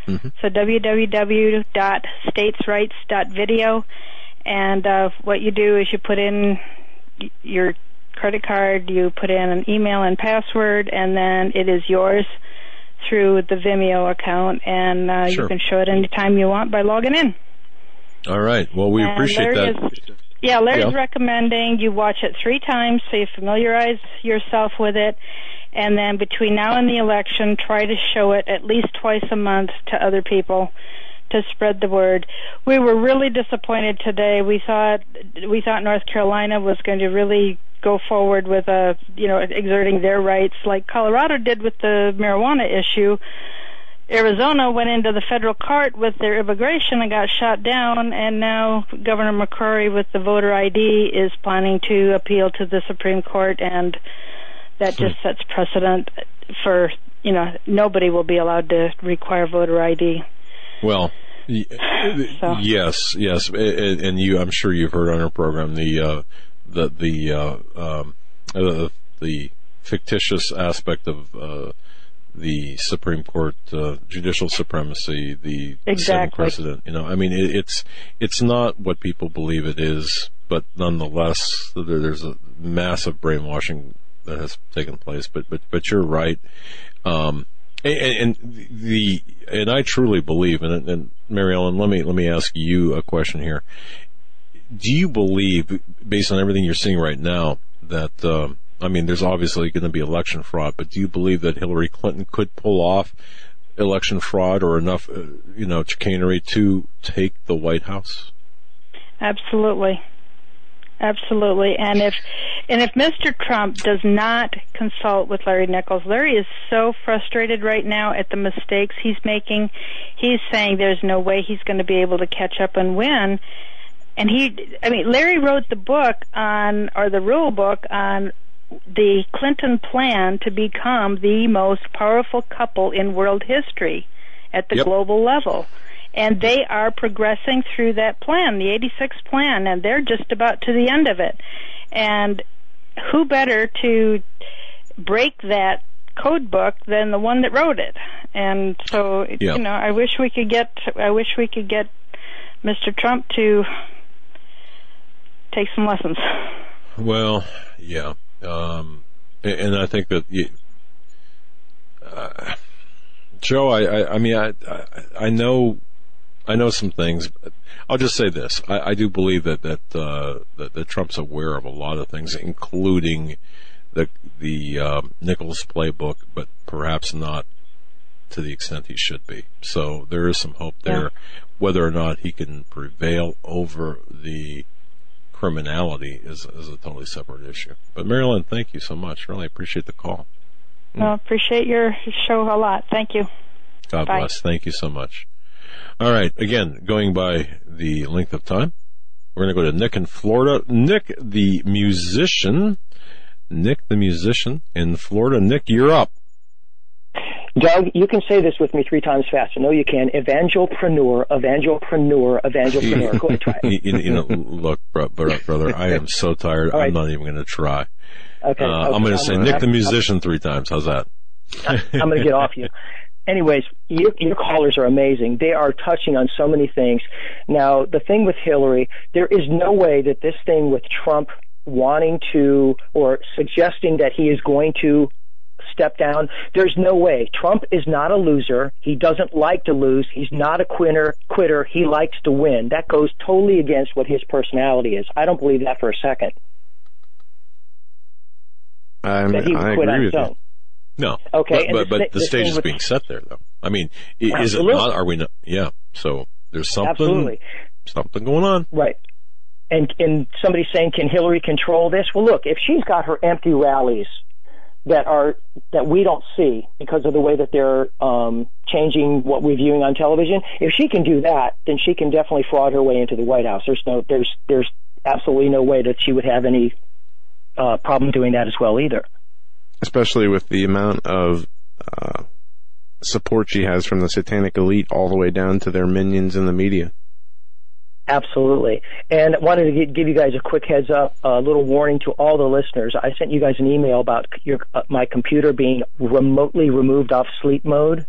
So www.statesrights.video. And uh, what you do is you put in your credit card, you put in an email and password, and then it is yours through the Vimeo account, and uh, Sure. you can show it anytime you want by logging in. All right. Well, we And appreciate Larry that. is- yeah, Larry's Yeah. recommending you watch it three times so you familiarize yourself with it. And then between now and the election, try to show it at least twice a month to other people to spread the word. We were really disappointed today. We thought we thought North Carolina was going to really go forward with a you know exerting their rights like Colorado did with the marijuana issue. Arizona went into the federal court with their immigration and got shot down, and now Governor McCrory with the voter ID is planning to appeal to the Supreme Court, and that just hmm. sets precedent for you know nobody will be allowed to require voter ID. Well, So- yes, yes, and you, I'm sure you've heard on our program the uh, the the uh, um, uh, the fictitious aspect of uh, the Supreme Court uh, judicial supremacy, the Exactly. precedent. You know, I mean, it, it's it's not what people believe it is, but nonetheless, there's a massive brainwashing that has taken place. But but but you're right. Um, and, and the and I truly believe, and, and Mary Ellen, let me let me ask you a question here. Do you believe, based on everything you're seeing right now, that um, I mean, there's obviously going to be election fraud, but do you believe that Hillary Clinton could pull off election fraud or enough, uh, you know, chicanery to take the White House? Absolutely. Absolutely. And if and if Mr. Trump does not consult with Larry Nichols, Larry is so frustrated right now at the mistakes he's making. He's saying there's no way he's going to be able to catch up and win. And he I mean Larry wrote the book on or the rule book on the Clinton plan to become the most powerful couple in world history at the Yep. global level. And they are progressing through that plan, the 86 plan, and they're just about to the end of it. And who better to break that code book than the one that wrote it? And so, Yeah. you know, I wish we could get, I wish we could get Mr. Trump to take some lessons. Well, yeah, um, and, and I think that you, uh, Joe, I, I, I mean, I, I, I know, I know some things. But I'll just say this: I, I do believe that that, uh, that that Trump's aware of a lot of things, including the the um, Nichols playbook, but perhaps not to the extent he should be. So there is some hope there. Whether or not he can prevail over the criminality is, is a totally separate issue. But Marilyn, thank you so much. Really appreciate the call. Well, appreciate your show a lot. Thank you. God Bye. bless. Thank you so much. All right. Again, going by the length of time, we're going to go to Nick in Florida. Nick, the musician. Nick, the musician in Florida. Nick, you're up. Doug, you can say this with me three times faster. No, you can. Evangelpreneur, evangelpreneur, evangelpreneur. Go ahead, try it. you, you know, look, bro- bro- brother, I am so tired. Right. I'm not even going to try. Okay. Uh, I'm going to say Nick, the I'm- musician, three times. How's that? I'm going to get off you. Anyways, your, your callers are amazing. They are touching on so many things. Now, the thing with Hillary, there is no way that this thing with Trump wanting to or suggesting that he is going to step down, there's no way. Trump is not a loser. He doesn't like to lose. He's not a quitter. Quitter. He likes to win. That goes totally against what his personality is. I don't believe that for a second. I'm, That he would I quit on agree his with you. No. Okay, But, but, the but the the stage is being set there, though. I mean, is it not? Are we not? Yeah. So there's something, Absolutely. something going on. Right. and and somebody saying, can Hillary control this? Well, look, if she's got her empty rallies that are that we don't see because of the way that they're um, changing what we're viewing on television. If she can do that, then she can definitely fraud her way into the White House. There's no there's there's absolutely no way that she would have any uh, problem doing that as well either. Especially with the amount of uh, support she has from the satanic elite all the way down to their minions in the media. Absolutely. And wanted to give you guys a quick heads up, a little warning to all the listeners. I sent you guys an email about your, uh, my computer being remotely removed off sleep mode.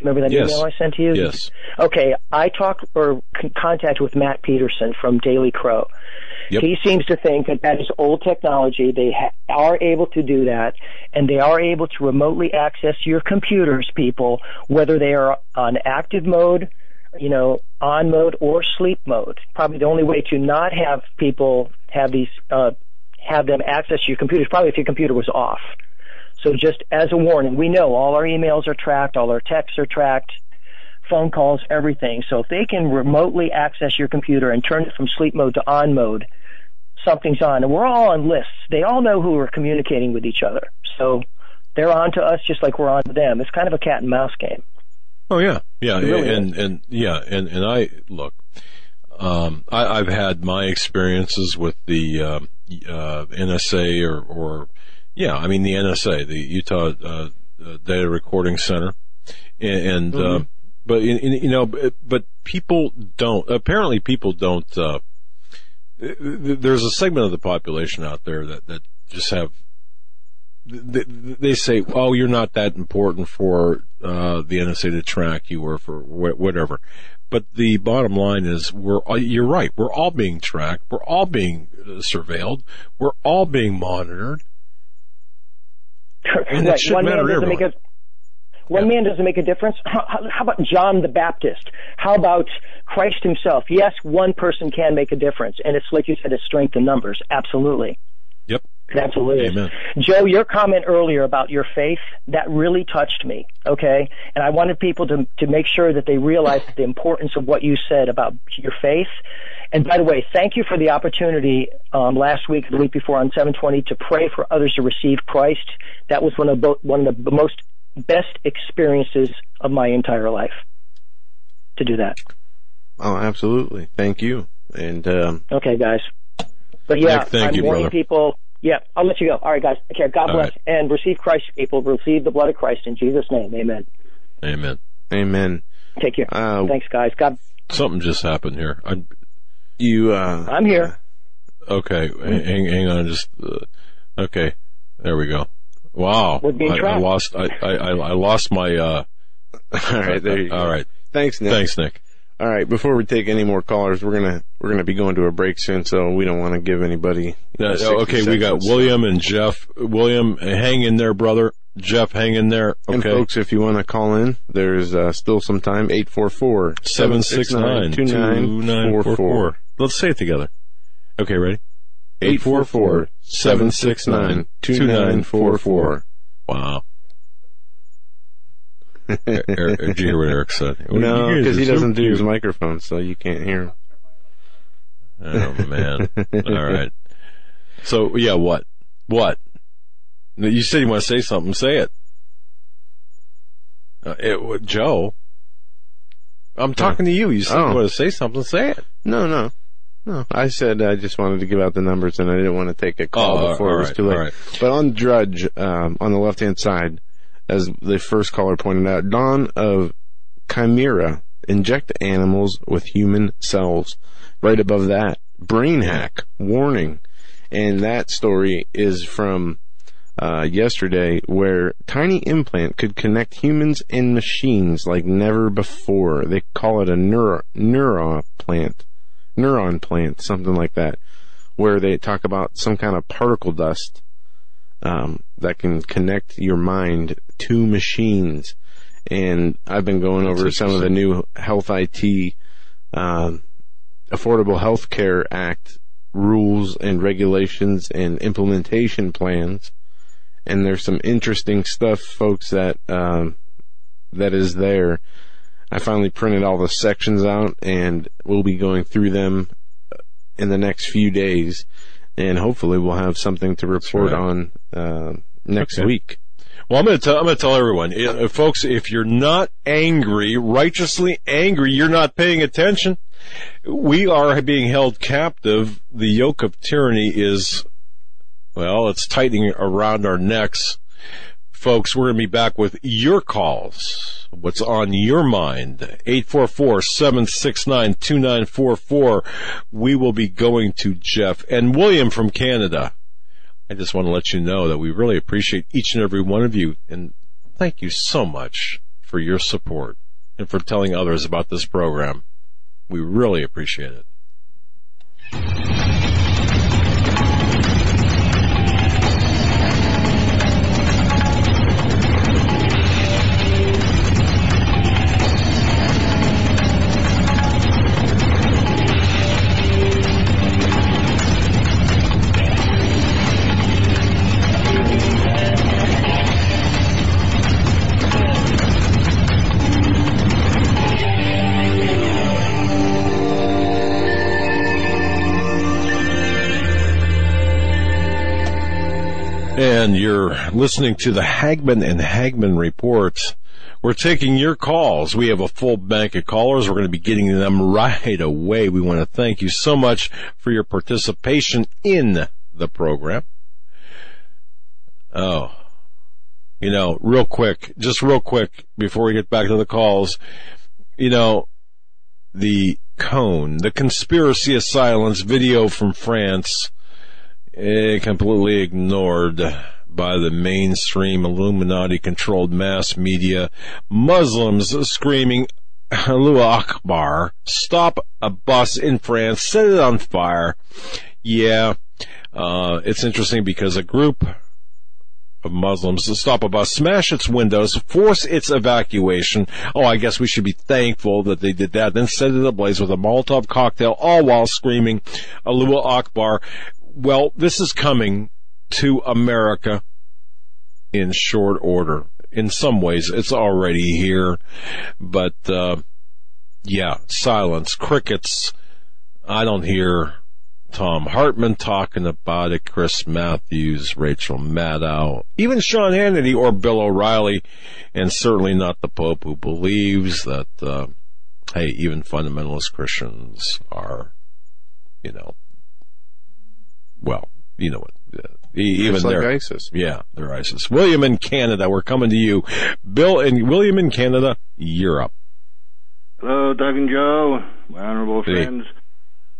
Remember that yes. email I sent to you? Yes. Okay. I talked or contact with Matt Peterson from Daily Crow. Yep. He seems to think that that is old technology. They ha- are able to do that, and they are able to remotely access your computers, people, whether they are on active mode, you know, on mode or sleep mode. Probably the only way to not have people have these, uh, have them access your computers, probably if your computer was off. So just as a warning, we know all our emails are tracked, all our texts are tracked, phone calls, everything. So if they can remotely access your computer and turn it from sleep mode to on mode, something's on. And we're all on lists. They all know who we're communicating with each other. So they're on to us just like we're on to them. It's kind of a cat and mouse game. Oh yeah, yeah, really and, and yeah, and and I look. Um, I, I've had my experiences with the uh, uh, NSA or, or yeah, I mean the NSA, the Utah uh, uh, Data Recording Center, and, and Mm-hmm. uh, but in, in, you know, but, but people don't. Apparently, people don't. Uh, th- th- there's a segment of the population out there that that just have they, they say, "Oh, you're not that important for uh, the NSA to track you or for wh- whatever." But the bottom line is, we're you're right. We're all being tracked. We're all being uh, surveilled. We're all being monitored. And Right. One man doesn't make a one Yeah. man doesn't make a difference. How, how, how about John the Baptist? How about Christ himself? Yes, one person can make a difference, and it's like you said, it's strength in numbers. Absolutely. Yep. Absolutely. Amen. Joe, your comment earlier about your faith, that really touched me, okay? And I wanted people to, to make sure that they realize the importance of what you said about your faith. And by the way, thank you for the opportunity um, last week, the week before on 720 to pray for others to receive Christ. That was one of, bo- one of the most best experiences of my entire life to do that. Oh, absolutely. Thank you. And um, Okay, guys. But yeah, Nick, thank I'm you, warning brother. people. Yeah, I'll let you go. All right, guys. Take care. God All bless. right. And receive Christ, people. Receive the blood of Christ in Jesus' name. Amen. Amen. amen. Take care. Uh, Thanks, guys. God, Something just happened here. I, you, uh, I'm here. Uh, okay, hang, hang on, just uh, okay. There we go. Wow, I, I, lost. I, I, I lost my. Uh, all right, there you go. All right, thanks, Nick. Thanks, Nick. All right, before we take any more callers, we're gonna we're gonna be going to a break soon, so we don't want to give anybody. Okay, we got William and Jeff. William, hang in there, brother. Jeff, hang in there. Okay. And folks, if you want to call in, there's uh, still some time. 844 769 Let's say it together. Okay, ready? 844 769 2944. Wow. Er- Did you hear what Eric said? No, because he doesn't do his microphone, so you can't hear him. Oh man. All right. So yeah, what? What? You said you want to say something. Say it. Uh, it Joe. I'm talking to you. You said Oh. you want to say something. Say it. No, no. No, I said I just wanted to give out the numbers and I didn't want to take a call Oh, before all it was too late. right. But on Drudge, um, on the left hand side, as the first caller pointed out, dawn of chimera inject animals with human cells. Right above that, brain hack warning, and that story is from uh, yesterday, where tiny implant could connect humans and machines like never before. They call it a neuro neuron plant, neuron plant, something like that, where they talk about some kind of particle dust um, that can connect your mind to machines. And I've been going over some of the new health IT, um, Affordable Health Care Act rules and regulations and implementation plans. And there's some interesting stuff, folks, that, um, that is there. I finally printed all the sections out and we'll be going through them in the next few days, and hopefully we'll have something to report right. on uh, next Okay. week. Well, I'm going to tell, I'm going to tell everyone, uh, folks, if you're not angry, righteously angry, you're not paying attention. We are being held captive. The yoke of tyranny is, well, it's tightening around our necks. Folks, we're going to be back with your calls. What's on your mind? 844-769-2944. We will be going to Jeff and William from Canada. I just want to let you know that we really appreciate each and every one of you and thank you so much for your support and for telling others about this program. We really appreciate it. And you're listening to the Hagmann and Hagmann Report. We're taking your calls. We have a full bank of callers. We're going to be getting them right away. We want to thank you so much for your participation in the program. Oh, you know, real quick, just real quick before we get back to the calls, you know, the cone, the conspiracy of silence video from France, completely ignored by the mainstream Illuminati controlled mass media. Muslims screaming, Allahu Akbar, stop a bus in France, set it on fire. Yeah, uh, it's interesting because a group of Muslims to stop a bus, smash its windows, force its evacuation. Oh, I guess we should be thankful that they did that. Then set it ablaze with a Molotov cocktail, all while screaming Allahu Akbar. Well, this is coming to America in short order. In some ways, it's already here, but uh, yeah, silence, crickets. I don't hear Thom Hartmann talking about it, Chris Matthews, Rachel Maddow, even Sean Hannity or Bill O'Reilly, and certainly not the Pope who believes that, uh, hey, even fundamentalist Christians are, you know, well, you know what, uh, even Just like they're, ISIS. yeah, they're ISIS. William in Canada, we're coming to you. Bill and William in Canada, you're up. Hello, Doug and Joe, my honorable Hey. friends.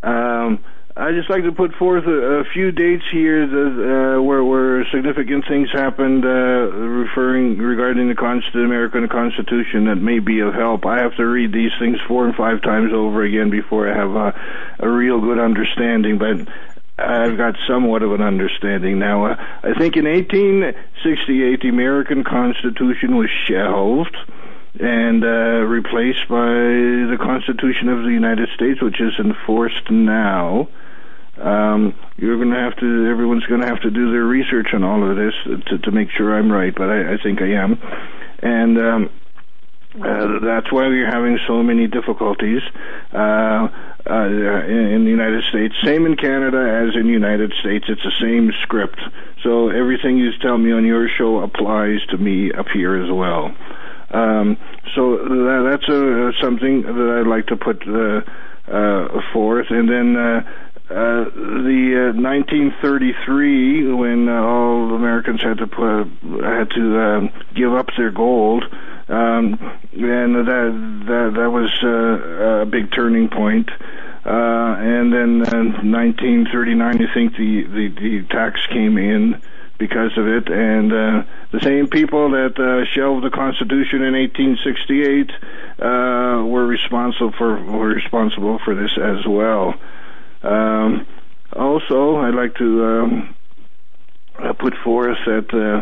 Um, I just like to put forth a, a few dates here that, uh, where where significant things happened, uh, referring regarding the Const- American Constitution that may be of help. I have to read these things four and five times over again before I have a, a real good understanding, but. I've got somewhat of an understanding now. Uh, I think in 1868 the American Constitution was shelved and uh, replaced by the Constitution of the United States, which is enforced now. Um, you're going to have to. Everyone's going to have to do their research on all of this to, to make sure I'm right, but I, I think I am. And um, uh, that's why we're having so many difficulties uh, uh, in, in the United States. Same in Canada as in the United States. It's the same script. So everything you tell me on your show applies to me up here as well. Um, so that, that's uh something that I'd like to put uh, uh, forth. And then uh, uh, the uh, 1933, when uh, all Americans had to put, had to um, give up their gold, um, and that that that was uh, a big turning point. Uh, and then uh, 1939, I think the, the the tax came in because of it, and uh, the same people that uh, shelved the Constitution in 1868 uh, were responsible for were responsible for this as well. Um, also, I'd like to um, uh, put forth that uh,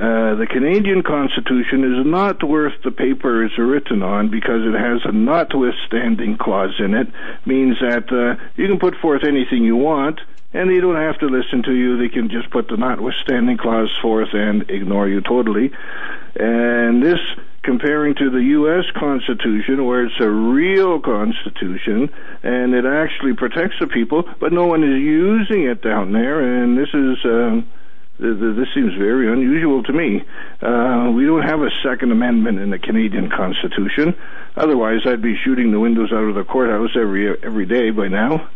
uh, the Canadian Constitution is not worth the paper it's written on because it has a notwithstanding clause in it. Means that uh, you can put forth anything you want, and they don't have to listen to you. They can just put the notwithstanding clause forth and ignore you totally. And this comparing to the U.S. Constitution, where it's a real Constitution and it actually protects the people, but no one is using it down there. And this is um, this seems very unusual to me. Uh, we don't have a Second Amendment in the Canadian Constitution. Otherwise, I'd be shooting the windows out of the courthouse every every day by now.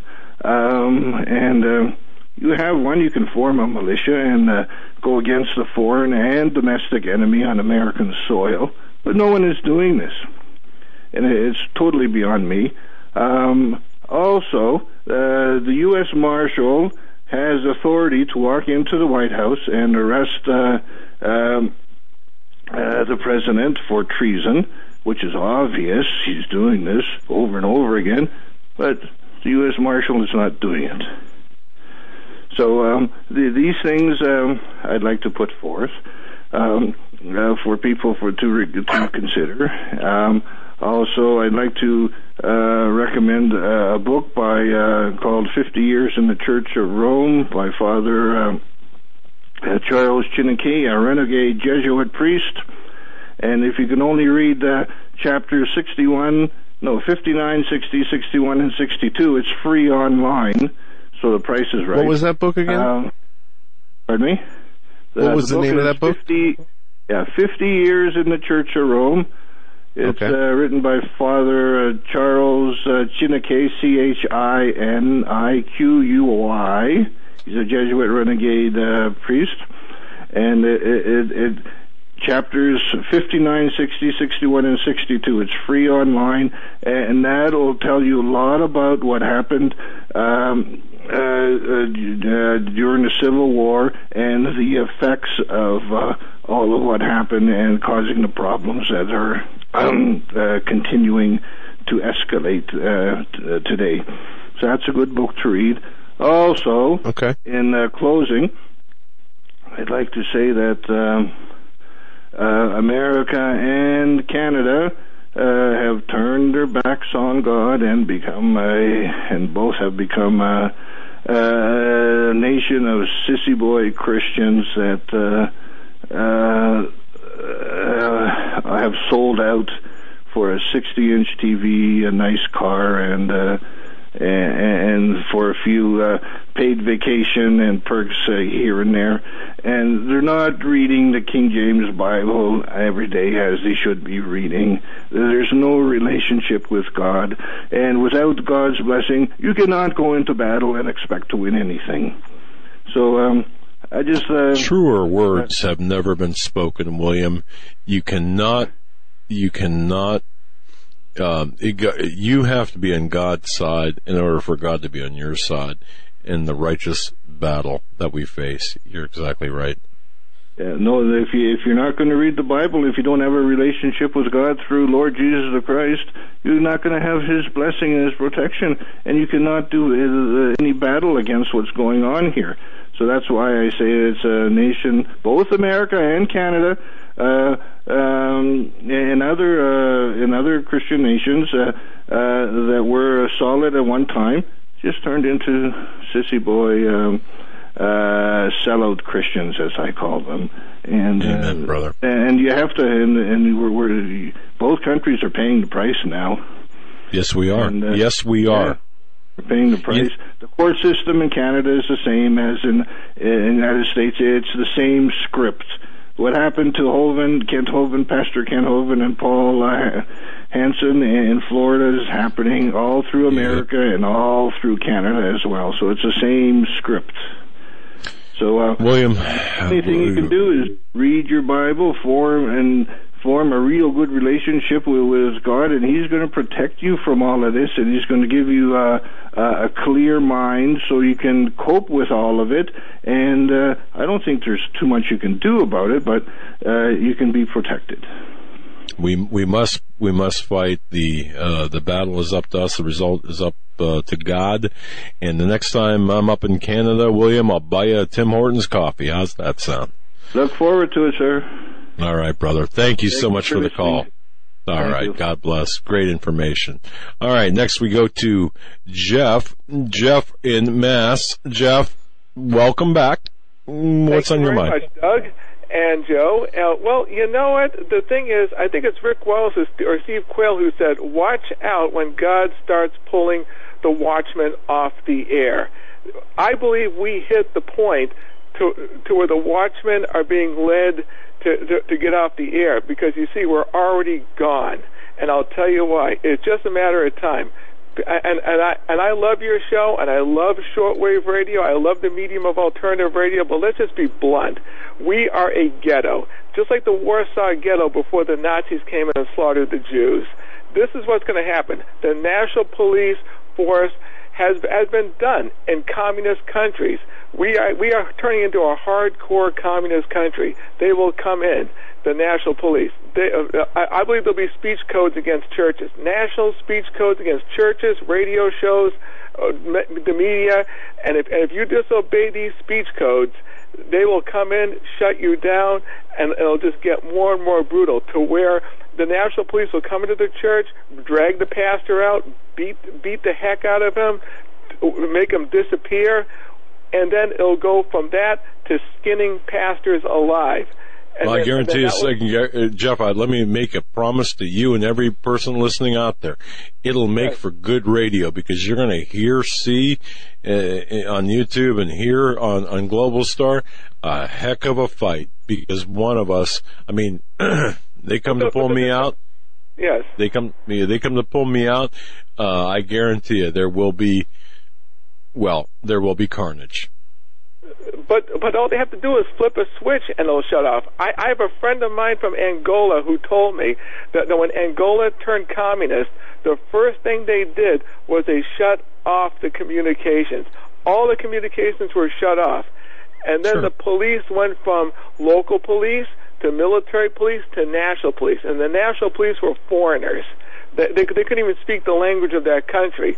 Um, and uh, you have one, you can form a militia and uh, go against the foreign and domestic enemy on American soil. But no one is doing this, and it's totally beyond me. Um, also, uh, the U.S. Marshal has authority to walk into the White House and arrest uh, um, uh, the president for treason, which is obvious. He's doing this over and over again, but the U.S. Marshal is not doing it. So um, the, these things um, I'd like to put forth um, uh, for people for to to consider. Also, I'd like to uh, recommend uh, a book by uh, called "50 Years in the Church of Rome" by Father um, uh, Charles Chiniquy, a renegade Jesuit priest. And if you can only read uh, chapters 61, no, 59, 60, 61, and 62, it's free online so the price is right. What was that book again? Um, pardon me. What was the, name of that book? 50, yeah, 50 years in the Church of Rome. It's Okay. uh, written by Father uh, Charles uh, Chiniquy, C H I N I Q U Y. He's a Jesuit renegade uh, priest, and it, it, it chapters 59, 60, 61, and 62. It's free online, and that'll tell you a lot about what happened um, uh, uh, during the Civil War and the effects of uh, all of what happened and causing the problems that are continuing to escalate uh, t- today. So that's a good book to read. Also, Okay. in uh, closing, I'd like to say that um, uh, America and Canada uh, have turned their backs on God and become a, and both have become a, a nation of sissy boy Christians that uh, uh, uh, have sold out for a 60 inch TV, a nice car, and uh, and, and for a few uh, paid vacation and perks uh, here and there. And they're not reading the King James Bible every day as they should be reading. There's no relationship with God. And without God's blessing, you cannot go into battle and expect to win anything. So, um, I just, uh, Truer words have never been spoken, William. You cannot, you cannot, um, it, you have to be on God's side in order for God to be on your side in the righteous battle that we face. You're exactly right. Yeah, no, if you if you're not going to read the Bible, if you don't have a relationship with God through Lord Jesus the Christ, you're not going to have His blessing and His protection, and you cannot do uh, any battle against what's going on here. So that's why I say it's a nation, both America and Canada, uh, um, and other uh, and other Christian nations uh, uh, that were solid at one time, just turned into sissy boy. Um, uh, sellout Christians, as I call them, and Amen, uh, brother. And you have to, and, and we're, we're both countries are paying the price now. Yes, we are. And, yes, we are. We're paying the price. The court system in Canada is the same as in, in the United States. It's the same script. What happened to Hovind, Kent Hovind, Pastor Kent Hovind, and Paul uh, Hansen in Florida is happening all through America and all through Canada as well. So it's the same script. So, uh, William, only thing you can do is read your Bible, form and form a real good relationship with, with God, and He's going to protect you from all of this, and He's going to give you uh, a clear mind so you can cope with all of it. And uh, I don't think there's too much you can do about it, but uh, you can be protected. we we must we must fight the uh, the battle is up to us. The result is up uh, to God. And the next time I'm up in Canada, William, I'll buy you a Tim Hortons coffee. How's that sound? Look forward to it, sir. All right, brother. Thank you Thank so much for for the call. All Thank right. you. God bless. Great information. All right. Next we go to Jeff. Jeff in Mass. Jeff, welcome back. What's Thank on you your mind? Much, Doug. and Joe. Uh, well, you know what? The thing is, I think it's Rick Wallace or Steve Quayle who said, "Watch out when God starts pulling the Watchmen off the air." I believe we hit the point to to where the Watchmen are being led to, to to get off the air because you see, we're already gone, and I'll tell you why. It's just a matter of time and and I and I love your show, and I love shortwave radio. I love the medium of alternative radio. But let's just be blunt: we are a ghetto, just like the Warsaw Ghetto before the Nazis came in and slaughtered the Jews. This is what's going to happen. The national police force has has been done in communist countries. We are we are turning into a hardcore communist country. They will come in the national police. They, uh, I, I believe there'll be speech codes against churches, national speech codes against churches, radio shows, uh, the media, and if, and if you disobey these speech codes, they will come in, shut you down, and it'll just get more and more brutal to where the national police will come into the church, drag the pastor out, beat beat the heck out of him, make him disappear, and then it'll go from that to skinning pastors alive. And well, I guarantee you, second, uh, Jeff, I, let me make a promise to you and every person listening out there. It'll make right. for good radio because you're going to hear, see uh, uh, on YouTube and hear on, on Global Star a heck of a fight because one of us, I mean, they come to pull me out. Yes. They come, they come to pull me out. Uh, I guarantee you there will be, well, there will be carnage but but all they have to do is flip a switch and it'll shut off. I, I have a friend of mine from Angola who told me that, that when Angola turned communist, the first thing they did was they shut off the communications. All the communications were shut off, and then sure. the police went from local police to military police to national police, and the national police were foreigners. They, they, they couldn't even speak the language of that country.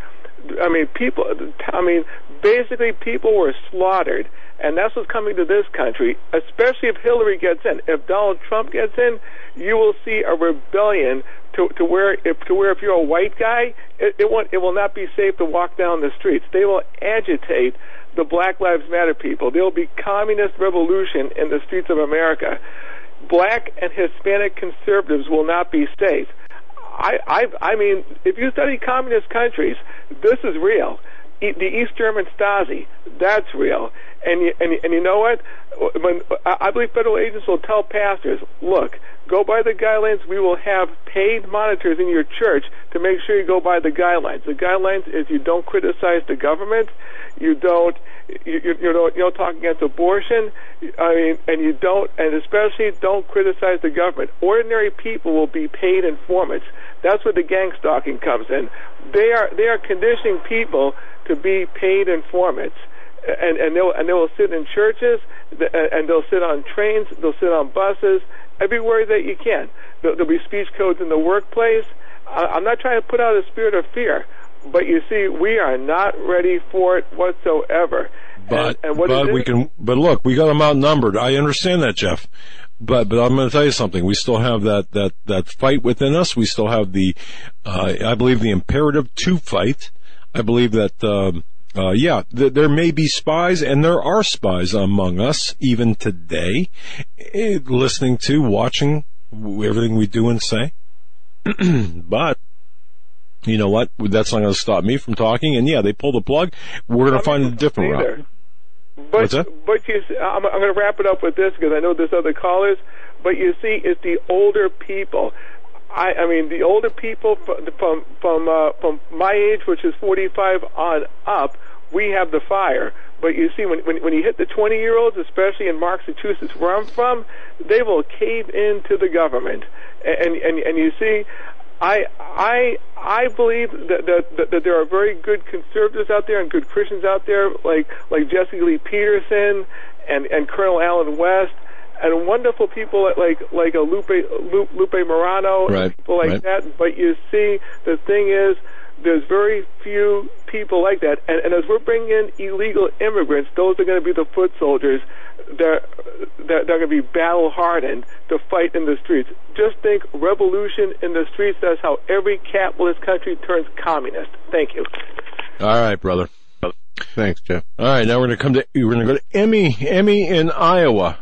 I mean, people. I mean, basically, people were slaughtered and that's what's coming to this country, especially if Hillary gets in. If Donald Trump gets in, you will see a rebellion to, to where if to where if you're a white guy, it, it won't it will not be safe to walk down the streets. They will agitate the Black Lives Matter people. There will be communist revolution in the streets of America. Black and Hispanic conservatives will not be safe. I I I mean, if you study communist countries, this is real the East German Stasi. That's real. And you, and, and you know what? When I believe federal agents will tell pastors, look, go by the guidelines. We will have paid monitors in your church to make sure you go by the guidelines. The guidelines is you don't criticize the government, you don't you, you, you don't you don't talk against abortion. I mean, and you don't, and especially don't criticize the government. Ordinary people will be paid informants. That's where the gang stalking comes in. They are they are conditioning people to be paid informants, and and they'll and they will sit in churches, and they'll sit on trains, they'll sit on buses, everywhere that you can. There'll be speech codes in the workplace. I'm not trying to put out a spirit of fear, but you see, we are not ready for it whatsoever. But and, and but we can. But look, we got them outnumbered. I understand that, Jeff. But but I'm going to tell you something. We still have that that that fight within us. We still have the, uh, I believe, the imperative to fight. I believe that. Um, uh, yeah, th- there may be spies, and there are spies among us even today, eh, listening to, watching everything we do and say. but you know what? That's not going to stop me from talking. And yeah, they pull the plug. We're going to find a different route. But, But you see, I'm, I'm going to wrap it up with this because I know there's other callers. But you see, it's the older people. I, I mean, the older people from from from, uh, from my age, which is 45 on up, we have the fire. But you see, when when, when you hit the 20 year olds, especially in Massachusetts, where I'm from, they will cave into the government. And and and you see, I I I believe that, that that there are very good conservatives out there and good Christians out there, like like Jesse Lee Peterson and and Colonel Allen West, and wonderful people like like a Lupe Lupe, Morano, right, and people like right. that. But you see, the thing is, there's very few people like that, and, and as we're bringing in illegal immigrants, those are going to be the foot soldiers that that are going to be battle hardened to fight in the streets. Just think revolution in the streets. That's how every capitalist country turns communist. Thank you. All right, brother. Thanks, Jeff. All right, now we're going to come to we're going to go to Emmy. Emmy in Iowa.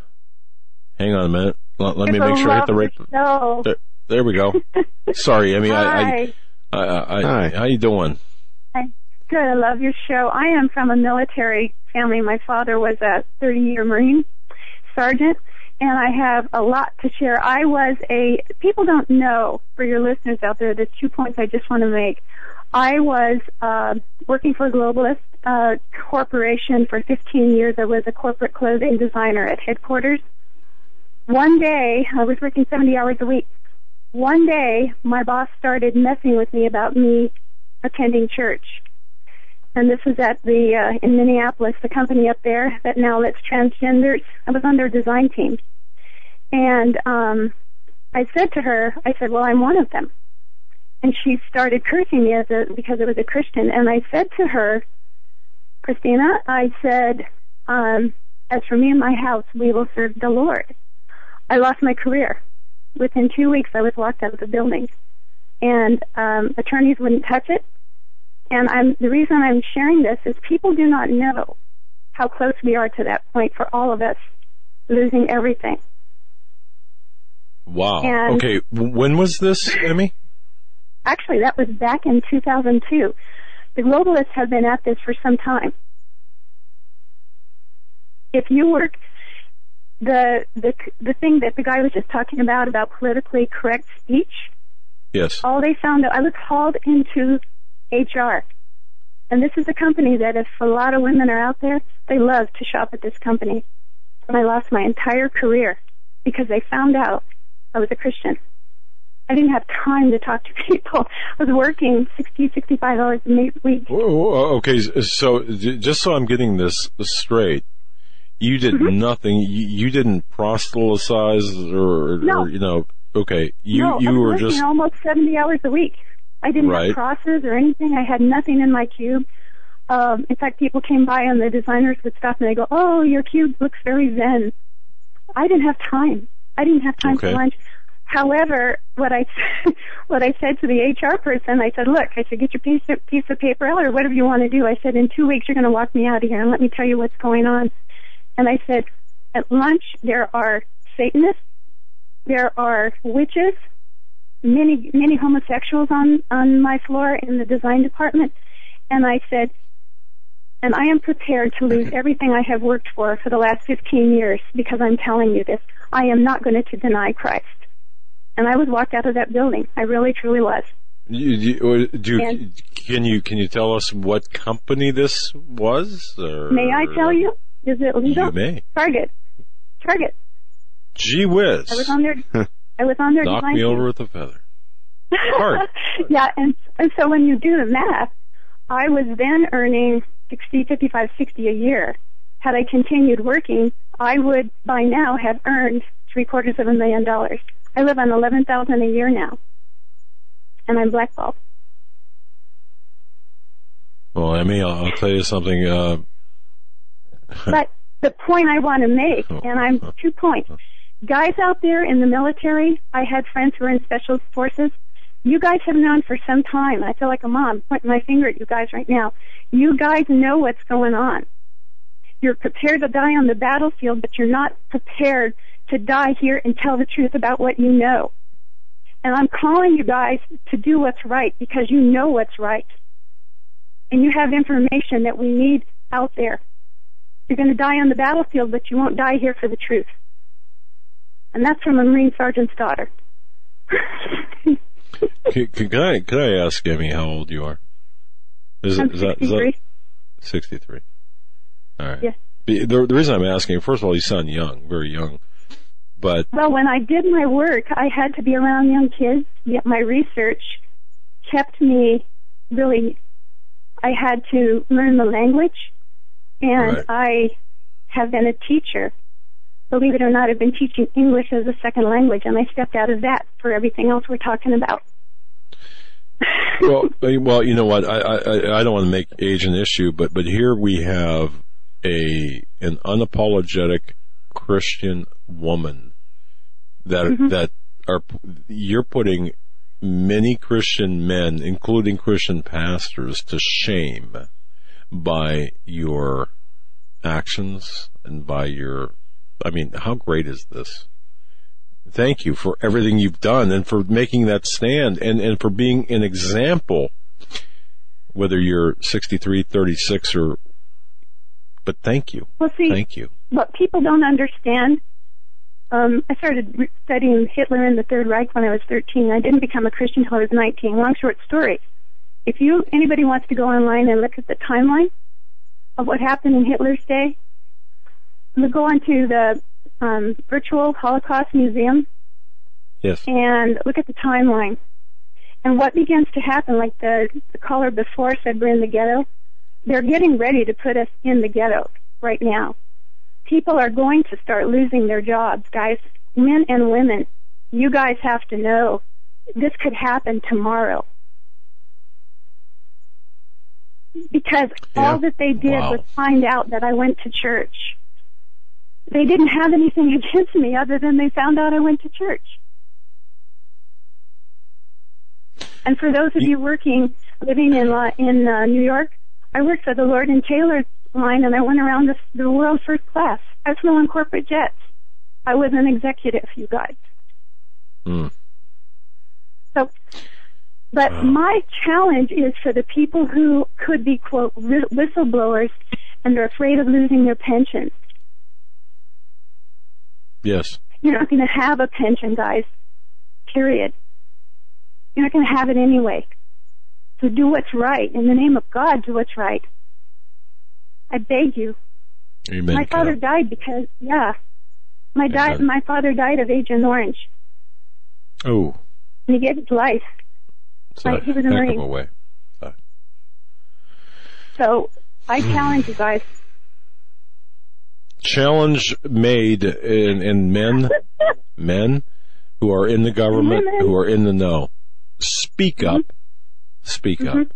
Hang on a minute. Let, let me make sure I hit the right. the show. There, there we go. Sorry, Emmy. I, I, I, I, Hi. how you doing? Hi. Good. I love your show. I am from a military family. My father was a 30 year Marine sergeant, and I have a lot to share. I was a, people don't know, for your listeners out there, the two points I just want to make. I was uh, working for a globalist uh, corporation for 15 years. I was a corporate clothing designer at headquarters. One day, I was working 70 hours a week. One day, my boss started messing with me about me attending church. And this was at the, uh, in Minneapolis, the company up there that now lets transgenders, I was on their design team. And, um, I said to her, I said, well, I'm one of them. And she started cursing me as a, because I was a Christian. And I said to her, Christina, I said, um, as for me and my house, we will serve the Lord. I lost my career. Within two weeks, I was locked out of the building. And, um, attorneys wouldn't touch it. And I'm, the reason I'm sharing this is people do not know how close we are to that point for all of us losing everything. Wow. And- okay. When was this, Emmy? Actually, that was back in 2002. The globalists have been at this for some time. If you work the the the thing that the guy was just talking about about politically correct speech, Yes. all they found out I was hauled into HR. And this is a company that if a lot of women are out there, they love to shop at this company. And I lost my entire career because they found out I was a Christian. I didn't have time to talk to people. I was working 60, 65 hours a week. Whoa, whoa, Okay, so just so I'm getting this straight, you did Mm-hmm. nothing. You, you didn't proselytize or, No. or you know. Okay, you no, I you was were just almost 70 hours a week. I didn't Right. have crosses or anything. I had nothing in my cube. Um, in fact, people came by and the designers would stop and they go, "Oh, your cube looks very zen." I didn't have time. I didn't have time Okay. for lunch. However, what I what I said to the HR person, I said, "Look, I said, get your piece of piece of paper out or whatever you want to do." I said, "In two weeks, you're going to walk me out of here and let me tell you what's going on." And I said, "At lunch, there are Satanists, there are witches, many many homosexuals on on my floor in the design department. And I said and I am prepared to lose everything I have worked for for the last 15 years because I'm telling you this. I am not going to deny Christ. And I was walked out of that building. I really truly was. You, do. And- can you can you tell us what company this was? Or, may I tell you is it legal You may. Target Target Gee whiz! I was on their I was on their Knock me over with a feather. Hard. yeah, and and so when you do the math, I was then earning sixty, fifty-five, sixty a year. Had I continued working, I would by now have earned three quarters of a million dollars. I live on eleven thousand a year now, and I'm blackballed. Well, Emmy, I'll, I'll tell you something. Uh, But the point I want to make, oh, and I'm oh, two points. Oh. Guys out there in the military, I had friends who were in special forces. You guys have known for some time. I feel like a mom pointing my finger at you guys right now. You guys know what's going on. You're prepared to die on the battlefield, but you're not prepared to die here and tell the truth about what you know. And I'm calling you guys to do what's right because you know what's right. And you have information that we need out there. You're going to die on the battlefield, but you won't die here for the truth. And that's from a Marine sergeant's daughter. can, can I can I ask Emmy how old you are? Is I'm is that is that 63. sixty three? All right. Yes. The, the the reason I'm asking, first of all, you sound young, very young, but Well, when I did my work, I had to be around young kids, yet my research kept me really, I had to learn the language, and Right. I have been a teacher. Believe it or not, I've been teaching English as a second language, and I stepped out of that for everything else we're talking about. well, uh, well, you know what? I, I I don't want to make age an issue, but but here we have a an unapologetic Christian woman that Mhm. that are you're putting many Christian men, including Christian pastors, to shame by your actions and by your I mean, how great is this? Thank you for everything you've done and for making that stand and, and for being an example, whether you're 63, 36 or, but thank you. Well, see, thank you. What people don't understand, um, I started studying Hitler and the Third Reich when I was 13. I didn't become a Christian until I was 19. Long short story. If you, anybody wants to go online and look at the timeline of what happened in Hitler's day, we go onto the um, virtual Holocaust Museum. Yes. And look at the timeline. And what begins to happen, like the, the caller before said we're in the ghetto, they're getting ready to put us in the ghetto right now. People are going to start losing their jobs, guys. Men and women, you guys have to know this could happen tomorrow. Because yeah. all that they did wow. was find out that I went to church they didn't have anything against me other than they found out I went to church. And for those of you working, living in in uh, New York, I worked for the Lord and Taylor line, and I went around the, the world first class. I flew on corporate jets. I was an executive, you guys. Mm. So, but wow. my challenge is for the people who could be quote whistleblowers and they're afraid of losing their pension. Yes. You're not going to have a pension, guys. Period. You're not going to have it anyway. So do what's right. In the name of God, do what's right. I beg you. Amen. My father died because, yeah, my di- my father died of Agent Orange. Oh. And he gave his life. Like, a he was a Marine. of a way. Uh, So I challenge you guys. challenge made in, in men, men who are in the government, Women. who are in the know. Speak up. Speak up. Mhm.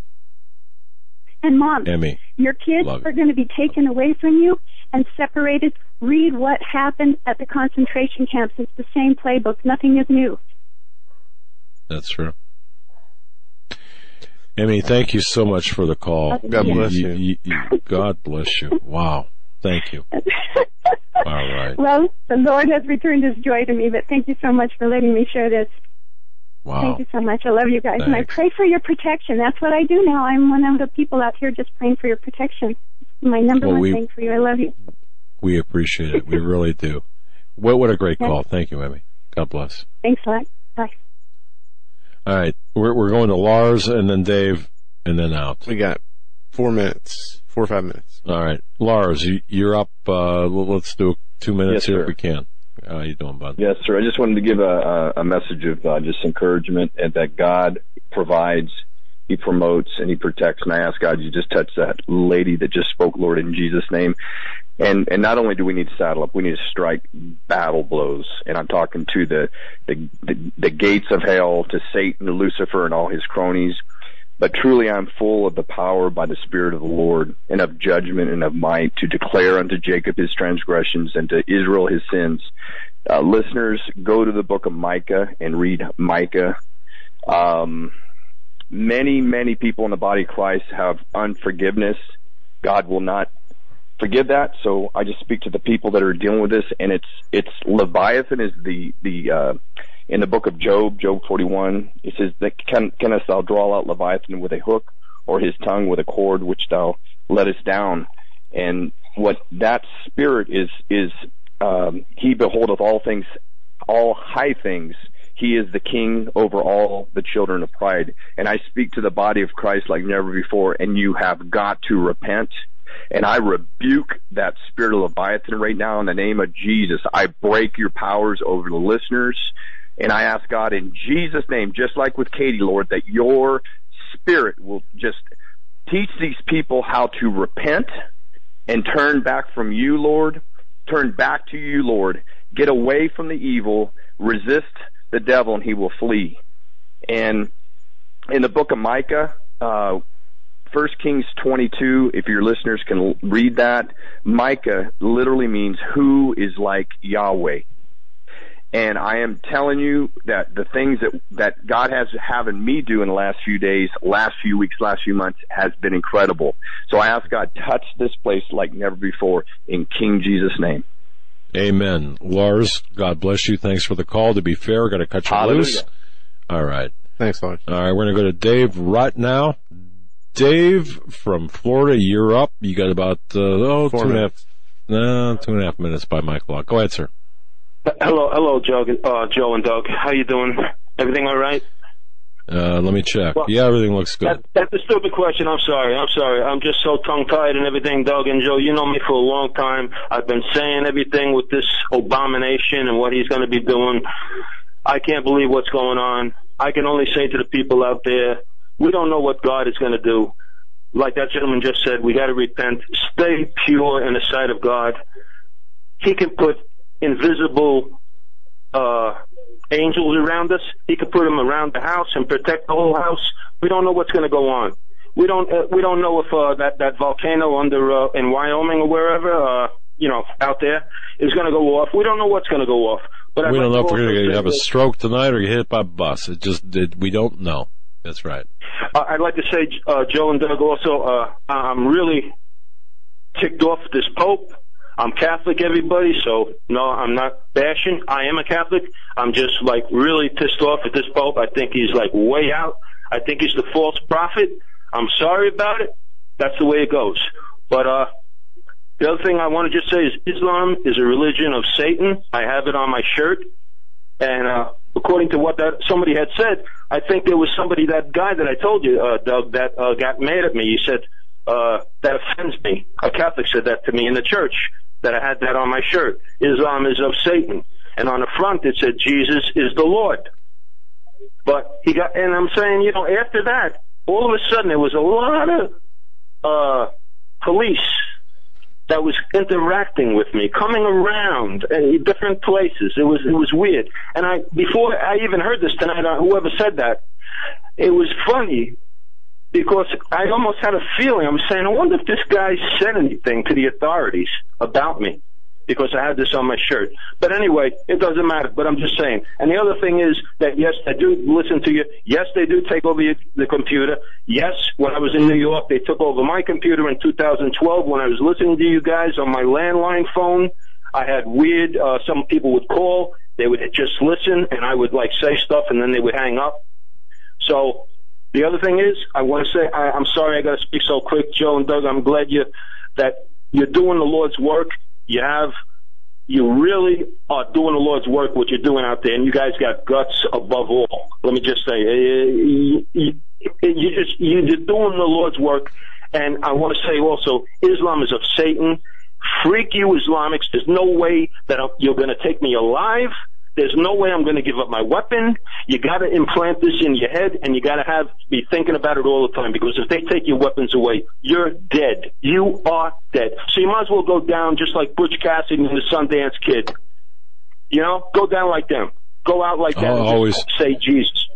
And mom, Emmy. your kids are going to be taken away from you and separated. Read what happened at the concentration camps. It's the same playbook. Nothing is new. That's true. Emmy, thank you so much for the call. God bless you. God bless you. Wow. Thank you. All right. Well, the Lord has returned His joy to me, but thank you so much for letting me share this. Wow. Thank you so much. I love you guys, and I pray for your protection. That's what I do now. I'm one of the people out here just praying for your protection. My number Well, one we- thing for you. I love you. We appreciate it. We really do. What, what a great call. Thank you, Emmy. God bless. Thanks a lot. Bye. All right. We're, we're going to Lars and then Dave and then out. We got four minutes, four or five minutes. All right. Lars, you, you're up. Uh, let's do two minutes Yes, here sir. if we can. How you doing, bud? Yes, sir. I just wanted to give a, a, a message of uh, just encouragement and that God provides, He promotes, and He protects. And I ask God, you just touch that lady that just spoke, Lord, in Jesus' name. And and not only do we need to saddle up, we need to strike battle blows. And I'm talking to the the the, the gates of hell, to Satan, to Lucifer, and all his cronies. But truly I'm full of the power by the Spirit of the Lord and of judgment and of might to declare unto Jacob his transgressions and to Israel his sins. Uh, listeners, go to the book of Micah and read Micah. Um, many, many people in the body of Christ have unforgiveness. God will not forgive that. So I just speak to the people that are dealing with this, and it's it's Leviathan is the the uh, in the book of Job, Job 41. It says that can canst thou draw out Leviathan with a hook, or his tongue with a cord which thou lettest down? And what that spirit is is um, he beholdeth all things, all high things. He is the king over all the children of pride. And I speak to the body of Christ like never before, and you have got to repent. And I rebuke that spirit of Leviathan right now in the name of Jesus. I break your powers over the listeners. And I ask God in Jesus' name, just like with Katie, Lord, that your spirit will just teach these people how to repent and turn back from you, Lord. Turn back to you, Lord. Get away from the evil. Resist the devil and he will flee. And in the book of Micah, uh, First Kings 22, if your listeners can read that, Micah literally means who is like Yahweh. And I am telling you that the things that, that God has having me do in the last few days, last few weeks, last few months has been incredible. So I ask God, touch this place like never before in King Jesus' name. Amen. Lars, God bless you. Thanks for the call. To be fair, got to cut you Hallelujah. loose. All right. Thanks, Lars. All right, we're going to go to Dave right now. Dave from Florida, you're up. You got about, uh, oh, Four two and a half, no, two and a half minutes by my clock. Go ahead, sir. Hello, hello, Joe, uh, Joe and Doug. How you doing? Everything all right? Uh, let me check. Well, yeah, everything looks good. That, that's a stupid question. I'm sorry. I'm sorry. I'm just so tongue tied and everything, Doug and Joe. You know me for a long time. I've been saying everything with this abomination and what he's going to be doing. I can't believe what's going on. I can only say to the people out there, we don't know what God is going to do. Like that gentleman just said, we got to repent. Stay pure in the sight of God. He can put invisible uh, angels around us. He could put them around the house and protect the whole house. We don't know what's going to go on. We don't. Uh, we don't know if uh, that that volcano under uh, in Wyoming or wherever, uh, you know, out there, is going to go off. We don't know what's going to go off. But I'd we don't like know if we're going to have a stroke tonight or get hit by a bus. It just, it, we don't know. That's right. Uh, I'd like to say, uh, Joe and Doug, also, uh, I'm really ticked off this Pope. I'm Catholic, everybody, so no, I'm not bashing. I am a Catholic. I'm just like really pissed off at this Pope. I think he's like way out. I think he's the false prophet. I'm sorry about it. That's the way it goes. But, uh, the other thing I want to just say is Islam is a religion of Satan. I have it on my shirt. And uh, according to what that somebody had said, I think there was somebody that guy that I told you, uh, Doug, that uh, got mad at me. He said uh, that offends me. A Catholic said that to me in the church that I had that on my shirt. Islam is of Satan, and on the front it said Jesus is the Lord. But he got, and I'm saying, you know, after that, all of a sudden there was a lot of uh, police that was interacting with me, coming around in different places. It was it was weird. And I before I even heard this tonight, uh, whoever said that, it was funny because I almost had a feeling. I'm saying, I wonder if this guy said anything to the authorities about me because I had this on my shirt. But anyway, it doesn't matter. But I'm just saying. And the other thing is that yes, they do listen to you. Yes, they do take over your, the computer. Yes, when I was in New York, they took over my computer in 2012 when I was listening to you guys on my landline phone. I had weird. Uh, some people would call. They would just listen, and I would like say stuff, and then they would hang up. So the other thing is, I want to say I, I'm sorry I got to speak so quick, Joe and Doug. I'm glad you that you're doing the Lord's work. You have, you really are doing the Lord's work. What you're doing out there, and you guys got guts above all. Let me just say, you, you, you just you're doing the Lord's work. And I want to say also, Islam is of Satan. Freak you Islamics. There's no way that you're going to take me alive. There's no way I'm going to give up my weapon. You got to implant this in your head, and you got to have be thinking about it all the time. Because if they take your weapons away, you're dead. You are dead. So you might as well go down just like Butch Cassidy and the Sundance Kid. You know, go down like them. Go out like that. Oh, always. say Jesus.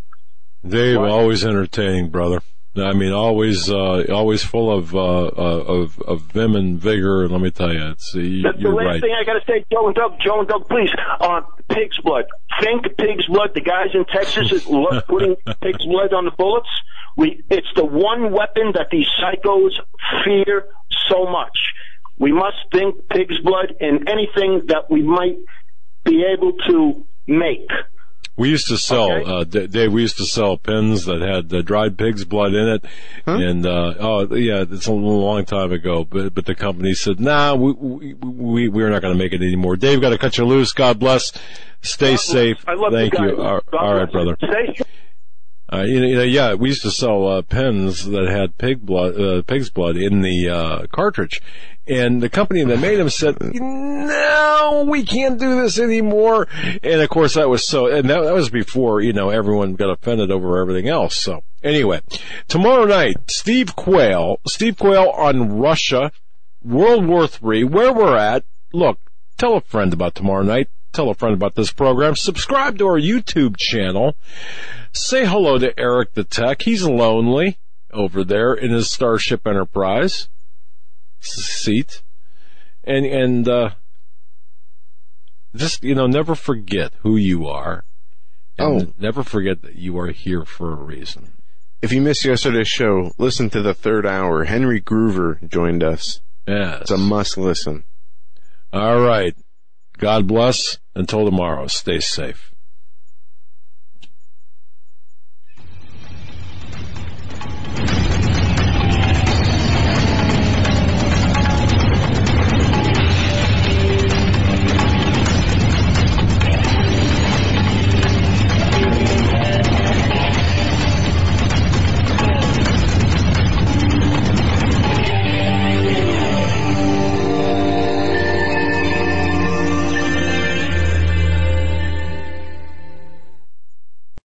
Dave, always entertaining, brother. I mean, always, uh, always full of, uh, uh, of, of vim and vigor. And let me tell you, it's, you, The, the you're last right. thing I got to say, Joe and Doug, Joe and Doug, please, uh, pig's blood. Think pig's blood. The guys in Texas is putting pig's blood on the bullets. We, it's the one weapon that these psychos fear so much. We must think pig's blood in anything that we might be able to make. We used to sell, uh, Dave, we used to sell pins that had uh, dried pig's blood in it. And, uh, oh, yeah, it's a long time ago, but, but the company said, nah, we, we, we, we're not going to make it anymore. Dave, got to cut you loose. God bless. Stay safe. I love Thank you. All, God all right, brother. Uh, you know, you know, yeah, we used to sell uh, pens that had pig blood, uh, pig's blood in the uh, cartridge, and the company that made them said, "No, we can't do this anymore." And of course, that was so, and that, that was before you know everyone got offended over everything else. So anyway, tomorrow night, Steve Quayle, Steve Quayle on Russia, World War Three, where we're at. Look, tell a friend about tomorrow night. Tell a friend about this program. Subscribe to our YouTube channel. Say hello to Eric the Tech. He's lonely over there in his Starship Enterprise seat. And, and, uh, just, you know, never forget who you are. And Oh. never forget that you are here for a reason. If you missed yesterday's show, listen to the third hour. Henry Gruver joined us. Yes. It's a must listen. All right. God bless. Until tomorrow, stay safe.